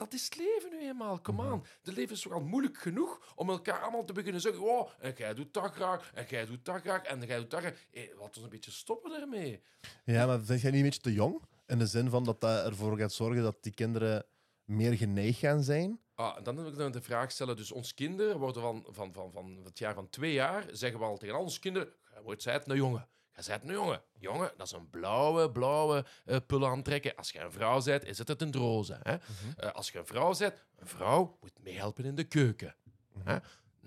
Dat is het leven nu eenmaal, kom aan. Het leven is toch al moeilijk genoeg om elkaar allemaal te beginnen zeggen oh, en jij doet dat graag, en jij doet dat graag, en jij doet dat graag. Hé, laten we een beetje stoppen daarmee. Ja, maar vind jij niet een beetje te jong? In de zin van dat dat ervoor gaat zorgen dat die kinderen meer geneigd gaan zijn? Ah, dan wil ik dan de vraag stellen. Dus ons kinderen worden van, van, van, van het jaar van twee jaar, zeggen we al tegen al onze kinderen, je wordt zijt een jongen. Je zijt een jongen. Jongen, dat is een blauwe, blauwe uh, pullen aantrekken. Als je een vrouw bent, is het het een roze. Hè? Uh, als je een vrouw bent, een vrouw moet meehelpen in de keuken. hè?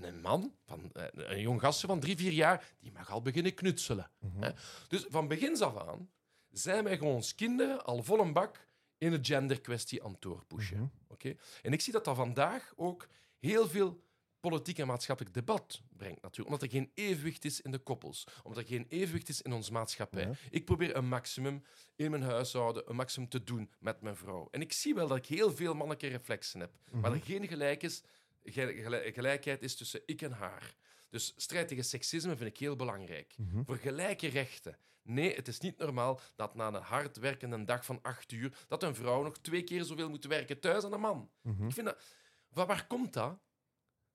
Een man, van, uh, een jong gastje van drie, vier jaar, die mag al beginnen knutselen. hè? Dus van begins af aan zijn wij gewoon ons kinderen al vol een bak in de genderkwestie aan het doorpushen. Oké? En ik zie dat dat vandaag ook heel veel politiek en maatschappelijk debat brengt natuurlijk. Omdat er geen evenwicht is in de koppels. Omdat er geen evenwicht is in onze maatschappij. Ja. Ik probeer een maximum in mijn huishouden, een maximum te doen met mijn vrouw. En ik zie wel dat ik heel veel mannelijke reflexen heb. Maar er geen gelijk is, gel- gel- gelijkheid is tussen ik en haar. Dus strijd tegen seksisme vind ik heel belangrijk. Voor gelijke rechten. Nee, het is niet normaal dat na een hard werkende dag van acht uur, dat een vrouw nog twee keer zoveel moet werken thuis dan een man. Mhm. Ik vind dat... Van waar komt dat?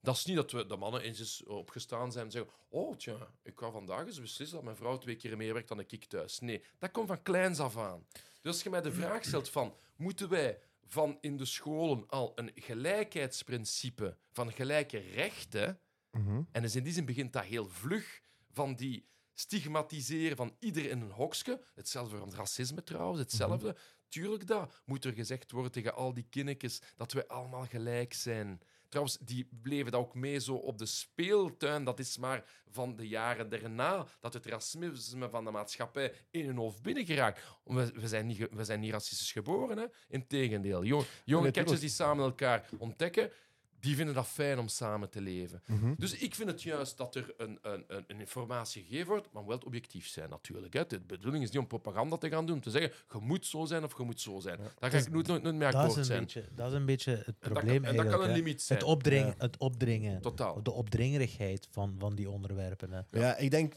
Dat is niet dat we de mannen eens opgestaan zijn en zeggen: Oh, tja, ik ga vandaag eens beslissen dat mijn vrouw twee keer meer werkt dan ik thuis. Nee, dat komt van kleins af aan. Dus als je mij de vraag stelt: van, moeten wij van in de scholen al een gelijkheidsprincipe van gelijke rechten, Mhm. en dus in die zin begint dat heel vlug van die stigmatiseren van ieder in een hokje. Hetzelfde het racisme trouwens, hetzelfde. Tuurlijk dat. Moet er gezegd worden tegen al die kindertjes dat wij allemaal gelijk zijn. Trouwens, die bleven dat ook mee zo op de speeltuin. Dat is maar van de jaren daarna dat het racisme van de maatschappij in hun hoofd binnengeraakt. We, we, zijn, niet, we zijn niet racistisch geboren, hè? Integendeel. Jong, jonge catchers die samen elkaar ontdekken, die vinden dat fijn om samen te leven. Mhm. Dus ik vind het juist dat er een, een, een, een informatie gegeven wordt, maar wel het objectief zijn natuurlijk. Hè. De bedoeling is niet om propaganda te gaan doen, om te zeggen, je moet zo zijn of je moet zo zijn. Daar ga ik nooit, nooit, nooit mee akkoord een zijn. beetje, dat is een beetje het En dat probleem en dat kan eigenlijk. een limiet zijn. Het, opdring, Ja. het opdringen, Totaal. de opdringerigheid van, van die onderwerpen. Hè. Ja, ik denk,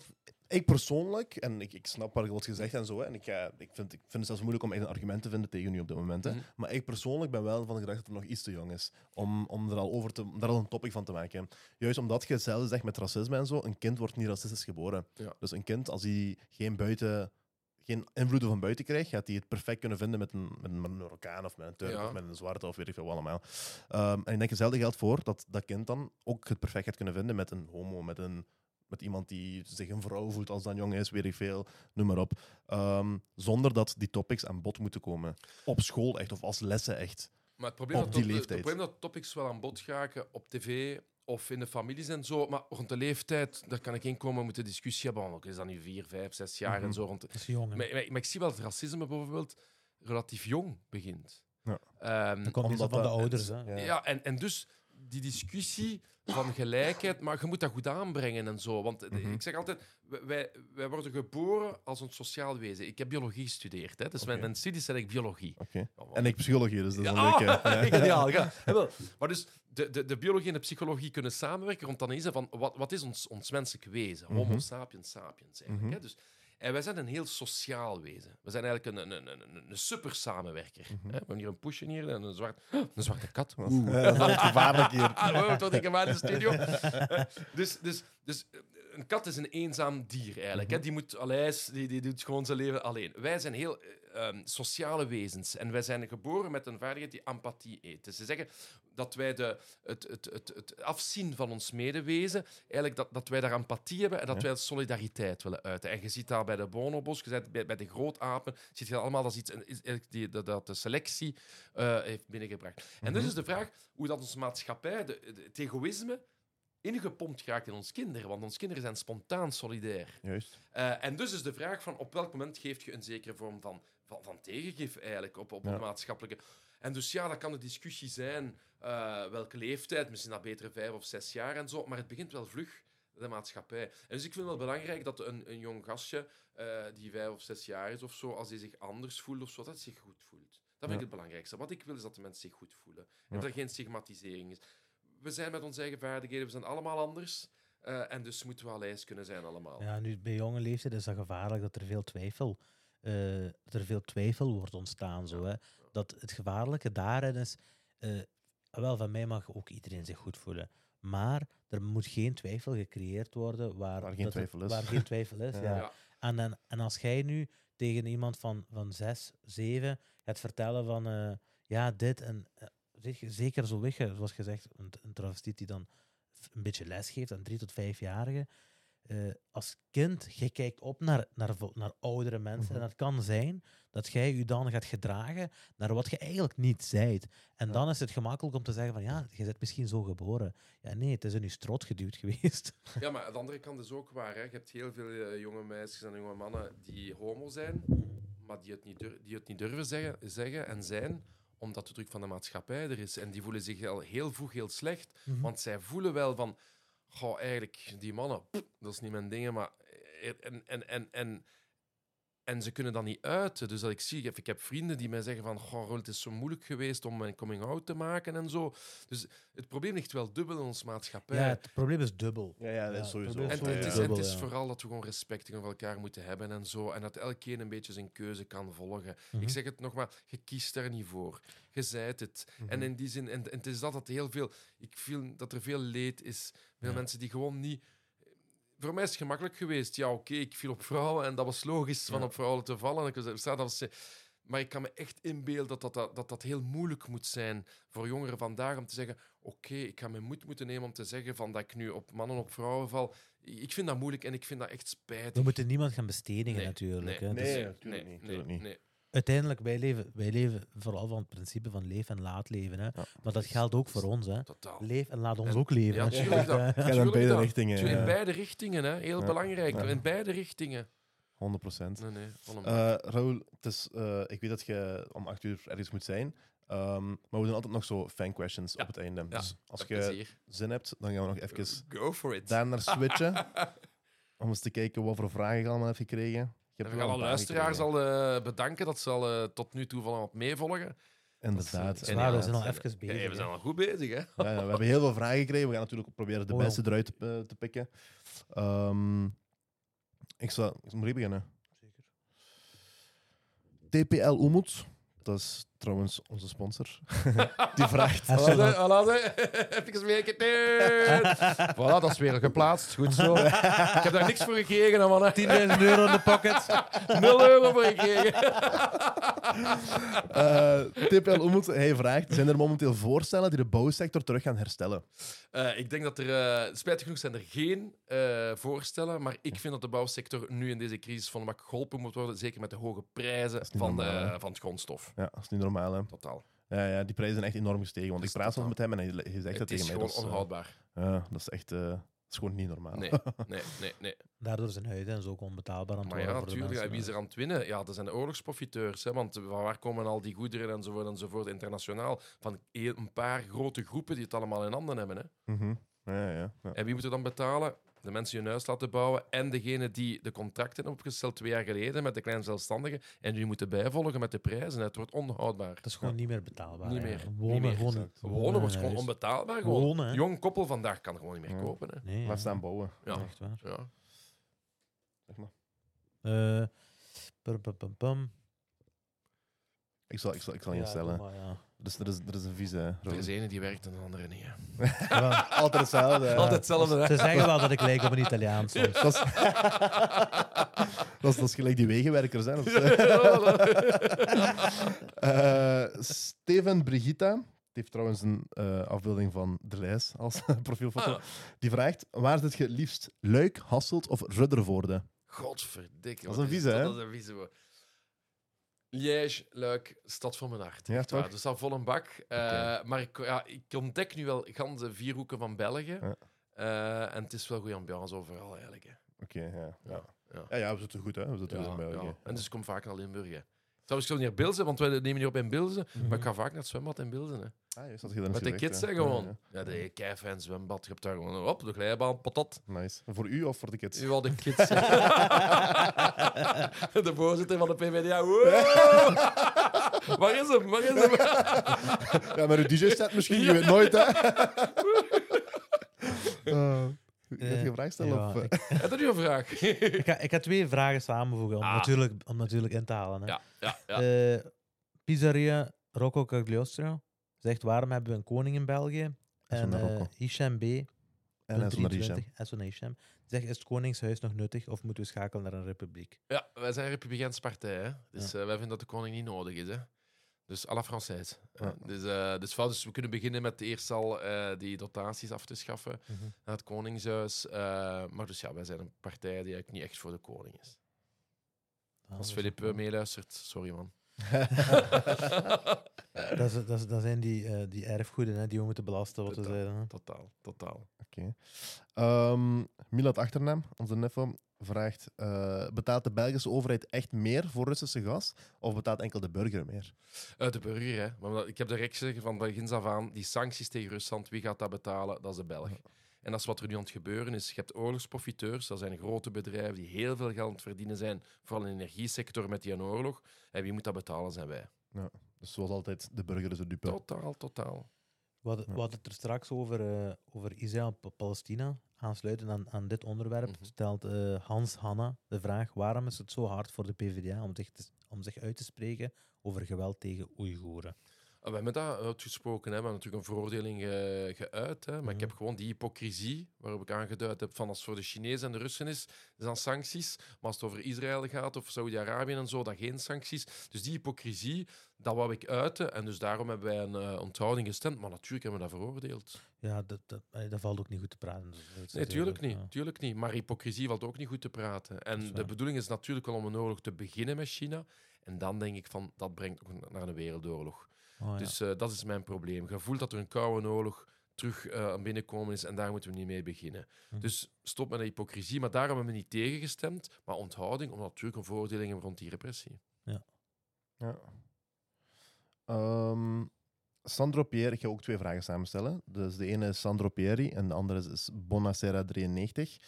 ik persoonlijk, en ik, ik snap wat je wat gezegd en zo, hè, en ik, ga, ik, vind, ik vind het zelfs moeilijk om echt een argument te vinden tegen u op dit moment. Hè, Mhm. Maar ik persoonlijk ben wel van de gedachte dat het nog iets te jong is om, om er al over te, om daar al een topic van te maken. Juist omdat je hetzelfde zegt met racisme en zo, een kind wordt niet racistisch geboren. Ja. Dus een kind, als hij geen buiten geen invloeden van buiten krijgt, gaat hij het perfect kunnen vinden met een, met een Marokkaan of met een Turk Ja. of met een zwarte of weet ik veel wat allemaal. Ehm, en ik denk hetzelfde geldt voor dat dat kind dan ook het perfect gaat kunnen vinden met een homo, met, een, met iemand die zich een vrouw voelt als dan jong is, weet ik veel, noem maar op. Ehm, zonder dat die topics aan bod moeten komen. Op school echt, of als lessen echt. Maar het probleem, Op dat, die het leeftijd. probleem dat topics wel aan bod geraken op tv of in de families en zo, maar rond de leeftijd, daar kan ik in komen, we moeten discussie hebben. want Is dat nu vier, vijf, zes jaar en Mhm. zo? Rond de- Dat is jong. maar, maar, maar ik zie wel dat racisme bijvoorbeeld relatief jong begint. Ja. Ehm, Dat komt omdat van de dat- ouders. Hè. Ja. Ja, en, en dus die discussie van gelijkheid, maar je moet dat goed aanbrengen en zo. Want Mhm. ik zeg altijd, wij- wij, wij worden geboren als een sociaal wezen. Ik heb biologie gestudeerd, hè, dus Oké. mijn, studies zijn ik biologie. Oké. Ja, wat- En ik psychologie, dus dat is een Ja, leuke. ja. ideaal, ja. Maar dus de, de, de biologie en de psychologie kunnen samenwerken rond de analyse van wat, wat is ons, ons menselijk wezen? Homo Mhm. sapiens sapiens eigenlijk. Mhm. hè. Dus, en wij zijn een heel sociaal wezen. We zijn eigenlijk een, een, een, een, een super samenwerker. Mhm. hè. We hebben hier een poesje hier en een, zwart, een zwarte kat. Ja, dat gevaarlijk hier. Hem aan in de studio. Eh, dus, dus, dus eh, een kat is een eenzaam dier eigenlijk. hè. Die moet alleis, die, die doet gewoon zijn leven alleen. Wij zijn heel eh, ehm, sociale wezens en wij zijn geboren met een vaardigheid die empathie eet. Dus ze zeggen dat wij de, het, het, het, het afzien van ons medewezen, eigenlijk dat, dat wij daar empathie hebben en dat Ja. wij solidariteit willen uiten. En je ziet dat bij de bonobos, je ziet bij, bij de grootapen, zie je dat allemaal, dat is iets die, dat, dat de selectie eh, heeft binnengebracht. En dus Mhm. is de vraag hoe dat onze maatschappij, de, de- het egoïsme, ingepompt raakt in ons kinderen. Want ons kinderen zijn spontaan solidair. Juist. Eh, en dus is de vraag van op welk moment geef je een zekere vorm van, van, van tegengif eigenlijk op, op Ja. maatschappelijke... En dus ja, dat kan de discussie zijn, eh, welke leeftijd, misschien dat betere vijf of zes jaar en zo, maar het begint wel vlug, de maatschappij. En dus ik vind het wel belangrijk dat een, een jong gastje, eh, die vijf of zes jaar is of zo, als hij zich anders voelt of zo, dat hij zich goed voelt. Dat vind ik het belangrijkste. Wat ik wil is dat de mensen zich goed voelen. En Ja. dat er geen stigmatisering is. We zijn met onze eigen vaardigheden, we zijn allemaal anders. eh, en dus moeten we al eens kunnen zijn allemaal. Ja, nu bij jonge leeftijd is dat gevaarlijk dat er veel twijfel, dat er veel twijfel wordt ontstaan. Zo, hè. Dat het gevaarlijke daarin is, eh, wel, van mij mag ook iedereen zich goed voelen. Maar er moet geen twijfel gecreëerd worden waar, Waar geen het- twijfel is. Waar geen twijfel is, Ja. En, en, en als jij nu tegen iemand van, van zes, zeven gaat vertellen van, eh, ja, dit en... zeker zo weg, zoals gezegd, een, een travestiet die dan een beetje les geeft aan drie tot vijfjarigen. Eh, als kind, je kijkt op naar, naar, naar oudere mensen. Mhm. En het kan zijn dat jij je dan gaat gedragen naar wat je eigenlijk niet zijt. En Ja. dan is het gemakkelijk om te zeggen van ja, je bent misschien zo geboren. Ja, nee, het is in je strot geduwd geweest. Ja, maar aan de andere kant is ook waar. Hè. Je hebt heel veel eh, jonge meisjes en jonge mannen die homo zijn, maar die het niet, dur- die het niet durven zeggen, zeggen en zijn, omdat de druk van de maatschappij er is. En die voelen zich al heel vroeg heel slecht, want zij voelen wel van, goh, eigenlijk, die mannen, pff, dat is niet mijn dingen, maar... En, en, en, en, en ze kunnen dat niet uiten. Dus dat ik zie, ik heb vrienden die mij zeggen van, goh, het is zo moeilijk geweest om mijn coming-out te maken en zo. Dus het probleem ligt wel dubbel in onze maatschappij. Ja, het probleem is dubbel. Ja, ja, dat Ja, is sowieso. En zo het, is, ja. en het Dubbel, is ja. vooral dat we gewoon respect tegenover elkaar moeten hebben en zo. En dat elkeen een beetje zijn keuze kan volgen. Mhm. Ik zeg het nog maar, je kiest daar niet voor. Je zijt het. Mhm. En in die zin, en, en het is dat dat heel veel... Ik voel dat er veel leed is. Veel Ja. mensen die gewoon niet... Voor mij is het gemakkelijk geweest. Ja, oké, ik viel op vrouwen en dat was logisch van op vrouwen te vallen. Ik dat was, maar ik kan me echt inbeelden dat dat, dat, dat dat heel moeilijk moet zijn voor jongeren vandaag om te zeggen: Oké, ik ga mijn moed moeten nemen om te zeggen van dat ik nu op mannen op vrouwen val. Ik vind dat moeilijk en ik vind dat echt spijtig. We moeten niemand gaan bestedigen Nee, natuurlijk. nee, hè. Nee, Dus nee, natuurlijk nee, niet, natuurlijk nee, niet. Uiteindelijk, wij leven, wij leven vooral van het principe van leef en laat leven. Hè. Ja. Maar dat geldt ook voor ons. Hè. Totaal. Leef en laat ons En- ook leven. Ja, hè. tuurlijk dat. Ga dan Tuurlijk beide dat. richtingen. Tu- In beide richtingen, hè. heel Ja. belangrijk. Ja. In beide richtingen. 100 procent. Nee, nee, Eh Raoul, het is, eh, ik weet dat je om acht uur ergens moet zijn. ehm, maar we doen altijd nog zo fan questions Ja. op het einde. Ja, Dus als je plezier. zin hebt, dan gaan we nog even Go for it. daar naar switchen. om eens te kijken wat voor vragen je allemaal hebt gekregen. We gaan alle luisteraars gekregen. al eh, bedanken dat ze al eh, tot nu toe van wat meevolgen. Inderdaad. Waar, we zijn al En- even bezig. Ja, we zijn al goed bezig, hè? Ja, we hebben heel veel vragen gekregen. We gaan natuurlijk proberen de Oh, beste eruit te, eh, te pikken. Ehm, ik zal, ik beginnen. TPL Umut, dat is trouwens onze sponsor, die vraagt. Ze. Even weer Voilà, dat is weer geplaatst. Goed zo. Ik heb daar niks voor gekregen, man. 10.000 euro in de pocket. 0 euro voor gekregen. Eh, TPL Umut, hij vraagt, zijn er momenteel voorstellen die de bouwsector terug gaan herstellen? Eh, ik denk dat er, eh, spijtig genoeg zijn er geen eh, voorstellen, maar ik vind dat de bouwsector nu in deze crisis van wat geholpen moet worden, zeker met de hoge prijzen van, normaal, de, van het grondstof. Ja, dat is niet normaal, hè? Totaal. Ja, ja, die prijzen zijn echt enorm gestegen. Want ik is praat soms totaal. met hem en hij, hij zegt dat Het is tegen mij. gewoon dat is, eh, onhoudbaar. ja, dat is echt... eh, dat is gewoon niet normaal. Nee, nee, nee, nee. Daardoor zijn huiden en zo ook onbetaalbaar aan het Maar worden ja, voor de natuurlijk. mensen. wie is er aan het winnen? Ja, dat zijn de oorlogsprofiteurs. Hè, want waar waar komen al die goederen enzovoort enzovoort internationaal? Van een paar grote groepen die het allemaal in handen hebben. Hè. Mhm. ja, ja, ja. En wie moet er dan betalen? De mensen die hun huis laten bouwen en degene die de contracten hebben opgesteld twee jaar geleden met de kleine zelfstandigen en die moeten bijvolgen met de prijzen. Het wordt onhoudbaar. Het is gewoon niet meer betaalbaar. Niet meer, niet Wonen, meer. gewoon. Wonen wordt gewoon huis. onbetaalbaar. Gewoon. Wonen, hè. Jong koppel vandaag kan gewoon niet meer Ja. kopen. Hè. Nee, Laat ja. staan bouwen. Ja. Echt waar. Ja. Zeg maar. Eh, pum, pum, pum, pum. Ik zal, ik zal, ik zal je Dus er is, er is een vieze. Er is ene die werkt en de andere niet. Hè. Ja. Altijd hetzelfde. ja. Altijd hetzelfde. hè. Ze zeggen wel dat ik lijk op een Italiaan soms. Dat is, dat, is, dat is gelijk die wegenwerkers. Hè, of zo. Eh, Steven Brigitta, die heeft trouwens een eh, afbeelding van de lijst als profielfoto. Ah. Die vraagt: waar zit je het liefst? Luik, Hasselt of Ruddervoorde? Godverdikke. Dat is wat een vieze, hè? Dat is een vieze, hoor. Liège, Luik, stad van mijn hart. Ja, toch? Dus dat vol een bak. Eh. Maar ik, ja, ik ontdek nu wel gans de vier hoeken van België. Ja. Eh, en het is wel goede ambiance overal eigenlijk. Oké, ja. Ja. Ja, ja. Ja, ja, we zitten goed, hè? We zitten goed in België. ja. En dus ik kom vaak naar Limburg. Hè. Trouwens, ik zal niet naar Bilzen, want wij nemen hier op in Bilzen. Maar ik ga vaak naar het zwembad in Bilzen. Hè. Ah, juist, dat je dat Met de kids, hè, Ja, gewoon. ja. Ja, de keifijn zwembad. Je hebt daar gewoon op de glijbaan, patat. Nice. Voor u of voor de kids? U al de kids. de voorzitter van de PvdA. Wow! Waar is hem? Waar is hem? Ja, maar uw DJ-set misschien, je weet nooit, hè? Uh, je Eh, een vraag stellen? ja, of, eh? ik, Heb je nu een vraag? ik, ga, ik ga twee vragen samenvoegen om, Ah. natuurlijk, om natuurlijk in te halen. Hè. ja, ja, ja. Eh, Pizzeria Rocco Cagliostro zegt waarom hebben we een koning in België? En eh Rocco. Hisham B. en hij is van de Richem. 23, SO Hisham, zegt is het koningshuis nog nuttig of moeten we schakelen naar een republiek? ja, wij zijn een Republikeinse partij. Hè? Dus eh, wij vinden dat de koning niet nodig is. Hè? Dus à la Française. Eh, Ja. dus, eh, dus, wel, dus we kunnen beginnen met eerst al eh, die dotaties af te schaffen Mhm. naar het Koningshuis. Eh, maar dus ja, wij zijn een partij die eigenlijk niet echt voor de koning is. Ah, Als Filip meeluistert, sorry man. dat, is, dat, is, dat zijn die, eh, die erfgoeden hè, die we moeten belasten, wat we Totaal. zeiden. Hè. Totaal, totaal. Oké. Ehm, Milad Achternaam, onze nefo, vraagt: eh, betaalt de Belgische overheid echt meer voor Russische gas? Of betaalt enkel de burger meer? Eh, de burger, hè. Maar ik heb direct gezegd van begins af aan, die sancties tegen Rusland, wie gaat dat betalen? Dat is de Belg. En dat is wat er nu aan het gebeuren is. Je hebt oorlogsprofiteurs, dat zijn grote bedrijven die heel veel geld aan het verdienen zijn, vooral in de energiesector met die oorlog. En wie moet dat betalen, zijn wij. Dus zoals altijd, de burger is de dupe. Totaal, totaal. We hadden, we Ja. hadden het er straks over, eh, over Israël en Pa- Palestina. Aansluitend aan, aan dit onderwerp Mhm. stelt eh, Hans Hanna de vraag: waarom is het zo hard voor de PvdA om zich, te- om zich uit te spreken over geweld tegen Oeigoeren? Eh, We hebben dat uitgesproken, hè. we hebben natuurlijk een veroordeling eh, geuit. Hè. Maar ik Mhm. heb gewoon die hypocrisie, waarop ik aangeduid heb van als het voor de Chinezen en de Russen is, dan sancties. Maar als het over Israël gaat of Saudi-Arabië en zo, dan geen sancties. Dus die hypocrisie, dat wou ik uiten. En dus daarom hebben wij een eh, onthouding gestemd. Maar natuurlijk hebben we dat veroordeeld. Ja, dat, dat, dat valt ook niet goed te praten. dus Nee, tuurlijk niet, tuurlijk niet. Maar hypocrisie valt ook niet goed te praten. En de bedoeling is natuurlijk wel om een oorlog te beginnen met China. En dan denk ik van, dat brengt ook naar een wereldoorlog. Ja. Oh, ja. Dus eh, dat is mijn probleem. Je voelt dat er een koude oorlog terug eh, aan binnenkomen is en daar moeten we niet mee beginnen. Hm. Dus stop met de hypocrisie. Maar daar hebben we niet tegen gestemd. Maar onthouding, omdat natuurlijk een veroordeling hebben rond die repressie. Ja. Ehm, Sandro Pierre, ik ga ook twee vragen samenstellen. Dus de ene is Sandro Pieri en de andere is- is Bonacera93.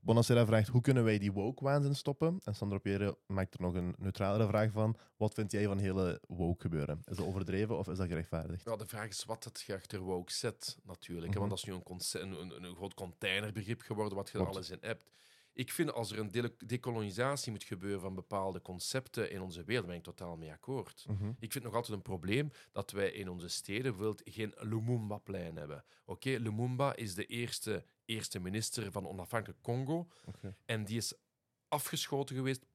Bonacera vraagt hoe kunnen wij die woke-waanzin stoppen? En Sandro Pierre maakt er nog een neutralere vraag van. Wat vind jij van hele woke gebeuren? Is dat overdreven of is dat gerechtvaardigd? Ja, de vraag is wat het je achter woke zet, natuurlijk. hè, Mhm. Want dat is nu een, een, een, een groot containerbegrip geworden, wat je er alles in hebt. Ik vind als er een dekolonisatie moet gebeuren van bepaalde concepten in onze wereld, ben ik totaal mee akkoord. Mhm. Ik vind nog altijd een probleem dat wij in onze steden bijvoorbeeld geen Lumumba-plein hebben. Oké, Lumumba is de eerste, eerste minister van onafhankelijk Congo. En die is afgeschoten geweest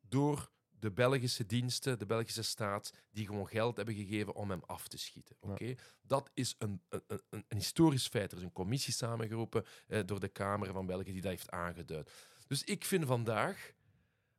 door de Belgische diensten, de Belgische staat, die gewoon geld hebben gegeven om hem af te schieten. Ja. Oké? Dat is een, een, een, een historisch feit. Er is een commissie samengeroepen eh, door de Kamer van België die dat heeft aangeduid. Dus ik vind vandaag,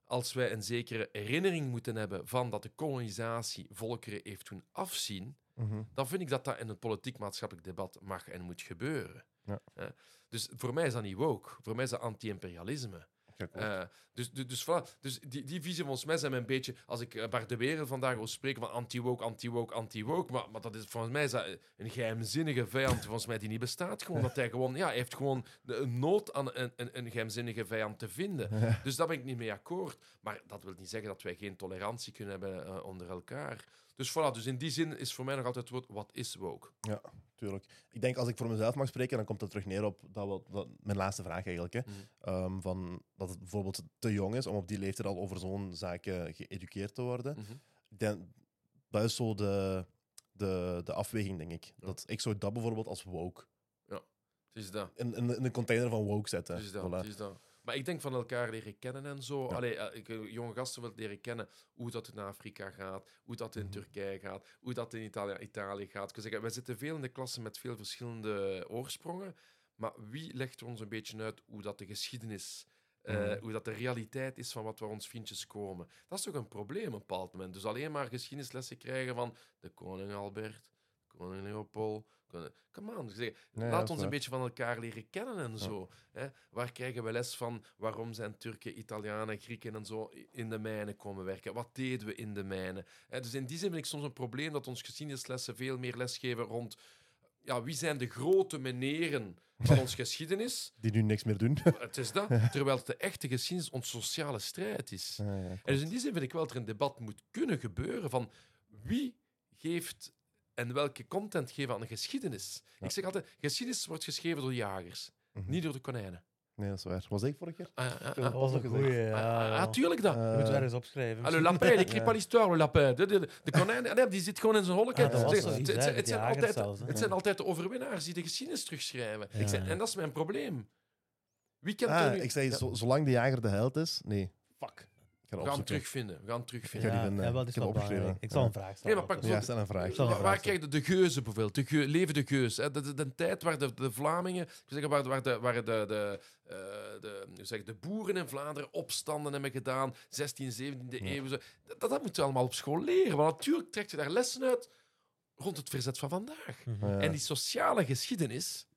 als wij een zekere herinnering moeten hebben van dat de kolonisatie volkeren heeft doen afzien, Mhm. dan vind ik dat dat in het politiek-maatschappelijk debat mag en moet gebeuren. Ja. Eh, dus voor mij is dat niet woke. Voor mij is dat anti-imperialisme. Ja. Eh, dus, dus, dus, voilà. dus die, die visie volgens mij zijn we een beetje... Als ik eh, Bart de Wereld vandaag wil spreken van anti-woke, anti-woke, anti-woke, maar, maar dat is, volgens mij is dat een geheimzinnige vijand volgens mij die niet bestaat. Gewoon dat hij gewoon... Ja, hij heeft gewoon de- een nood aan een, een, een geheimzinnige vijand te vinden. Dus daar ben ik niet mee akkoord. Maar dat wil niet zeggen dat wij geen tolerantie kunnen hebben eh, onder elkaar. Dus voilà, dus in die zin is voor mij nog altijd het woord, wat is woke? Tuurlijk. Ik denk als ik voor mezelf mag spreken, dan komt het terug neer op dat, wat, dat- mijn laatste vraag eigenlijk. Hè. Mhm. Ehm, van dat het bijvoorbeeld te jong is om op die leeftijd al over zo'n zaak eh, geëduceerd te worden. Denk, dat is zo de, de, de afweging, denk ik. Ja. Dat, ik zou dat bijvoorbeeld als woke Het is dat. in, in, in een container van woke zetten. Het is dat, Voilà. het is dat. Maar ik denk van elkaar leren kennen en zo. Ja. Allee, eh, ik, eh, jonge gasten wil leren kennen hoe dat in Afrika gaat, hoe dat in Mhm. Turkije gaat, hoe dat in Italië, Italië gaat. Ik zeggen, wij zitten veel in de klassen met veel verschillende oorsprongen. Maar wie legt ons een beetje uit hoe dat de geschiedenis, Mhm. hoe dat de realiteit is van wat waar ons vriendjes komen? Dat is toch een probleem op een bepaald moment. Dus alleen maar geschiedenislessen krijgen van de koning Albert, koning Leopold. Come on, zeg, Nee, laat ons een beetje van elkaar leren kennen en zo. Hè? Waar krijgen we les van? Waarom zijn Turken, Italianen, Grieken en zo in de mijnen komen werken? Wat deden we in de mijnen? Hè, dus in die zin vind ik soms een probleem dat ons geschiedenislessen veel meer lesgeven rond ja, wie zijn de grote meneren van ons geschiedenis. Die nu niks meer doen. Het is dat. Terwijl de echte geschiedenis ons sociale strijd is. Ja, ja, En dus in die zin vind ik wel dat er een debat moet kunnen gebeuren van wie geeft en welke content geven aan de geschiedenis. Ja. Ik zeg altijd, geschiedenis wordt geschreven door jagers, Mhm. niet door de konijnen. Nee, dat is waar. Was ik vorige keer? Ah, ah, ah, Dat was een goeie. Ja, ah, tuurlijk dat. Je moet het ergens opschrijven. Le lapin, écrit Ja. pas l'histoire, le lapin. De, de, de konijn, ah, nee, die zit gewoon in zijn zoiets, het, zijn altijd, zelfs, hè. het zijn altijd de overwinnaars die de geschiedenis terugschrijven. Ja, Ik en dat is mijn probleem. Wie kent Ah, er nu... ik zei, Ja. zolang de jager de held is... Nee, fuck. We dat gaan hem terugvinden. We gaan hem terugvinden. ja, die Ik is belangrijk. Ik zal Ja. een vraag stellen. Nee, maar pak. Ja, stel een vraag. Waar, waar krijg je de geuzen bijvoorbeeld? De, geu- leven de geus. Hè? De, de, de tijd waar de, de Vlamingen, ik zeggen, waar, waar, de, waar de, de, eh, de, hoe zeg, de boeren in Vlaanderen opstanden hebben gedaan, 16, 17e Ja. eeuw. zo. Dat, dat moeten we allemaal op school leren. Want natuurlijk trekt je daar lessen uit rond het verzet van vandaag. Mhm. Ja. En die sociale geschiedenis,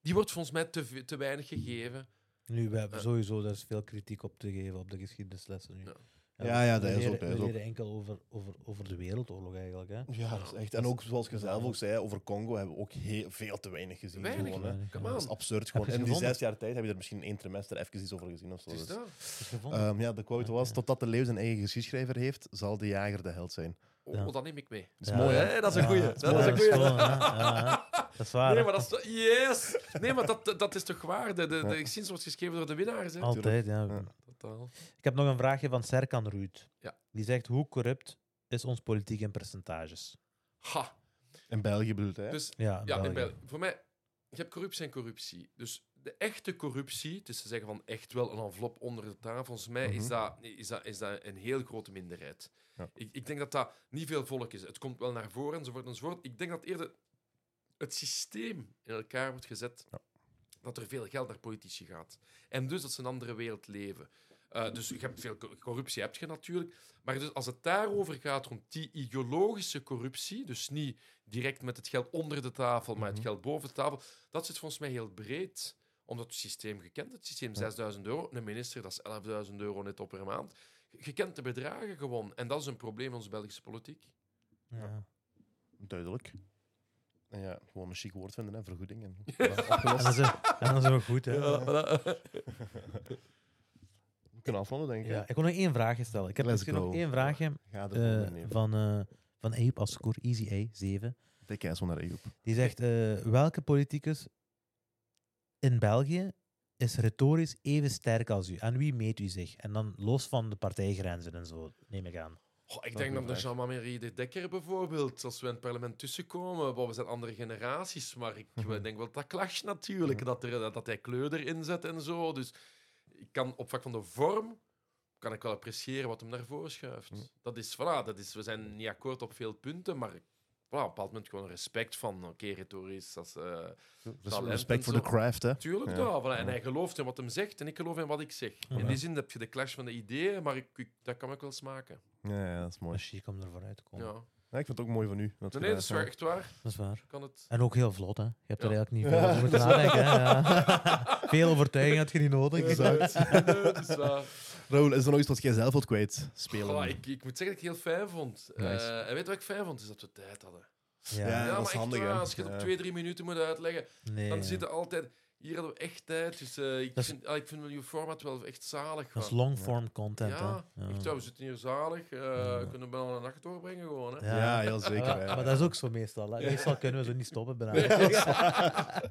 die wordt volgens mij te, te weinig gegeven. Nu, we hebben Ja. sowieso daar is veel kritiek op te geven op de geschiedenislessen nu. Ja. Ja, dat is ook, dat is We ook. leren enkel over, over, over de wereldoorlog eigenlijk. Hè? Ja, dat is echt. En ook zoals je zelf ook zei, over Congo hebben we ook heel, veel te weinig gezien. Weinig, gewoon, hè. Ja. Dat is absurd gewoon. En in die zes jaar tijd heb je er misschien één trimester even iets over gezien of zo. Het is Dus. Is ehm, ja, de quote was. Totdat de leeuw zijn eigen geschiedschrijver heeft, zal de jager de held zijn. Oh, Ja. oh, dat neem ik mee. Dat is mooi, hè? dat is een goeie. Ja, Dat is een goeie. gewoon, hè. Ja, hè. Dat is waar. Nee, hè. maar dat is toch... Yes! Nee, maar dat, dat is toch waar? De, de, de Ja. geschiedenis wordt geschreven door de winnaars. Hè? Altijd, ja. Ja. Totaal. Ik heb nog een vraagje van Serkan Ruud. Ja. Die zegt, hoe corrupt is ons politiek in percentages? Ha. In België bedoelt hij. Dus Ja, ja, in België. België. Voor mij, je hebt corruptie en corruptie. Dus de echte corruptie, het is te zeggen van echt wel een envelop onder de tafel, volgens mij is, Mhm. dat, is, dat, is dat een heel grote minderheid. Ja. Ik, ik denk dat dat niet veel volk is. Het komt wel naar voren enzovoort enzovoort. Ik denk dat eerder het systeem in elkaar wordt gezet Ja. dat er veel geld naar politici gaat. En dus dat ze een andere wereld leven. Eh, dus je hebt veel co- corruptie, heb je natuurlijk. Maar dus als het daarover gaat, rond die ideologische corruptie, dus niet direct met het geld onder de tafel, maar het Mhm. geld boven de tafel, dat zit volgens mij heel breed. Omdat het systeem gekend, het systeem Ja. 6000 euro, een minister, dat is 11.000 euro net op per maand. Je kent de bedragen gewoon. En dat is een probleem in onze Belgische politiek. Ja. Duidelijk. En ja, gewoon een chic woord vinden, hè, vergoeding. En, dat is, en dat is ook goed, hè. We kunnen afronden, denk ik. Ja, ik wil nog één vraagje stellen. Ik heb Let's misschien nog één vraagje nee. van, eh van Ape als score Easy A, 7. Dikke ijs naar Ejoep. Die zegt, eh, welke politicus in België is retorisch even sterk als u? Aan wie meet u zich? En dan los van de partijgrenzen en zo, neem ik aan. Ik denk dan de. Jean-Marie de Dekker bijvoorbeeld. Als we in het parlement tussenkomen, we zijn andere generaties, maar ik Mhm. denk wel dat dat natuurlijk. Ja. Dat, er, dat, dat hij kleur erin zet en zo. Dus ik kan op vlak van de vorm kan ik wel appreciëren wat hem naar voren schuift. Mhm. Dat is, voilà, dat is, we zijn niet akkoord op veel punten, maar voilà, op een bepaald moment gewoon respect van, oké, retorisch, dat is, eh, respect voor de craft, hè. Tuurlijk Ja. voilà. En Ja. hij gelooft in wat hem zegt en ik geloof in wat ik zeg. In Ja. die zin heb je de clash van de ideeën, maar ik, ik- dat kan ik wel smaken. Ja, ja, dat is mooi. Dat is chic om er vooruit te komen. Ja. Ja, ik vind het ook mooi van u. Nee, nee, dat is waar, echt waar. Dat is waar. Kan het... En ook heel vlot, hè. Je hebt er Ja. eigenlijk niet veel over moeten nadenken. Hè. Ja. veel overtuiging had je niet nodig. Exact. Nee, dat is waar. Raoul, is er nog iets wat jij zelf wilt kwijt spelen? Goh, ik, ik moet zeggen dat ik het heel fijn vond. Nice. Eh, en weet je wat ik fijn vond? Is dat we tijd hadden. Ja, Ja, dat maar is echt handig, waar, als je het Ja. op twee, drie minuten moet uitleggen, nee. dan zitten altijd... Hier hadden we echt tijd. Dus eh, ik, Dat is- vind, ah, ik vind wel je format wel echt zalig. Dat is long-form content, Ja, hè. ja, we zitten hier zalig. eh Ja. kunnen we wel een nacht doorbrengen gewoon. Hè. Ja, heel zeker. Maar, hè. maar dat is ook zo meestal. Hè. Meestal kunnen we zo niet stoppen. bijna.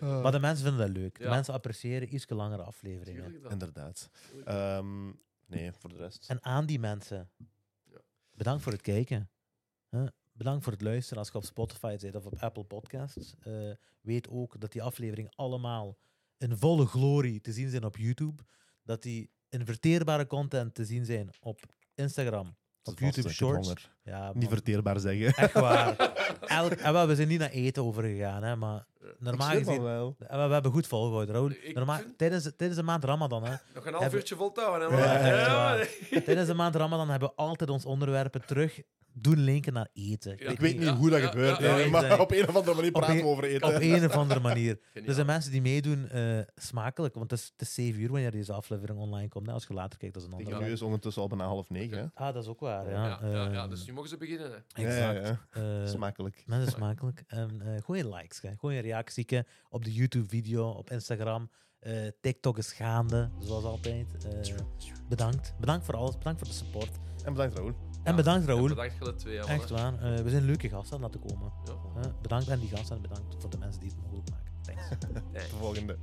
Maar de mensen vinden dat leuk. De Ja. mensen appreciëren iets langere afleveringen. Inderdaad. Ehm, nee, voor de rest. En aan die mensen, Ja. bedankt voor het kijken. Hè? Bedankt voor het luisteren als je op Spotify zit of op Apple Podcasts. Eh, weet ook dat die afleveringen allemaal in volle glorie te zien zijn op YouTube. Dat die in verteerbare content te zien zijn op Instagram, op YouTube Shorts. Ja, Niet verteerbaar zeggen. echt waar. Elk, en wel, we zijn niet naar eten overgegaan, hè, maar normaal Ik snap gezien... wel. we, we hebben goed volgehouden, Raoul. Normaal, vind- tijdens, tijdens de maand Ramadan, hè, Nog een half Hebben- uurtje voltouwen. Hè, Ja, tijdens de maand Ramadan hebben we altijd ons onderwerpen terug doen linken naar eten. Ja. Ik weet niet Ja, hoe dat ja, gebeurt, ja, hè, ja, maar op een of andere manier praten we over eten. Op een of andere manier. Dus de mensen die meedoen, eh, smakelijk. Want het is, het is 7 uur wanneer deze aflevering online komt. Hè. Als je later kijkt, dat is een andere. nu is ondertussen al bijna half negen. Hè? Ah, dat is ook waar. Ja, Ja, ja, ja, Ehm, dus nu mogen ze beginnen. Hè. Exact. Eh. Smakelijk. Mensen smakelijk. Eh gooi likes. Hè. Gooi op de YouTube-video, op Instagram. Eh, TikTok is gaande, zoals altijd. Eh, bedankt. Bedankt voor alles. Bedankt voor de support. En bedankt, Raoul. En bedankt, Raoul. En bedankt jullie twee. Echt waar. Eh, we zijn leuke gasten aan laten komen. Ja. Bedankt aan die gasten en bedankt voor de mensen die het mogelijk maken. Thanks. Tot de volgende.